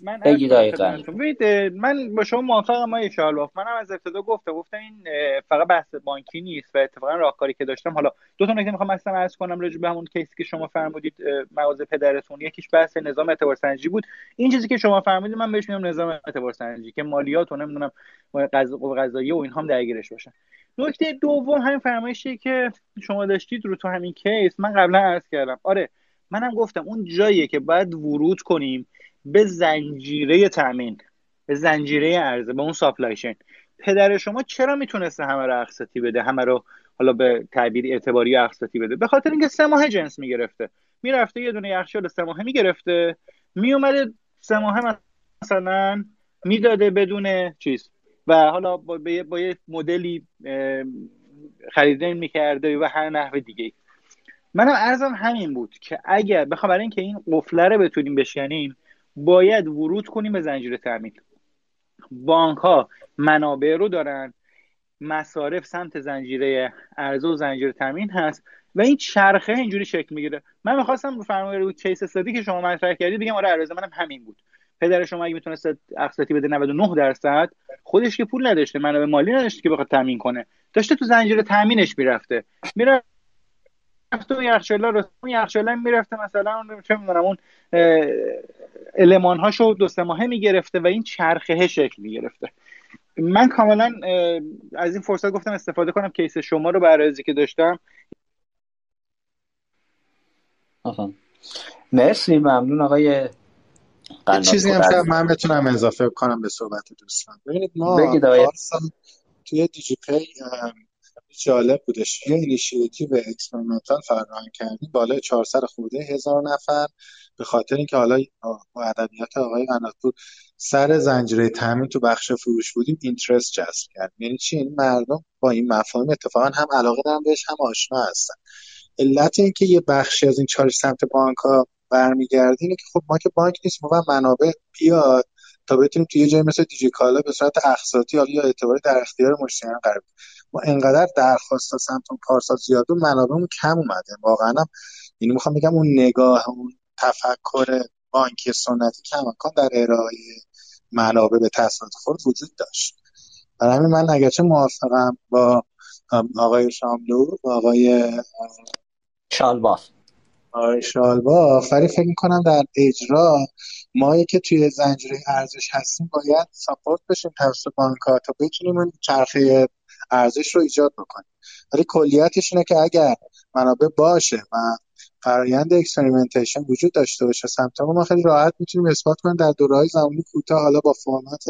من بگید من با شما موافقم ما شالواف منم از ابتدا گفتم گفتم این فقط بحث بانکی نیست و اتفاقا راهکاری که داشتم. حالا دو تا نکته می‌خوام اصلا عرض کنم راجع به همون کیسی که شما فرمودید مغازه پدرتون. یکیش بحث نظام اعتبار سنجی بود. این چیزی که شما فرمودید من بهش میگم نظام اعتبار سنجی که مالیات و نمی‌دونم قضایی و اینها هم درگیرش باشن. نکته دوم همین فرمایشی که شما داشتید رو تو همین کیس من قبلا عرض کردم. آره منم گفتم اون جاییه که باید ورود کنیم به زنجیره تامین به زنجیره عرضه به اون ساپلای پدر شما چرا می‌تونسته همه رو اقساطی بده همه رو حالا به تعبیر اعتباری اقساطی بده؟ به خاطر اینکه سه ماه جنس می‌گرفته. می‌رفته یه دونه یخچال سه ماهه می‌گرفته. میومده سه ماهه مثلا می‌داده بدون چیز. و حالا با, با یه مدلی خریده می‌کرده و هر نحو دیگه منم ارزم همین بود که اگر بخوام برای اینکه این قفله رو بتونیم بشکنیم باید ورود کنیم به زنجیره تامین بانک ها منابع رو دارن مصارف سمت زنجیره ارزه و زنجیره تامین هست و این چرخه اینجوری شکل می‌گیره. من می‌خواستم رو فرمایه رو کیس استادی که شما مطرح کردید بگم آره ارزه منم همین بود. پدر شما اگه می‌تونست اقساطی بده 99 درصد خودش که پول نداشته منابع مالی نداشته که بخواد تامین کنه. داشته تو زنجیره تامینش می‌رفته. می‌رفت تو یخچالا رو یخچالا می‌رفته مثلا چه می‌دونم اون المان هاشو دو سه ماهه می‌گرفته و این چرخه شکل می‌گرفته. من کاملا از این فرصت گفتم استفاده کنم کیس شما رو برای که داشتم. آها. مرسی ممنون آقای چیزی هم من بتونم اضافه کنم به صحبت دوستان. ببینید ما توی دیجی پی جالب بودش. یه initiative experimental فراهم کردیم بالای 400 خورده هزار نفر. به خاطر اینکه حالا با ادبیات آقای قناتپور سر زنجیره تامین تو بخش فروش بودیم interest جذب کرد یعنی چی؟ این مردم با این مفاهیم اتفاقا هم علاقه دارن بهش هم آشنا هستن. علت اینکه یه بخشی از این چالش سمت بانک ها برمیگرده اینه که خب ما که بانک نیست ما منابع بیاد تا بتونیم توی یه جایی مثل دیجیکالا به صورت اقساطی یا اعتباری در اختیار مشتریان قرار ما انقدر درخواست سمت اون پارسال زیاد و منابعمون کم اومده. واقعا هم یعنی می‌خوام بگم اون نگاه اون تفکر بانکی سنتی کماکان در ارائه منابع به تصادف خود وجود داشت. برای همین من اگرچه موافقم با آقای شاملو و آقای شالباف. آقای شالباف. ولی فکر می‌کنم در اجرا ما که توی زنجیره ارزش هستیم باید support بشیم توسط بانک تا بتونیم اون چرخه ارزش رو ایجاد بکنیم. ولی کلیتش اینه که اگر منابع باشه و فرایند experimentation وجود داشته باشه سمت ما خیلی راحت می‌تونیم اثبات کنیم در دوره‌های زمانی کوتاه حالا با فرمت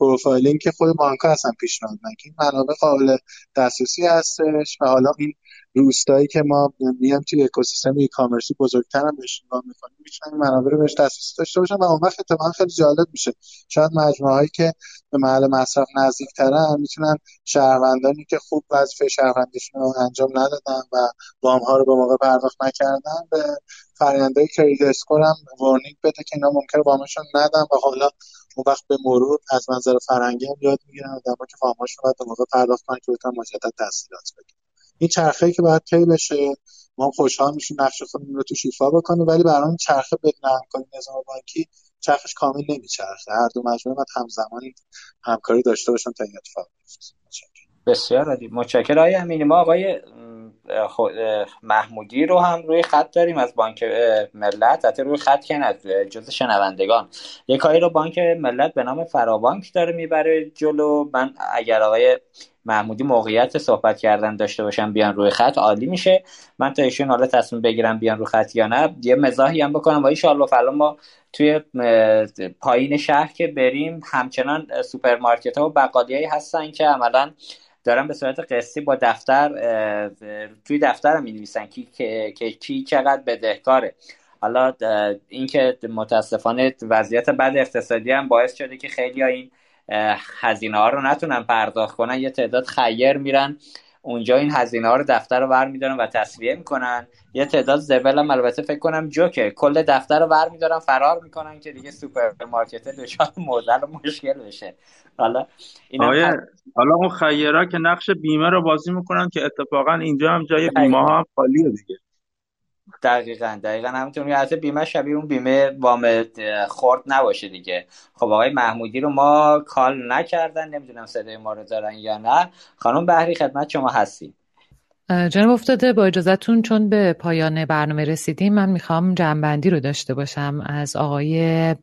profiling که خود بانک هستن پیشنهاد که این منابع قابل دسترسی هستش و حالا این روستایی که ما میام توی اکوسیستم e-commerce ی بزرگتر هم بهش نگاه می‌کنیم می‌تونن منابع رو بهش دسترسی داشته باشن و اون وقت اتفاقا خیلی جالب میشه. شاید مجموعه هایی که به محل مصرف نزدیکترن می‌تونن شهروندانی که خوب وظیفه شهروندیشون رو انجام ندادن و وام ها رو به موقع پرداخت نکردن به فرآیندهای credit score هم وارنینگ بده که اینا ممکنه وامشون ندن و حالا اون وقت به مرور از منظر فرهنگی هم یاد می‌گیرن آدم‌ها که واماشون باید به موقع پرداخت کنن که بتونن مجدد تسهیلات بگیرن این چرخه که باید طی بشه ما خوشحال میشیم نقش خودمون رو تو شیفا بکنیم ولی برای چرخه بدنام کنیم نظام بانکی چرخش کامل نمیچرخه. هر دو مجموعه باید همزمان همکاری داشته باشن تا این اتفاق بسیار عالی. متشکرم. آقای امینی ما آقای محمودی رو هم روی خط داریم از بانک ملت. حتی روی خط که جز شنوندگان. یه کاری رو بانک ملت به نام فرابانک داره می‌بره جلو. من اگر آقای محمودی موقعیت صحبت کردن داشته باشن بیان روی خط عالی میشه. من تا ایشون حالا تصمیم بگیرم بیان روی خط یا نه یه مزاحی هم بکنم. و ان فلا ما توی پایین شهر که بریم همچنان سوپرمارکت ها و بقالی هستن که عملا دارن به صورت قسطی با دفتر توی دفتر می نویسن کی که کی چقدر بدهکاره. حالا اینکه متاسفانه وضعیت بد اقتصادی هم باعث شده که خیلی این هزینه ها رو نتونن پرداخت کنن. یه تعداد خیر میرن. اونجا این هزینه ها رو دفتر رو ور میدارن و تسویه می‌کنن. یه تعداد زبل هم البته فکر کنم جوکه. کل دفتر رو ور میدارن فرار می‌کنن که دیگه سوپرمارکت دچار مدل مشکل بشه. حالا این حالا اون خیرا که نقش بیمه رو بازی می‌کنن که اتفاقا اینجا هم جای بیمه ها هم خالیه دیگه. دقیقا دقیقا. همینطور حتی بیمه شبیه اون بیمه وام خورد نباشه دیگه. خب آقای محمودی رو ما کال نکردن نمی‌دونم صدای ما رو دارن یا نه. خانم بحری خدمت شما هستیم. جناب افتاده با اجازتون چون به پایان برنامه رسیدیم من می‌خوام جنبندی رو داشته باشم. از آقای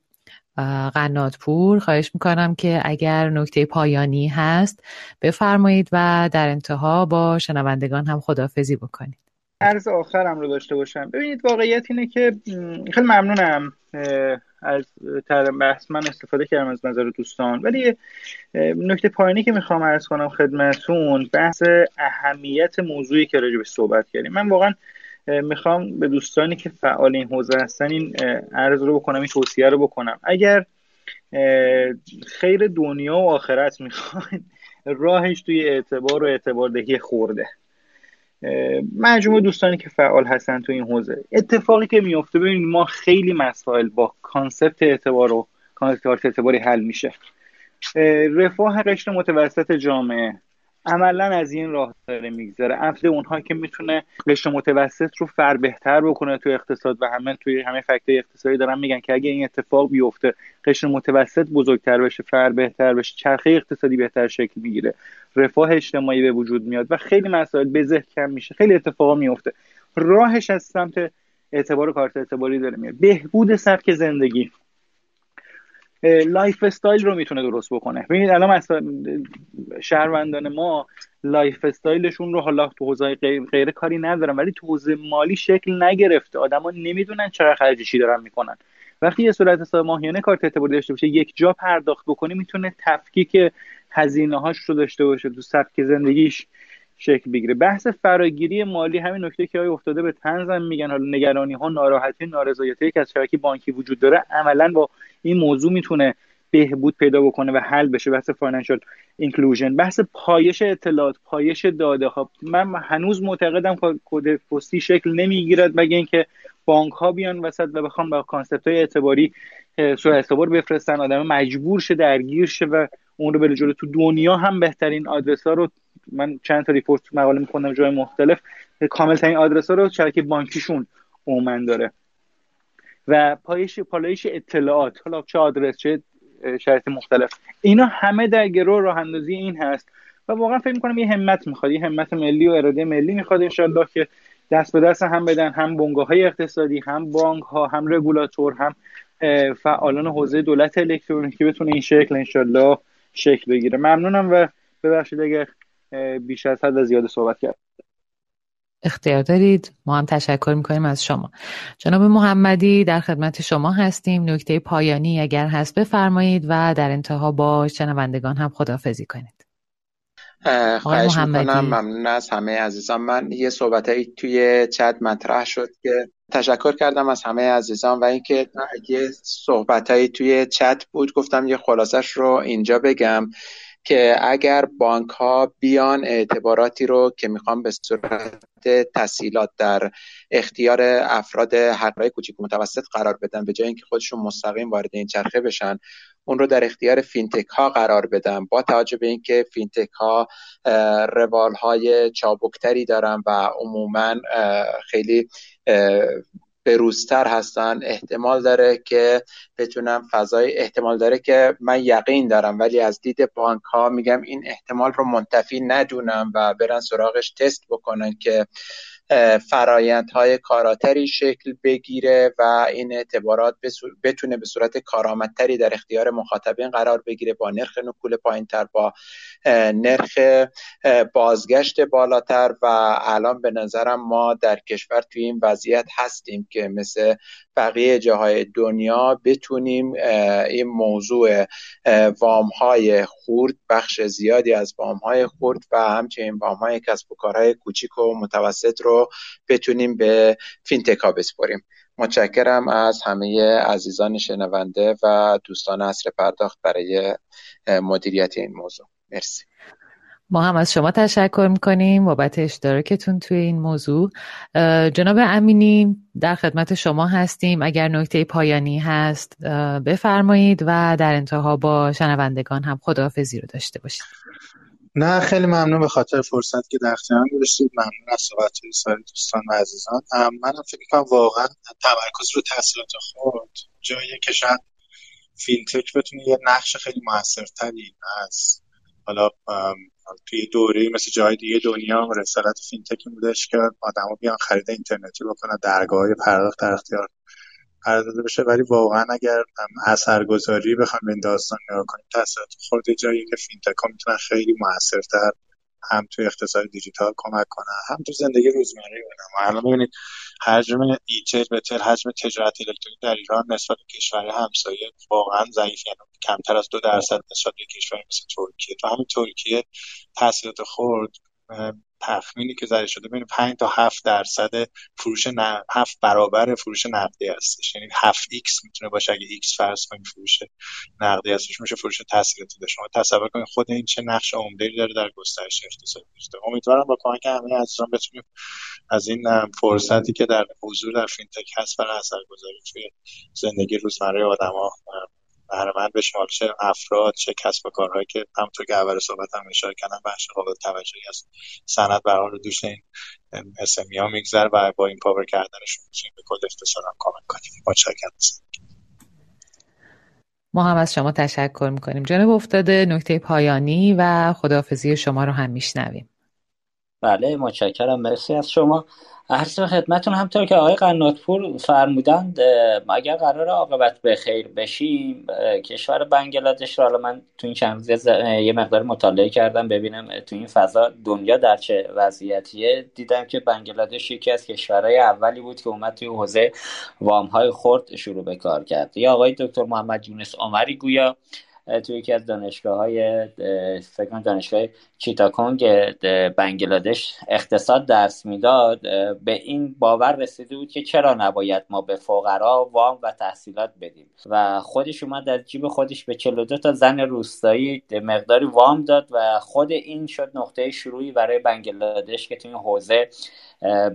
قناتپور خواهش می‌کنم که اگر نکته پایانی هست بفرمایید و در انتها با شنوندگان هم خدافزی بکنید. عرض آخرم رو داشته باشم. ببینید واقعیت اینه که خیلی ممنونم از بحث. من استفاده کردم از نظر دوستان. ولی نکته پایینی که می‌خوام عرض کنم خدمتون بحث اهمیت موضوعی که راجع به صحبت کردیم. من واقعا می‌خوام به دوستانی که فعال این حوزه هستن این عرض رو بکنم این توصیه رو بکنم. اگر خیر دنیا و آخرت می‌خواین راهش توی اعتبار و اعتبار دهی خرده. مجموع دوستانی که فعال هستن تو این حوزه. اتفاقی که میفته ببینید ما خیلی مسائل با concept اعتبار و concept اعتباری حل میشه. رفاه قشر متوسط جامعه عملا از این راه داره میگذره. عفت اونها که می‌تونه قشر متوسط رو فربه‌تر بکنه تو اقتصاد و همه توی همه fact ای اقتصادی دارن میگن که اگه این اتفاق بیفته قشر متوسط بزرگتر بشه فربه‌تر بشه چرخه اقتصادی بهتر شکل می‌گیره رفاه اجتماعی به وجود میاد و خیلی مسائل بزه کم میشه خیلی اتفاقا میفته راهش از سمت اعتبار و کارت اعتباری داره میاد. بهبود سبک زندگی. lifestyle رو می‌تونه درست بکنه. ببینید الان مثلا شهروندان ما lifestyle شون رو حالا تو حوزه غیر, کاری ندارن ولی تو حوزه مالی شکل نگرفته. آدما نمی‌دونن چرا خرج چی دارن می‌کنن. وقتی یه صورت حساب ماهیانه کارت اعتباری داشته باشه یک جا پرداخت بکنه می‌تونه تفکیک هزینه هاش رو داشته باشه تو سبک زندگیش. شکل بگیره. بحث فراگیری مالی همین نکته که های افتاده به تنزم میگن. حالا نگرانی ها ناراحتی نارضایتی که از شبکه بانکی وجود داره عملا با این موضوع می‌تونه بهبود پیدا بکنه و حل بشه. بحث financial inclusion. بحث پایش اطلاعات پایش داده. ها من هنوز معتقدم کد پستی شکل نمی‌گیرد مگه اینکه بانک ها بیان وسط و بخوام با concept های اعتباری سوء اعتبار بفرستن. آدم مجبور شه درگیر شه و اون رو بره جلو. تو دنیا هم بهترین آدرس ها رو من چند تا report مقاله میخوندم جای مختلف. کامل ترین آدرس ها رو شبکه بانکیشون عموما داره. و پایش پالایش اطلاعات حالا چه آدرس چه شرایط مختلف. اینا همه در گرو راه اندازی این هست. و واقعا فکر می‌کنم یه همت می‌خواد یه همت ملی و اراده ملی می‌خواد انشالله که دست به دست هم بدن هم بنگاه های اقتصادی هم بانک ها هم رگولاتور هم فعالان حوزه دولت الکترونیکی بتونه این شکل انشالله شکل بگیره. ممنونم و ببخشید اگر بیش از حد زیاده صحبت کرد. اختیار دارید؟ ما هم تشکر می‌کنیم از شما. جناب محمدی در خدمت شما هستیم. نکته پایانی اگر هست بفرمایید و در انتها با شنوندگان هم خدافزی کنید. خواهش می‌کنم ممنون از همه عزیزان. من یه صحبتهایی توی چت مطرح شد که تشکر کردم از همه عزیزان و اینکه یه صحبتهایی توی چت بود گفتم یه خلاصش رو اینجا بگم. که اگر بانک ها بیان اعتباراتی رو که می‌خوان به صورت تسهیلات در اختیار افراد حقای کوچیک متوسط قرار بدن به جای اینکه خودشون مستقیم وارد این چرخه بشن اون رو در اختیار فینتک ها قرار بدن. با توجه به اینکه فینتک ها روال های چابکتری دارن و عموما خیلی بروزتر هستن احتمال داره که بتونم فضای احتمال داره که من یقین دارم ولی از دید بانک ها میگم این احتمال رو منتفی ندونم و برن سراغش تست بکنن که فرایندهای کاراتری شکل بگیره و این اعتبارات بتونه به صورت کارآمدتری در اختیار مخاطبین قرار بگیره با نرخ نکول پایینتر با نرخ بازگشت بالاتر و الان به نظرم ما در کشور توی این وضعیت هستیم که مثل بقیه جاهای دنیا بتونیم این موضوع وام های خورد بخش زیادی از وام های خورد و همچنین وام های کسب و کارهای کوچیک و متوسط رو بتونیم به فینتکا بسپریم. متشکرم از همه عزیزان شنونده و دوستان اصر پرداخت برای مدیریت این موضوع. مرسی. ما هم از شما تشکر می‌کنیم بابت اشتراکتون توی این موضوع. جناب امینی در خدمت شما هستیم. اگر نکته پایانی هست بفرمایید و در انتها با شنوندگان هم خداحافظی رو داشته باشید. نه خیلی ممنون به خاطر فرصت که در اختیارم گذاشتید. ممنون از صحبت سایر دوستان و عزیزان. منم فکر می‌کنم واقعا تمرکز رو تسهیلات خرد جایی که شاید فینتک بتونه یه نقش خیلی موثرتری از حالا توی دوره مثل جای دیگه دنیا رسالت فینتکی بودش که آدما بیان خرید اینترنتی بکنن درگاه پرداخت در اختیار. قرار بشه ولی واقعا اگر اثرگذاری بخوام به این داستان نگاه کنیم تسهیلات خرد جایی که فینتک ها می‌تونن خیلی موثرتر هم توی اقتصاد دیجیتال کمک کنن هم تو زندگی روزمره بودن الان ببینید حجم ایتر به تر حجم تجارت الکترونیک در ایران نسبت به کشور همسایه واقعا ضعیف یعنی کمتر از دو درصد نسبت به کشور مثل ترکیه. تو همین ترکیه تاثیرات خورد تخمینی که زده شده بین 5 تا 7 درصد فروش ن... 7 برابر فروش نقدی هستش. یعنی 7 x می‌تونه باشه اگه x فرض کنیم فروش نقدی هستش میشه فروش تسهیلاتی داشت. شما تصور کنید خود این چه نقش عمده‌ای داره در گسترش اقتصاد امیدوارم با کمک همه عزیزان بتونیم از این فرصتی که در حضور در فینتک هست برای اثرگذاری توی زندگی روزمره آدما بهرهمند بشیم چه افراد چه کسب و کارهایی که همونطور که اول صحبت هم اشاره کردم بخش قابل توجهی از سند به حال دوش این SME ها میگذر و با empower کردنشون می‌تونیم به کل اقتصاد هم کمک کنیم. متشکرم. ما هم از شما تشکر می‌کنیم. جناب افتاده نکته پایانی و خداحافظی شما رو هم میشنویم. بله متشکرم. مرسی از شما. عرض خدمتون همطور که آقای قناتپور فرمودند اگر قرار عاقبت به خیر بشیم کشور بنگلادش رو حالا من تو این چند روز یه مقدار مطالعه کردم ببینم تو این فضا دنیا در چه وضعیتیه. دیدم که بنگلادش یکی از کشورهای اولی بود که اومد توی حوزه وام های خرد شروع به کار کرد. یا آقای دکتر محمد یونس عمری گویا توی یکی از دانشگاه های فکر دانشگاه چیتاکونگ بنگلادش اقتصاد درس می‌داد. به این باور رسیده بود که چرا نباید ما به فقرا وام و تحصیلات بدیم. و خودش اومد از جیب خودش به 42 تا زن روستایی مقداری وام داد و خود این شد نقطه شروعی برای بنگلادش که توی حوزه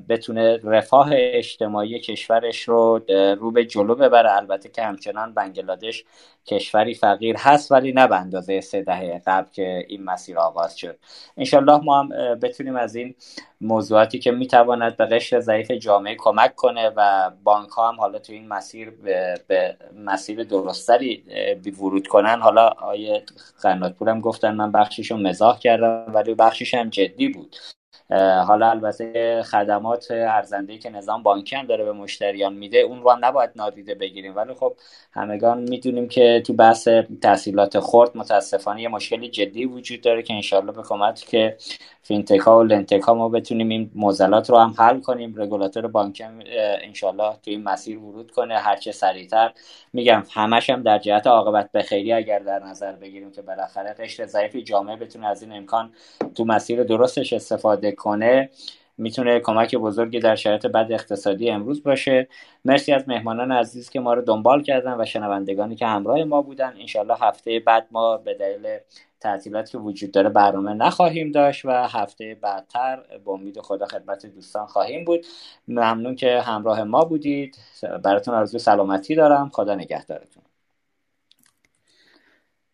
بتونه رفاه اجتماعی کشورش رو رو به جلو ببره. البته که همچنان بنگلادش کشوری فقیر هست ولی نه به اندازه سه دهه قبل که این مسیر آغاز شد. انشالله ما هم بتونیم از این موضوعاتی که می‌تواند به قشر ضعیف جامعه کمک کنه و بانک ها هم حالا تو این مسیر به, به مسیر درستری ورود کنن. حالا آیه قنات هم گفتن من بخشیشون مزاح کردم ولی بخشیش هم جدی بود. حالا البته خدمات ارزنده که نظام بانکی هم داره به مشتریان میده اون رو نباید نادیده بگیریم. ولی خب همگان می‌دونیم که تو بحث تحصیلات خرد متاسفانه یه مشکلی جدی وجود داره که انشالله به کمک که فینتکا و لنتکا ما بتونیم این موزلات رو هم حل کنیم. رگولاتور بانکی هم انشالله تو این مسیر ورود کنه. هرچه سریعتر. میگم همش هم در جهت عاقبت به خیری اگر در نظر بگیریم که بالاخره قشر ضعیف جامعه بتونه از این امکان تو مسیر درستش استفاده کنه می‌تونه کمک بزرگی در شرایط بد اقتصادی امروز باشه. مرسی از مهمانان عزیز که ما رو دنبال کردن و شنوندگانی که همراه ما بودن. انشالله هفته بعد ما به دلیل تعطیلاتی که وجود داره برنامه نخواهیم داشت و هفته بعدتر به امید خدا خدمت دوستان خواهیم بود. ممنون که همراه ما بودید. براتون آرزو سلامتی دارم. خدا نگهدارتون.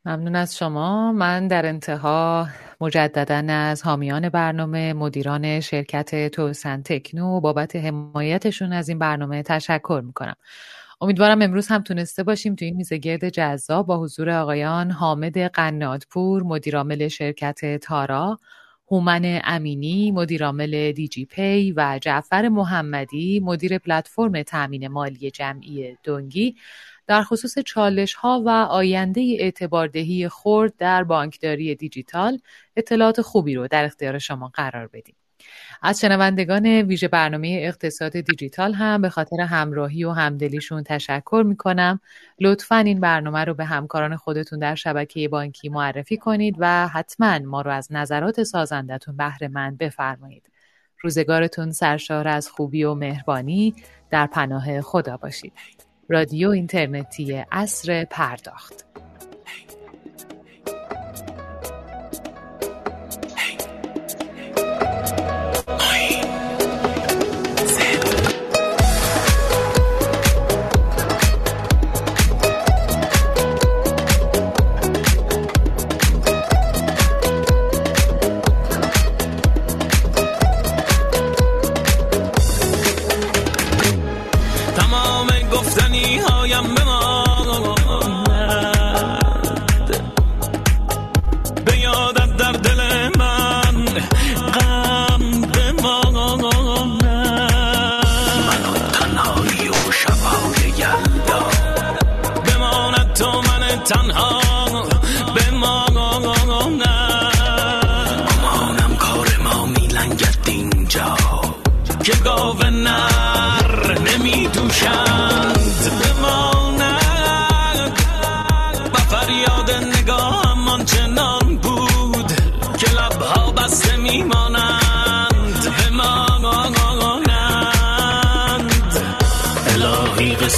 ممنون از شما. من در انتها مجددا از حامیان برنامه مدیران شرکت توسن تکنو بابت حمایتشون از این برنامه تشکر می‌کنم. امیدوارم امروز هم تونسته باشیم تو این میزگرد جذاب با حضور آقایان حامد قنادپور مدیرعامل شرکت تارا هومن امینی مدیرعامل دیجی پی و جعفر محمدی مدیر پلتفرم تأمین مالی جمعی دنگی در خصوص چالش ها و آینده اعتباردهی خورد در بانکداری دیجیتال اطلاعات خوبی رو در اختیار شما قرار بدیم. از شنوندگان ویژه برنامه اقتصاد دیجیتال هم به خاطر همراهی و همدلیشون تشکر می‌کنم. لطفا این برنامه رو به همکاران خودتون در شبکه بانکی معرفی کنید و حتما ما رو از نظرات سازندتون بهره مند بفرمایید. روزگارتون سرشار از خوبی و مهربانی. در پناه خدا باشید. رادیو اینترنتی اصر پرداخت.